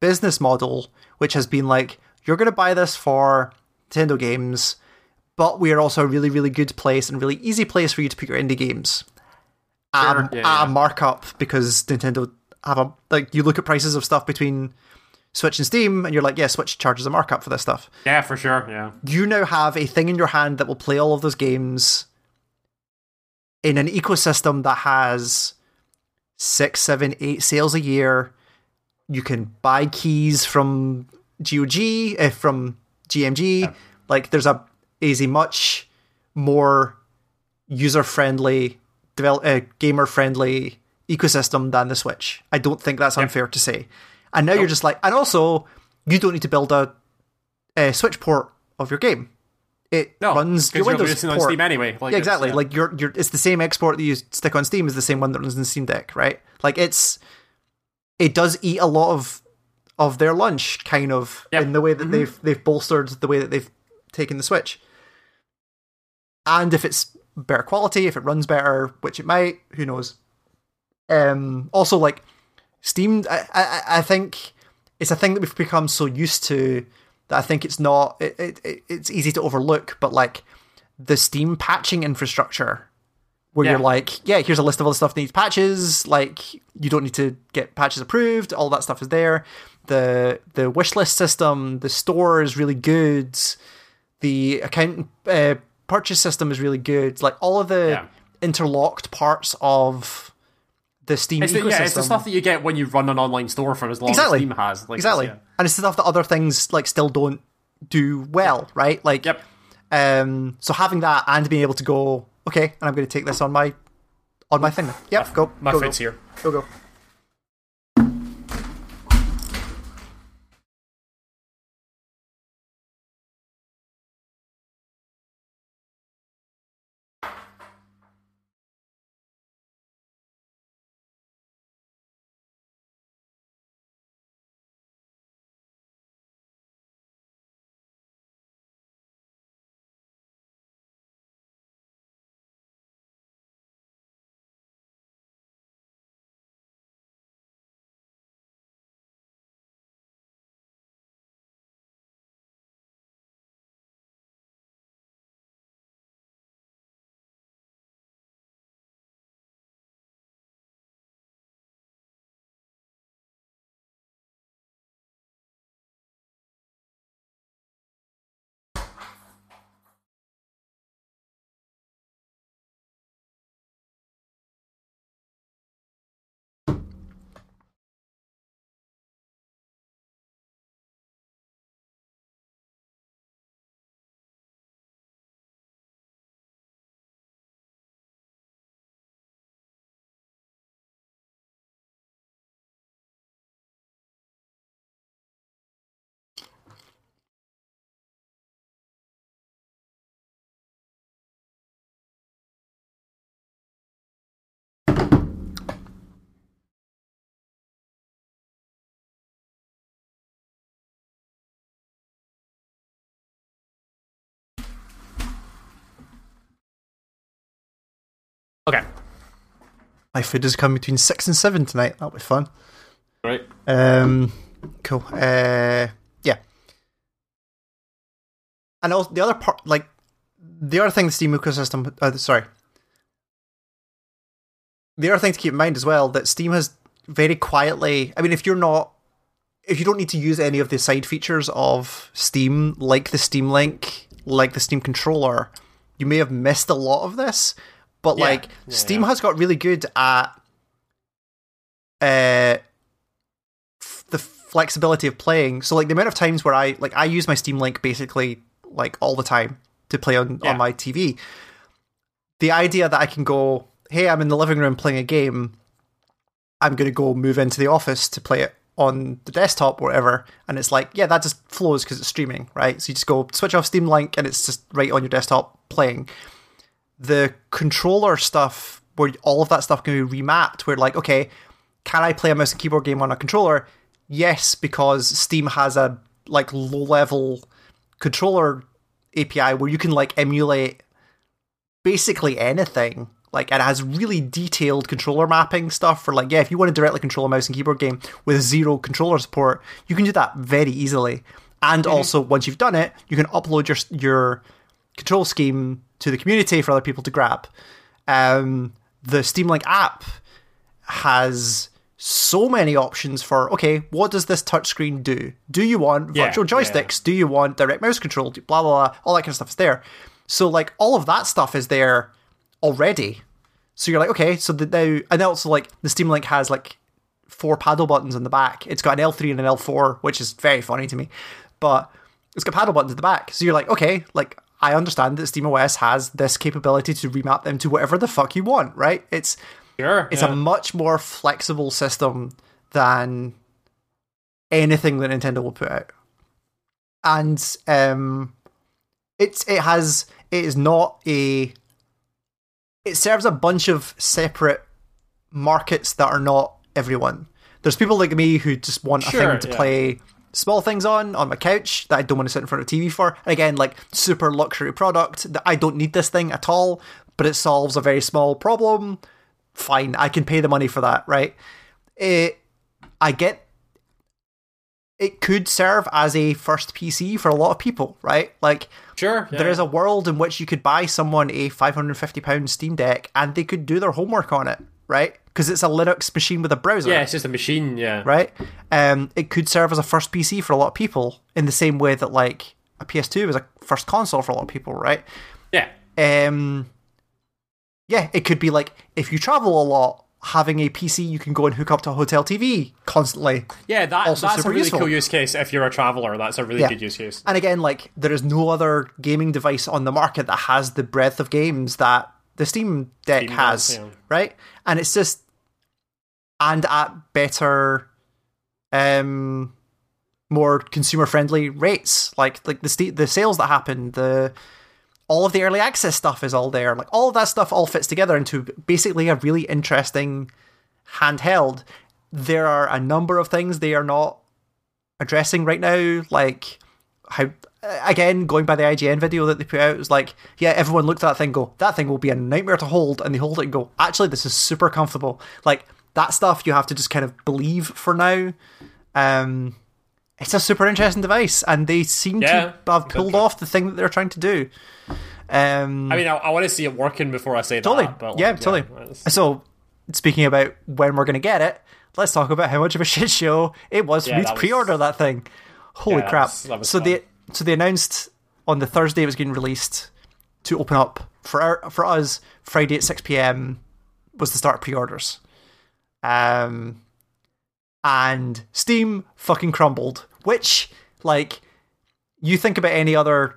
business model, which has been like, you're going to buy this for Nintendo games, but we are also a really, really good place and really easy place for you to put your indie games Sure, yeah, yeah. a markup because Nintendo have a like you look at prices of stuff between Switch and Steam, and you're like, yeah, Switch charges a markup for this stuff yeah, for sure, yeah, you now have a thing in your hand that will play all of those games in an ecosystem that has six, seven, eight sales a year. You can buy keys from GOG, uh, from GMG. Like, there's a is a much more user friendly, develop, uh, gamer friendly ecosystem than the Switch. I don't think that's unfair to say. And now you're just like, and also you don't need to build a, a Switch port of your game. It no, runs your Windows releasing on port. Steam anyway. Like Yeah, exactly. yeah. Like you're, you're, it's the same export that you stick on Steam is the same one that runs in Steam Deck, right? Like it's, it does eat a lot of, of their lunch, kind of, Yep. in the way that they've they've bolstered the way that they've taken the Switch. And if it's better quality, if it runs better, which it might, who knows? Um, also, like Steam, I, I, I think it's a thing that we've become so used to that I think it's not. It, it, it- it's easy to overlook, but like the Steam patching infrastructure, where Yeah. you're like, yeah, here's a list of all the stuff that needs patches. Like you don't need to get patches approved. All that stuff is there. The the wish list system, the store is really good. The account uh, purchase system is really good. Like all of the Yeah. interlocked parts of the Steam It's the, ecosystem. yeah, it's the stuff that you get when you run an online store for as long Exactly. as Steam has. Like, exactly, yeah. and it's the stuff that other things like still don't do well, right? Like, Yep. Um, so having that and being able to go, okay, and I'm going to take this on my on my thing. Yep, go. My go, foot's go. here. Go go. Okay. My food is coming between six and seven tonight. That'll be fun. Right. Um, cool. Uh, yeah. And also the other part, like the other thing, the Steam ecosystem. Uh, sorry. The other thing to keep in mind as well that Steam has very quietly. I mean, if you're not, if you don't need to use any of the side features of Steam, like the Steam Link, like the Steam controller, you may have missed a lot of this. But Yeah. like, Yeah, Steam yeah. has got really good at uh f- the flexibility of playing. So like the amount of times where I like I use my Steam Link basically like all the time to play on on my TV. The idea that I can go, hey, I'm in the living room playing a game. I'm going to go move into the office to play it on the desktop or whatever. And it's like, yeah, that just flows because it's streaming, right? So you just go switch off Steam Link and it's just right on your desktop playing. The controller stuff, where all of that stuff can be remapped, where like, okay, can I play a mouse and keyboard game on a controller? Yes, because Steam has a like low level controller API where you can like emulate basically anything. Like it has really detailed controller mapping stuff for like yeah, if you want to directly control a mouse and keyboard game with zero controller support, you can do that very easily. And mm-hmm. also once you've done it, you can upload your your control scheme to the community for other people to grab. Um, the Steam Link app has so many options for okay, what does this touchscreen do? Do you want Yeah, virtual joysticks? Do you want direct mouse control? Blah blah blah. All that kind of stuff is there. So like all of that stuff is there already. So you're like, okay, so the, now and also like the Steam Link has like four paddle buttons in the back. It's got an L3 and an L4, which is very funny to me. But it's got paddle buttons at the back. So you're like, okay, like I understand that SteamOS has this capability to remap them to whatever the fuck you want, right? It's Sure. it's yeah. a much more flexible system than anything that Nintendo will put out. And um it's it has it is not a it serves a bunch of separate markets that are not everyone. There's people like me who just want a thing to yeah. play small things on on my couch that I don't want to sit in front of a TV for. And again, like super luxury product that I don't need this thing at all, but it solves a very small problem. Fine, I can pay the money for that, right? It, I get it could serve as a first PC for a lot of people, right? Like Sure. there is a world in which you could buy someone a £550 Steam Deck and they could do their homework on it, right? Because it's a Linux machine with a browser, Yeah, it's just a machine. Yeah. right? Um, it could serve as a first PC for a lot of people in the same way that, like, a PS2 was a first console for a lot of people, right? Yeah. Um, yeah, it could be like if you travel a lot, having a PC you can go and hook up to a hotel TV constantly. Yeah, that, that's a really useful. cool use case if you're a traveler. That's a really Yeah. good use case. And again, like there is no other gaming device on the market that has the breadth of games that the Steam Deck Steam has, does, yeah. right? And it's just and at better um more consumer friendly rates. Like like the st- the sales that happen, the all of the early access stuff is all there. Like all of that stuff all fits together into basically a really interesting handheld. There are a number of things they are not addressing right now, like how again going by the IGN video that they put out it was like, yeah, everyone looked at that thing, and go, that thing will be a nightmare to hold, and they hold it and go, actually, this is super comfortable. Like that stuff, you have to just kind of believe for now. Um, it's a super interesting device, and they seem Yeah, to have pulled off the thing that they're trying to do. Um, I mean, I, I want to see it working before I say Totally. that. But yeah, totally. it's- So, speaking about when we're going to get it, let's talk about how much of a shit show it was for Yeah, me to was- pre-order that thing. Holy Yeah, that crap! was- that was so fun. they so they announced on the Thursday it was getting released to open up for our, for us. Friday at six p.m. was the start of pre-orders. Um, and Steam fucking crumbled. Which, like, you think about any other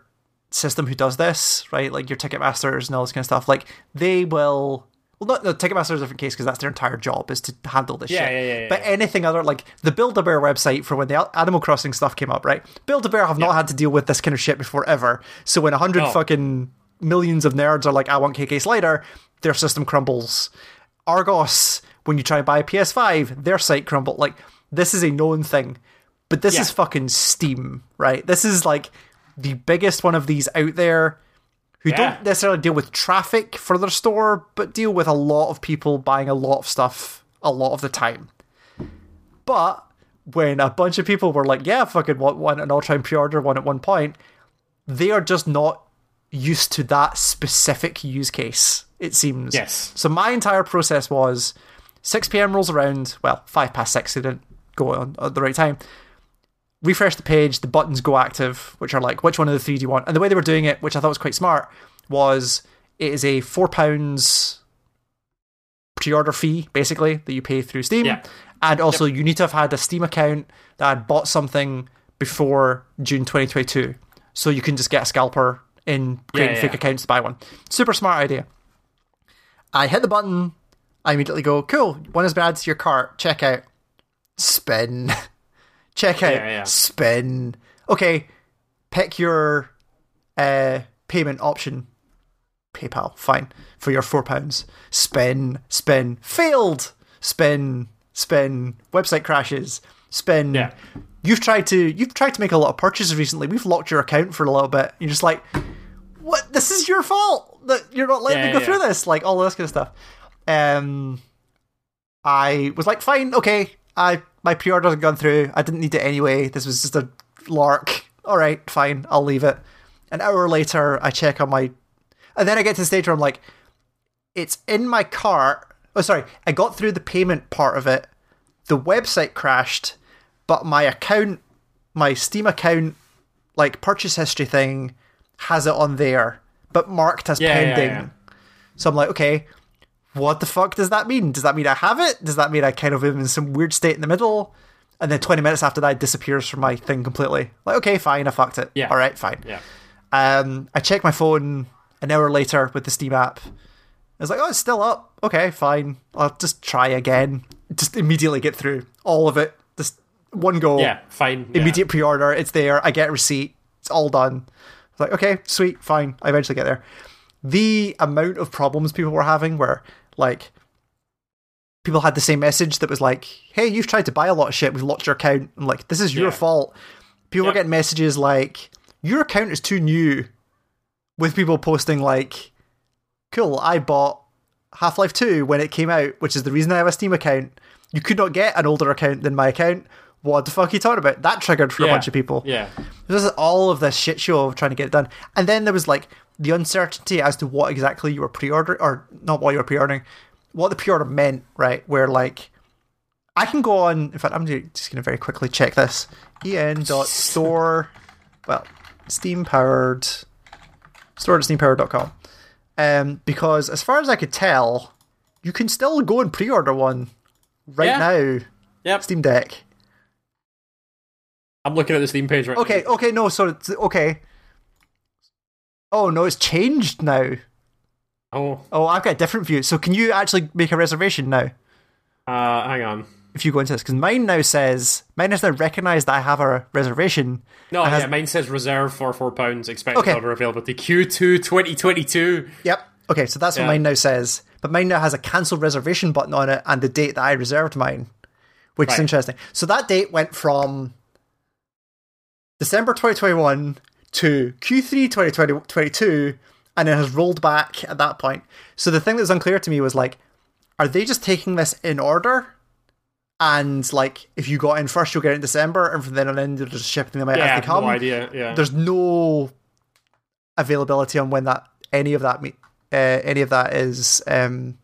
system who does this, right? Like your Ticketmasters and all this kind of stuff. Like they will. Well, not the Ticketmaster is a different case because that's their entire job is to handle this Yeah, shit. yeah, yeah, yeah, but yeah. anything other, like the Build a Bear website for when the Animal Crossing stuff came up, right? Build a Bear have not had to deal with this kind of shit before ever. So when a hundred No. fucking millions of nerds are like, I want KK Slider, their system crumbles. Argos, when you try and buy a PS5, their site crumbled. Like this is a known thing. But this Yeah. is fucking Steam, right? This is like the biggest one of these out there who Yeah. don't necessarily deal with traffic for their store, but deal with a lot of people buying a lot of stuff a lot of the time. But when a bunch of people were like, yeah, fucking want one, and I'll try and pre order one at one point, they are just not used to that specific use case, it seems. Yes. So my entire process was 6 p.m. rolls around, well, 5 past 6, they didn't go on at the right time. Refresh the page, the buttons go active, which are like, which one of the three do you want? And the way they were doing it, which I thought was quite smart, was it is a £4 pre order fee, basically, that you pay through Steam. Yeah. And also, you need to have had a Steam account that had bought something before June 2022. So you can just get a scalper in creating yeah, fake accounts to buy one. Super smart idea. I hit the button. I immediately go, cool. One has been added to your cart. Check out. Spin. Check out. Yeah, yeah. Spin. Okay. Pick your uh, payment option. PayPal. Fine. For your four pounds. Spin. Spin. Failed. Spin. Spin. Website crashes. Spin. Yeah. You've tried to you've tried to make a lot of purchases recently. We've locked your account for a little bit. You're just like, what? This is your fault that you're not letting Yeah, me go through this. Like all this kind of stuff. Um, I was like, fine, okay. I my pre-order had gone through. I didn't need it anyway. This was just a lark. All right, fine. I'll leave it. An hour later, I check on my, and then I get to the stage where I'm like, it's in my cart. Oh, sorry. I got through the payment part of it. The website crashed, but my account, my Steam account, like purchase history thing, has it on there, but marked as Yeah, yeah, pending. yeah. So I'm like, okay, what the fuck does that mean? Does that mean I have it? Does that mean I kind of am in some weird state in the middle? And then 20 minutes after that, it disappears from my thing completely. Like, okay, fine, I fucked it. Yeah. All right, fine. Yeah. Um, I check my phone an hour later with the Steam app. I was like, oh, it's still up. Okay, fine. I'll just try again. Just immediately get through all of it. Just one go. Yeah. Fine. yeah. Immediate pre-order. It's there. I get a receipt. It's all done. It's like, okay, sweet, fine. I eventually get there. The amount of problems people were having where, like, people had the same message that was like, hey, you've tried to buy a lot of shit. We've locked your account. I'm like, this is your Yeah. fault. People were getting messages like, your account is too new. With people posting like, cool, I bought Half Life 2 when it came out, which is the reason I have a Steam account. You could not get an older account than my account. What the fuck are you talking about? That triggered for a bunch of people. Yeah. There's all of this shit show of trying to get it done. And then there was like the uncertainty as to what exactly you were pre ordering, or not what you were pre ordering, what the pre order meant, right? Where like, I can go on, in fact, I'm just going to very quickly check this. en.store, well, steam powered, store at steampowered.com. Um, because as far as I could tell, you can still go and pre order one right Yeah. now, Yep. Steam Deck. I'm looking at the Steam page right Okay, now. okay, no, so okay. Oh no, it's changed now. Oh, Oh, I've got a different view. So can you actually make a reservation now uh, hang on. if you go into this? Because mine now says mine has now recognised that I have a reservation. No, It has- yeah, mine says reserve for four pounds. Expected Okay. order availability Q2 2022. Yep. Okay, so that's what mine now says. But mine now has a cancel reservation button on it and the date that I reserved mine, which is interesting. So that date went from December 2021 to Q3 2022 and it has rolled back at that point. So the thing that was unclear to me was like, are they just taking this in order? And like, if you got in first, you'll get it in December, and from then on in, they're just shipping them out Yeah, as they come no idea. Yeah, there's no availability on when that any of that me- uh, any of that is um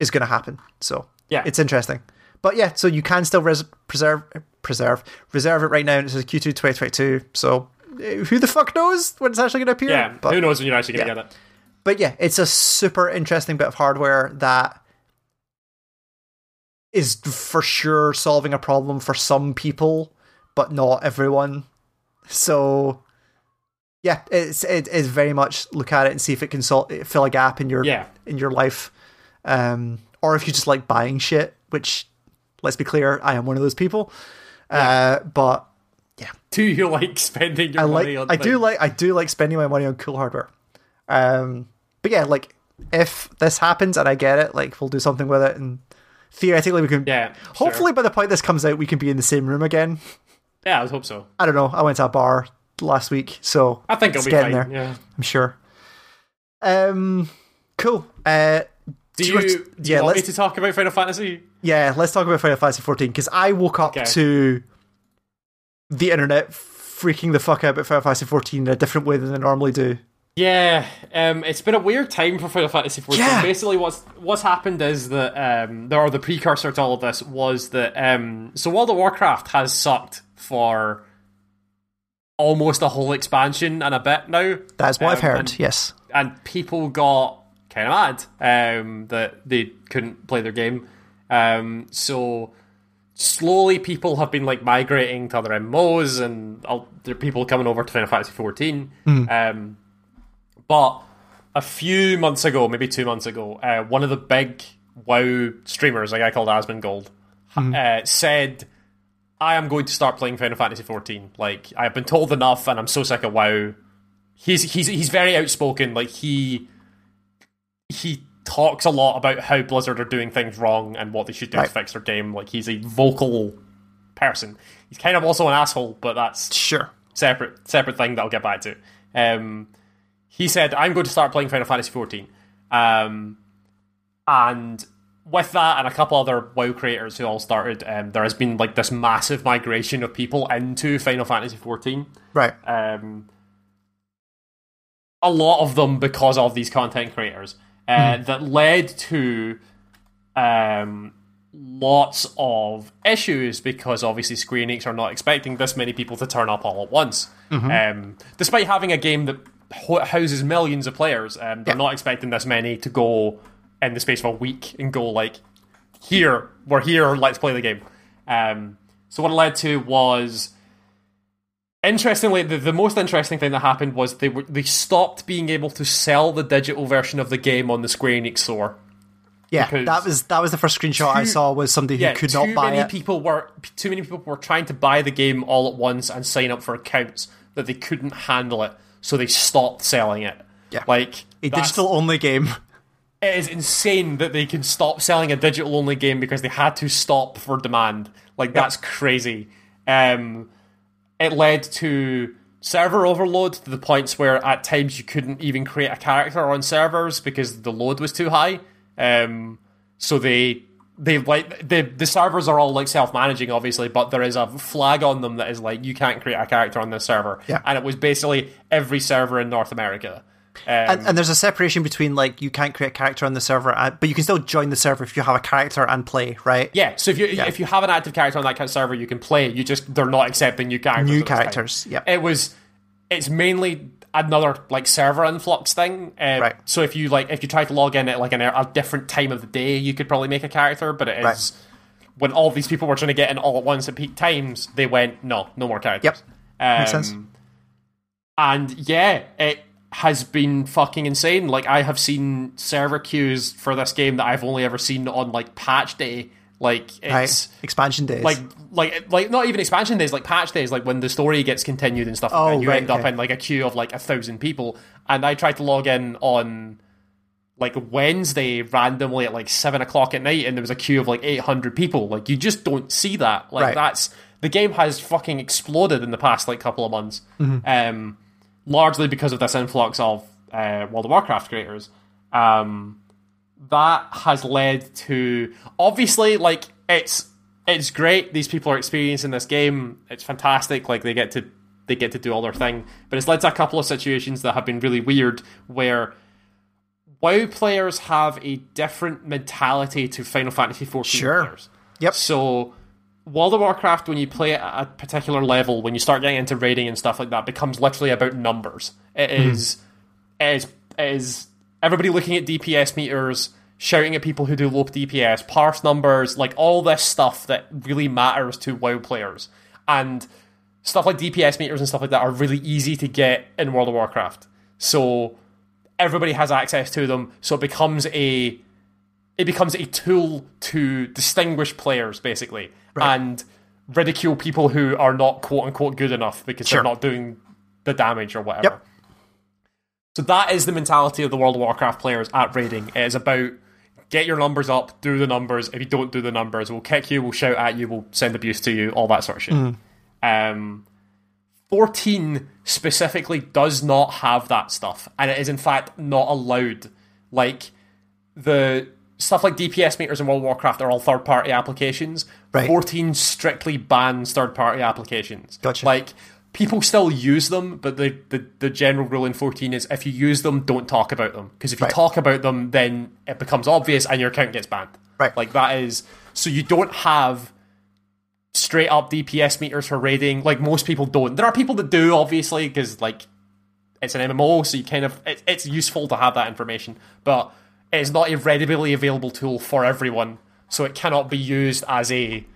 is going to happen. So Yeah. it's interesting. But yeah, so you can still res- preserve preserve reserve it right now. and It says Q2 2022. So who the fuck knows when it's actually going to appear? yeah. but Who knows when you're actually gonna yeah. get it? but yeah, it's a super interesting bit of hardware that is for sure solving a problem for some people, but not everyone. So yeah, it's it is very much look at it and see if it can sol- fill a gap in your Yeah. in your life, um, or if you just like buying shit. Which, let's be clear, I am one of those people. Uh, but Do you like spending your I like money on? I do like I do like spending my money on cool hardware. Um but yeah, like if this happens and I get it, like we'll do something with it and theoretically we can Yeah. sure. hopefully by the point this comes out we can be in the same room again. Yeah, I hope so. I don't know. I went to a bar last week, so I think it'll be getting fine. there. Yeah. I'm sure. Um, cool. Uh, Do you you, want- do you yeah, want me let's- to talk about Final Fantasy? yeah, let's talk about Final Fantasy 14 because I woke up Okay. to the internet freaking the fuck out about Final Fantasy 14 in a different way than they normally do. Yeah, um, it's been a weird time for Final Fantasy XIV. Yeah. Basically, what's what's happened is that um, there, or the precursor to all of this was that um, so World of Warcraft has sucked for almost a whole expansion and a bit now. That's what I've Um, heard. and- yes. and people got kind of mad um, that they couldn't play their game. Um, so slowly, people have been like migrating to other MMOs, and uh, there are people coming over to Final Fantasy 14. Um, but a few months ago, maybe two months ago, uh, one of the big WoW streamers, a guy called Asmongold, uh, said. I am going to start playing Final Fantasy 14. Like I've been told enough, and I'm so sick of WoW he's he's he's very outspoken. Like he he talks a lot about how Blizzard are doing things wrong and what they should do Right. to fix their game. Like he's a vocal person. He's kind of also an asshole, but that's Sure. separate separate thing that I'll get back to. Um, he said, "I'm going to start playing Final Fantasy 14," um, and with that and a couple other WoW creators who all started, um, there has been like this massive migration of people into Final Fantasy 14 Right. um, a lot of them because of these content creators uh, that led to um, lots of issues because obviously Square Enix are not expecting this many people to turn up all at once. Um, despite having a game that ho- houses millions of players, um, they're Yeah. not expecting this many to go in the space of a week and go like, here, we're here, let's play the game. Um, so what it led to was interestingly, the, the most interesting thing that happened was they were they stopped being able to sell the digital version of the game on the Square Enix store. Yeah, Because that was that was the first screenshot I saw was somebody who Yeah, could not buy many it. people were too many people were trying to buy the game all at once and sign up for accounts that they couldn't handle it, so they stopped selling it. Yeah. like a digital only game. It is insane that they can stop selling a digital only game because they had to stop for demand. Like that's crazy. Um, it led to server overload to the points where at times you couldn't even create a character on servers because the load was too high. Um, so they they like the the servers are all like self managing, obviously, but there is a flag on them that is like you can't create a character on this server. Yeah. and it was basically every server in North America. Um, And, and there's a separation between like you can't create a character on the server, but you can still join the server if you have a character and play, right? Yeah, so if you if you have an active character on that kind of server, you can play. You just they're not accepting new characters. New at this time. characters, yep. It was it's mainly another like server influx thing. Uh, Right. So if you like if you try to log in at like an, a different time of the day, you could probably make a character. But it is Right. when all these people were trying to get in all at once at peak times, they went no, no more characters. Yep. Um, Makes sense. And yeah, it has been fucking insane. Like I have seen server queues for this game that I've only ever seen on like patch day. Like it's Right. Expansion days. like like like not even expansion days, like patch days, like when the story gets continued and stuff. Oh, and you right, end up okay. in like a queue of like a thousand people. And I tried to log in on like Wednesday randomly at like seven o'clock at night, and there was a queue of like eight hundred people. Like you just don't see that. Like Right. that's the game has fucking exploded in the past like couple of months, Mm-hmm. um, largely because of this influx of uh, World of Warcraft creators. Um, that has led to obviously like it's it's great these people are experiencing this game it's fantastic like they get to they get to do all their thing but it's led to a couple of situations that have been really weird where WoW players have a different mentality to Final Fantasy XIV Sure. players. Yep. So World of Warcraft, when you play at a particular level, when you start getting into raiding and stuff like that, becomes literally about numbers. It hmm. is, it is, it is everybody looking at DPS meters, shouting at people who do low DPS, parse numbers, like all this stuff that really matters to WoW players. And stuff like DPS meters and stuff like that are really easy to get in World of Warcraft. So everybody has access to them, so it becomes a it becomes a tool to distinguish players basically and ridicule people who are not quote unquote good enough because Sure. they're not doing the damage or whatever. Yep. So that is the mentality of the World of Warcraft players at raiding. It is about get your numbers up, do the numbers. If you don't do the numbers, we'll kick you, we'll shout at you, we'll send abuse to you, all that sort of shit. Um, 14 specifically does not have that stuff, and it is in fact not allowed. Like the stuff like DPS meters in World of Warcraft are all third party applications. Right. 14 strictly bans third party applications. Gotcha. Like people still use them, but the, the, the general rule in 14 is if you use them, don't talk about them. Because if you Right. talk about them, then it becomes obvious and your account gets banned. Right. Like that is so you don't have straight up DPS meters for raiding. Like most people don't. There are people that do, obviously, because like it's an MMO, so you kind of it, it's useful to have that information, but it's not a readily available tool for everyone, so it cannot be used as a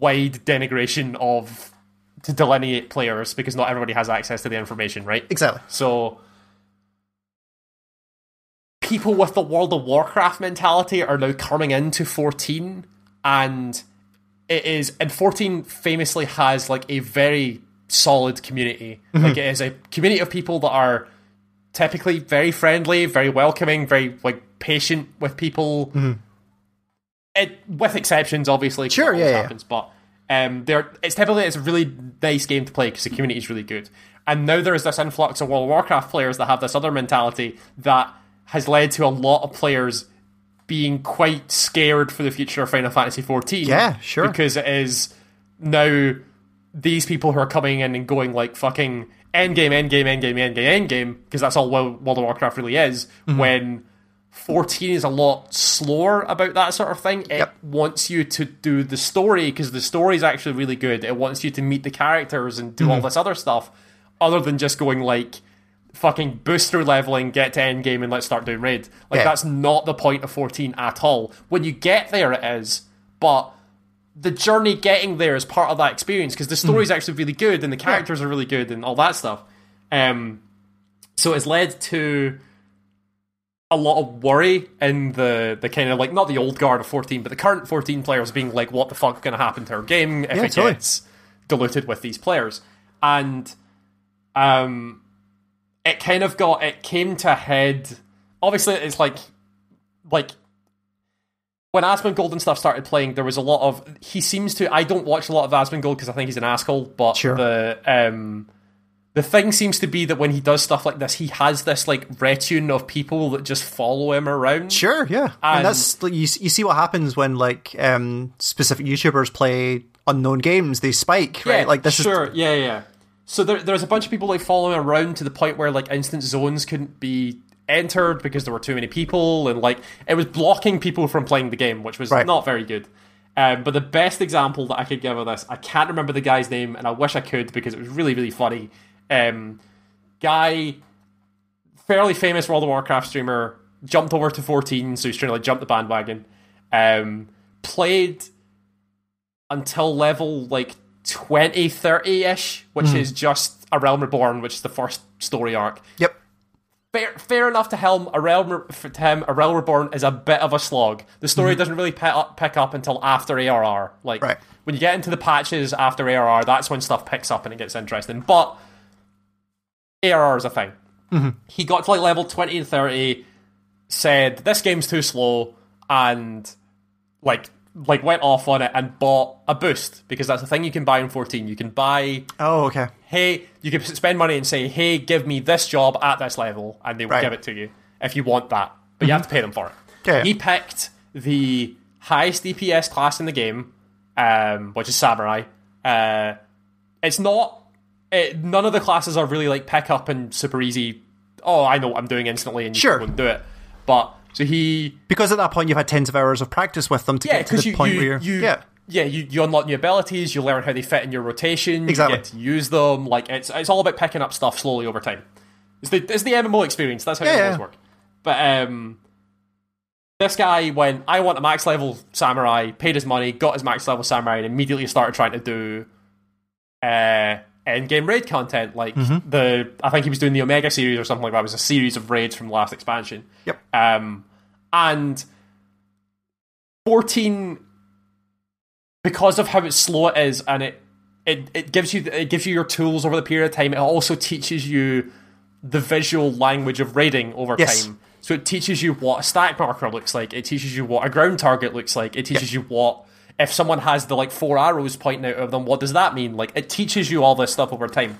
wide denigration of to delineate players because not everybody has access to the information, right? Exactly. So people with the World of Warcraft mentality are now coming into 14 and it is and 14 famously has like a very solid community. Mm-hmm. Like it is a community of people that are typically very friendly, very welcoming, very like patient with people. It with exceptions obviously. Sure, yeah, yeah. happens, but um, they're it's typically it's a really nice game to play because the community is really good. And now there is this influx of World of Warcraft players that have this other mentality that has led to a lot of players being quite scared for the future of Final Fantasy XIV. Yeah, sure. Because it is now these people who are coming in and going like fucking end game, end game, end endgame, endgame, endgame, endgame, endgame, because that's all World World of Warcraft really is. Mm-hmm. When 14 is a lot slower about that sort of thing. It Yep. wants you to do the story because the story is actually really good. It wants you to meet the characters and do Mm-hmm. all this other stuff, other than just going like fucking booster leveling, get to end game, and let's start doing raid. Like Yeah. that's not the point of 14 at all. When you get there, it is, but the journey getting there is part of that experience because the story is actually really good and the characters are really good and all that stuff. Um, so it's led to a lot of worry in the the kind of like not the old guard of 14, but the current 14 players being like, what the fuck is going to happen to our game if Yeah, it totally. gets diluted with these players? And um, it kind of got it came to head. Obviously, it's like like when Asmongold and stuff started playing, there was a lot of he seems to. I don't watch a lot of Asmongold because I think he's an asshole, but Sure. the um the thing seems to be that when he does stuff like this, he has this like retinue of people that just follow him around. Sure, yeah, and, And- that's like, you. You see what happens when like um, specific YouTubers play unknown games; they spike, right? Like this sure, is yeah, yeah. So there, there's a bunch of people like following around to the point where like instant zones couldn't be entered because there were too many people, and like it was blocking people from playing the game, which was Right. not very good. Um, but the best example that I could give of this, I can't remember the guy's name, and I wish I could because it was really, really funny. Um, guy, fairly famous World of Warcraft streamer, jumped over to 14, so he's trying to like jump the bandwagon. Um, played until level like 20, 30 ish, which is just A Realm Reborn, which is the first story arc. yep, Fair, fair enough to Helm, A Realm for to him, A Realm Reborn is a bit of a slog. The story mm-hmm. doesn't really pick up, uh, pick up until after ARR. Like Right. when you get into the patches after ARR, that's when stuff picks up and it gets interesting. But ARR is a thing. Mm-hmm. He got to like level twenty and thirty, said this game's too slow, and like like went off on it and bought a boost because that's the thing you can buy in 14 you can buy oh okay, hey you can spend money and say hey give me this job at this level and they will Right. give it to you if you want that. But you have to pay them for it. Okay. he picked the highest dps class in the game um, which is samurai. Uh, it's not it, none of the classes are really like pick up and super easy oh i know what i'm doing instantly and you Sure. can do it. But so he because at that point you've had tens of hours of practice with them to yeah, get to the you, point you, where you yeah, yeah you, you unlock new abilities, you learn how they fit in your rotation, Exactly. you get to use them. Like it's it's all about picking up stuff slowly over time. It's the it's the MMO experience. That's how Yeah, MMOs yeah. work. But um, this guy went, I want a max level samurai, paid his money, got his max level samurai, and immediately started trying to do uh end game raid content. Like Mm-hmm. the I think he was doing the Omega series or something like that. It was a series of raids from the last expansion. Yep. Um, and 14 because of how it's slow it is and it it, it gives you it gives you your tools over the period of time it also teaches you the visual language of raiding over Yes. time so it teaches you what a stack marker looks like it teaches you what a ground target looks like it teaches you what if someone has the like four arrows pointing out of them, what does that mean? Like it teaches you all this stuff over time.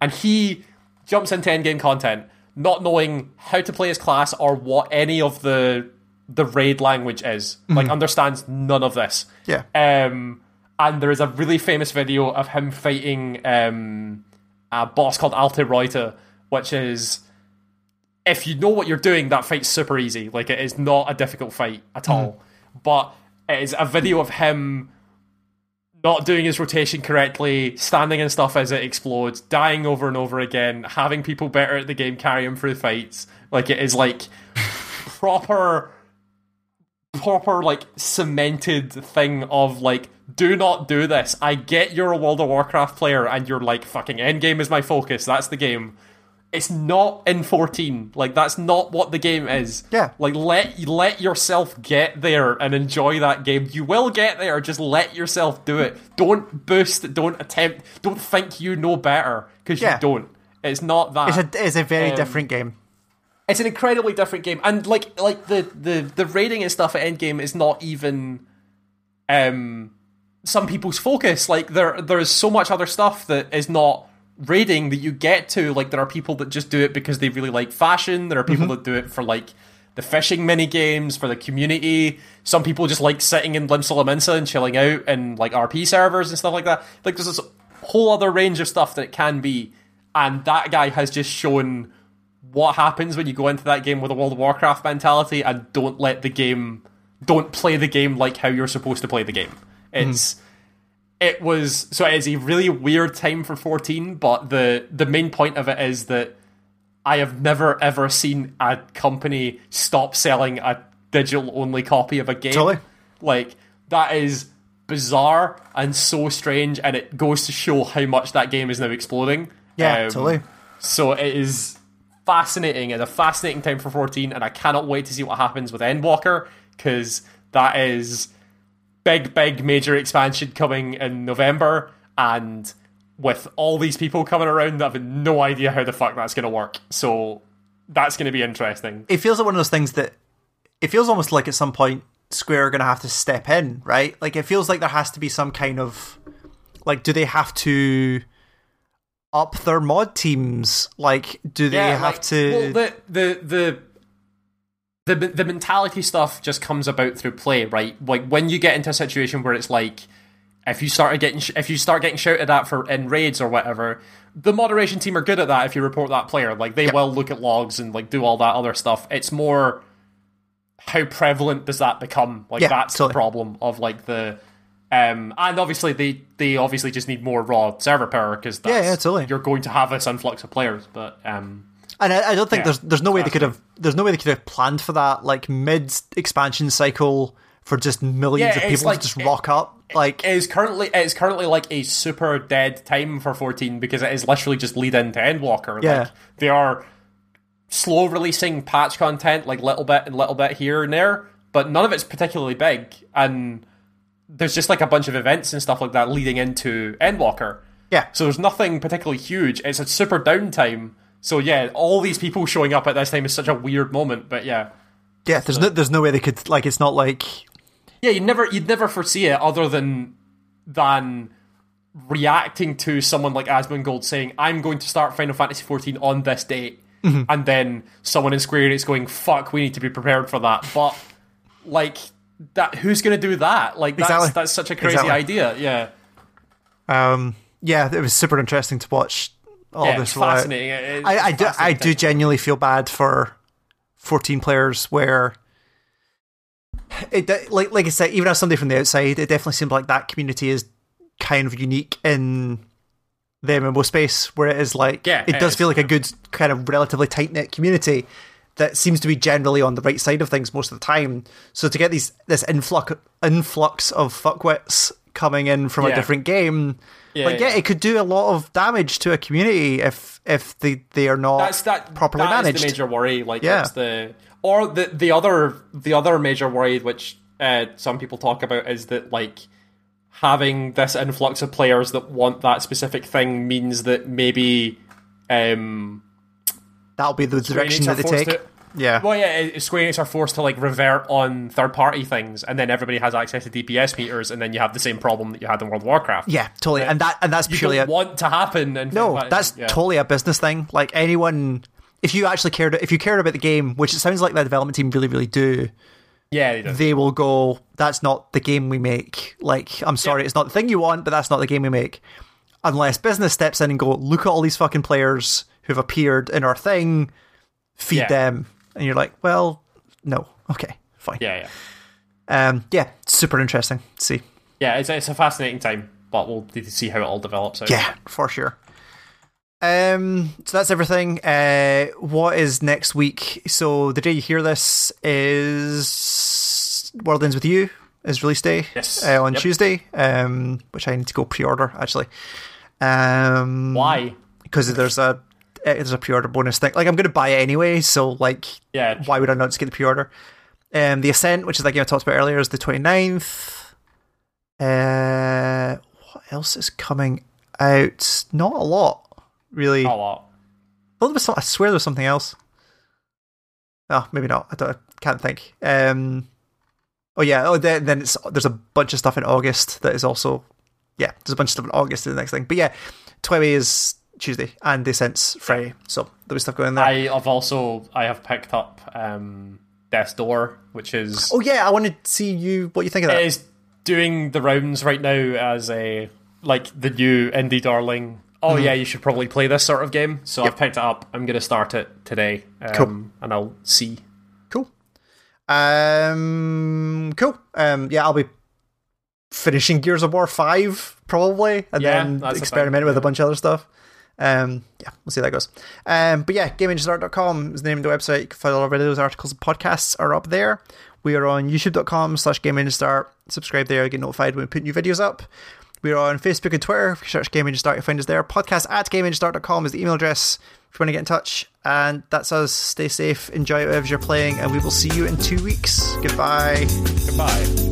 And he jumps into endgame content, not knowing how to play his class or what any of the the raid language is. Like understands none of this. Yeah. Um, and there is a really famous video of him fighting um, a boss called Alte Roite, which is if you know what you're doing, that fight's super easy. Like it is not a difficult fight at all. But it is a video of him not doing his rotation correctly, standing and stuff as it explodes, dying over and over again, having people better at the game carry him through fights. Like it is like proper proper like cemented thing of like do not do this. I get you're a World of Warcraft player and you're like fucking endgame is my focus. That's the game. It's not in 14. Like that's not what the game is. Yeah. Like let let yourself get there and enjoy that game. You will get there. Just let yourself do it. Don't boost. Don't attempt. Don't think you know better because Yeah. you don't. It's not that It's a it's a very Um, different game. it's an incredibly different game and like like the the the rating and stuff at endgame is not even um some people's focus like there there is so much other stuff that is not rating that you get to like there are people that just do it because they really like fashion. There are people mm-hmm. that do it for like the fishing mini games for the community. Some people just like sitting in Limsa Lominsa and chilling out and like RP servers and stuff like that. Like there's this whole other range of stuff that it can be. And that guy has just shown what happens when you go into that game with a World of Warcraft mentality and don't let the game don't play the game like how you're supposed to play the game. It's hmm. It was so it is a really weird time for 14, but the the main point of it is that I have never ever seen a company stop selling a digital only copy of a game. Totally. Like that is bizarre and so strange and it goes to show how much that game is now exploding. Yeah, Um, totally. so it is fascinating. It's a fascinating time for 14, and I cannot wait to see what happens with Endwalker because that is big, big, major expansion coming in November, and with all these people coming around, I have no idea how the fuck that's going to work. So that's going to be interesting. It feels like one of those things that it feels almost like at some point Square are going to have to step in, right? Like it feels like there has to be some kind of like, do they have to up their mod teams? Like, do they have like, to? Well, the the the. The, the mentality stuff just comes about through play, right? Like when you get into a situation where it's like, if you start getting if you start getting shouted at for in raids or whatever, the moderation team are good at that. If you report that player, like they will look at logs and like do all that other stuff. It's more how prevalent does that become? Like Yeah, that's totally. the problem of like the. Um, and obviously they they obviously just need more raw server power because Yeah, yeah, totally. you're going to have this influx of players. But um, And I, I don't think Yeah, there's there's no way they could have there's no way they could have planned for that like mid expansion cycle for just millions Yeah, of people like- to just rock up like it is currently it is currently like a super dead time for 14 because it is literally just lead into Endwalker. Yeah. Like they are slow releasing patch content like little bit and little bit here and there, but none of it's particularly big and there's just like a bunch of events and stuff like that leading into Endwalker. yeah So there's nothing particularly huge. It's a super downtime. So yeah, all these people showing up at this time is such a weird moment, but yeah. yeah there's no there's no way they could like it's not like Yeah, you'd never you'd never foresee it other than than reacting to someone like Asmongold saying, "I'm going to start Final Fantasy XIV on this date," Mm-hmm. and then someone in Square Enix going, "Fuck, we need to be prepared for that." But like that, who's going to do that? Like that's Exactly. that's such a crazy Exactly. idea. Yeah, um yeah it was super interesting to watch all yeah, this it's fascinating. It's I, I do I do genuinely feel bad for 14 players where it like like I said even as somebody from the outside it definitely seems like that community is kind of unique in the MMO space where it is like Yeah, it it does is. feel like a good kind of relatively tight knit community that seems to be generally on the right side of things most of the time so to get these this influx influx of fuckwits coming in from a different game Yeah, like yeah, yeah. it could do a lot of damage to a community if if they they are not that's that properly that is managed. the major worry. Like Yeah. that's the or the the other the other major worry which uh, some people talk about is that like having this influx of players that want that specific thing means that maybe um That'll be the direction that they take. To, Yeah. Well, yeah, it- Square Enix are forced to like revert on third-party things, and then everybody has access to DPS meters, and then you have the same problem that you had in World of Warcraft. yeah, totally. And that and that's you purely a, want to happen. And no, that's yeah. totally a business thing. Like anyone, if you actually cared, if you cared about the game, which it sounds like the development team really, really do, yeah. They do. they will go. That's not the game we make. Like, I'm sorry, it's not the thing you want, but that's not the game we make. Unless business steps in and go, look at all these fucking players who've appeared in our thing, feed Yeah. them, and you're like, well, no, okay, fine. yeah, yeah, Um, yeah, super interesting. to see. yeah. It's it's a fascinating time, but we'll need to see how it all develops. Out. Yeah, for sure. Um, so that's everything. Uh, what is next week? So the day you hear this is World Ends with You is release day. Yes. uh, on Yep. Tuesday. Um, which I need to go pre-order actually. Um, Why? Because there's a there's a pre-order bonus thing. Like I'm going to buy it anyway, so like Yeah. why would I not just get the pre-order? Um, the Ascent, which is that game I talked about earlier, is the 29th. Uh, what else is coming out? Not a lot, really. A lot. Well, there I swear there was something else. Oh, maybe not. I, don't, I can't think. Um, oh yeah. Oh, then, then it's there's a bunch of stuff in August that is also yeah. There's a bunch of stuff in August is the next thing. But yeah, Twilight is Tuesday and the Ascent's Friday, so there was stuff going there. I have also I have picked up um, Death's Door, which is oh yeah, I want to see you what you think of that. it is doing the rounds right now as a like the new indie darling. Oh Mm-hmm. yeah, you should probably play this sort of game. So I've picked it up. I'm going to start it today, um, Cool. and I'll see. Cool. Um, cool. Um, yeah, I'll be finishing Gears of War five probably, and Yeah, then experiment with a bunch of other stuff. Um, yeah, we'll see how that goes. Um, but yeah, GameEngineStart.com is the name of the website. You can find all of those articles, and podcasts are up there. We are on YouTube.com slash GameEngineStart. Subscribe there, get notified when we put new videos up. We are on Facebook and Twitter. If you search Game you'll find us there. Podcast at GameEngineStart.com is the email address if you want to get in touch. And that's us. Stay safe, enjoy whatever you're playing, and we will see you in two weeks. Goodbye. Goodbye.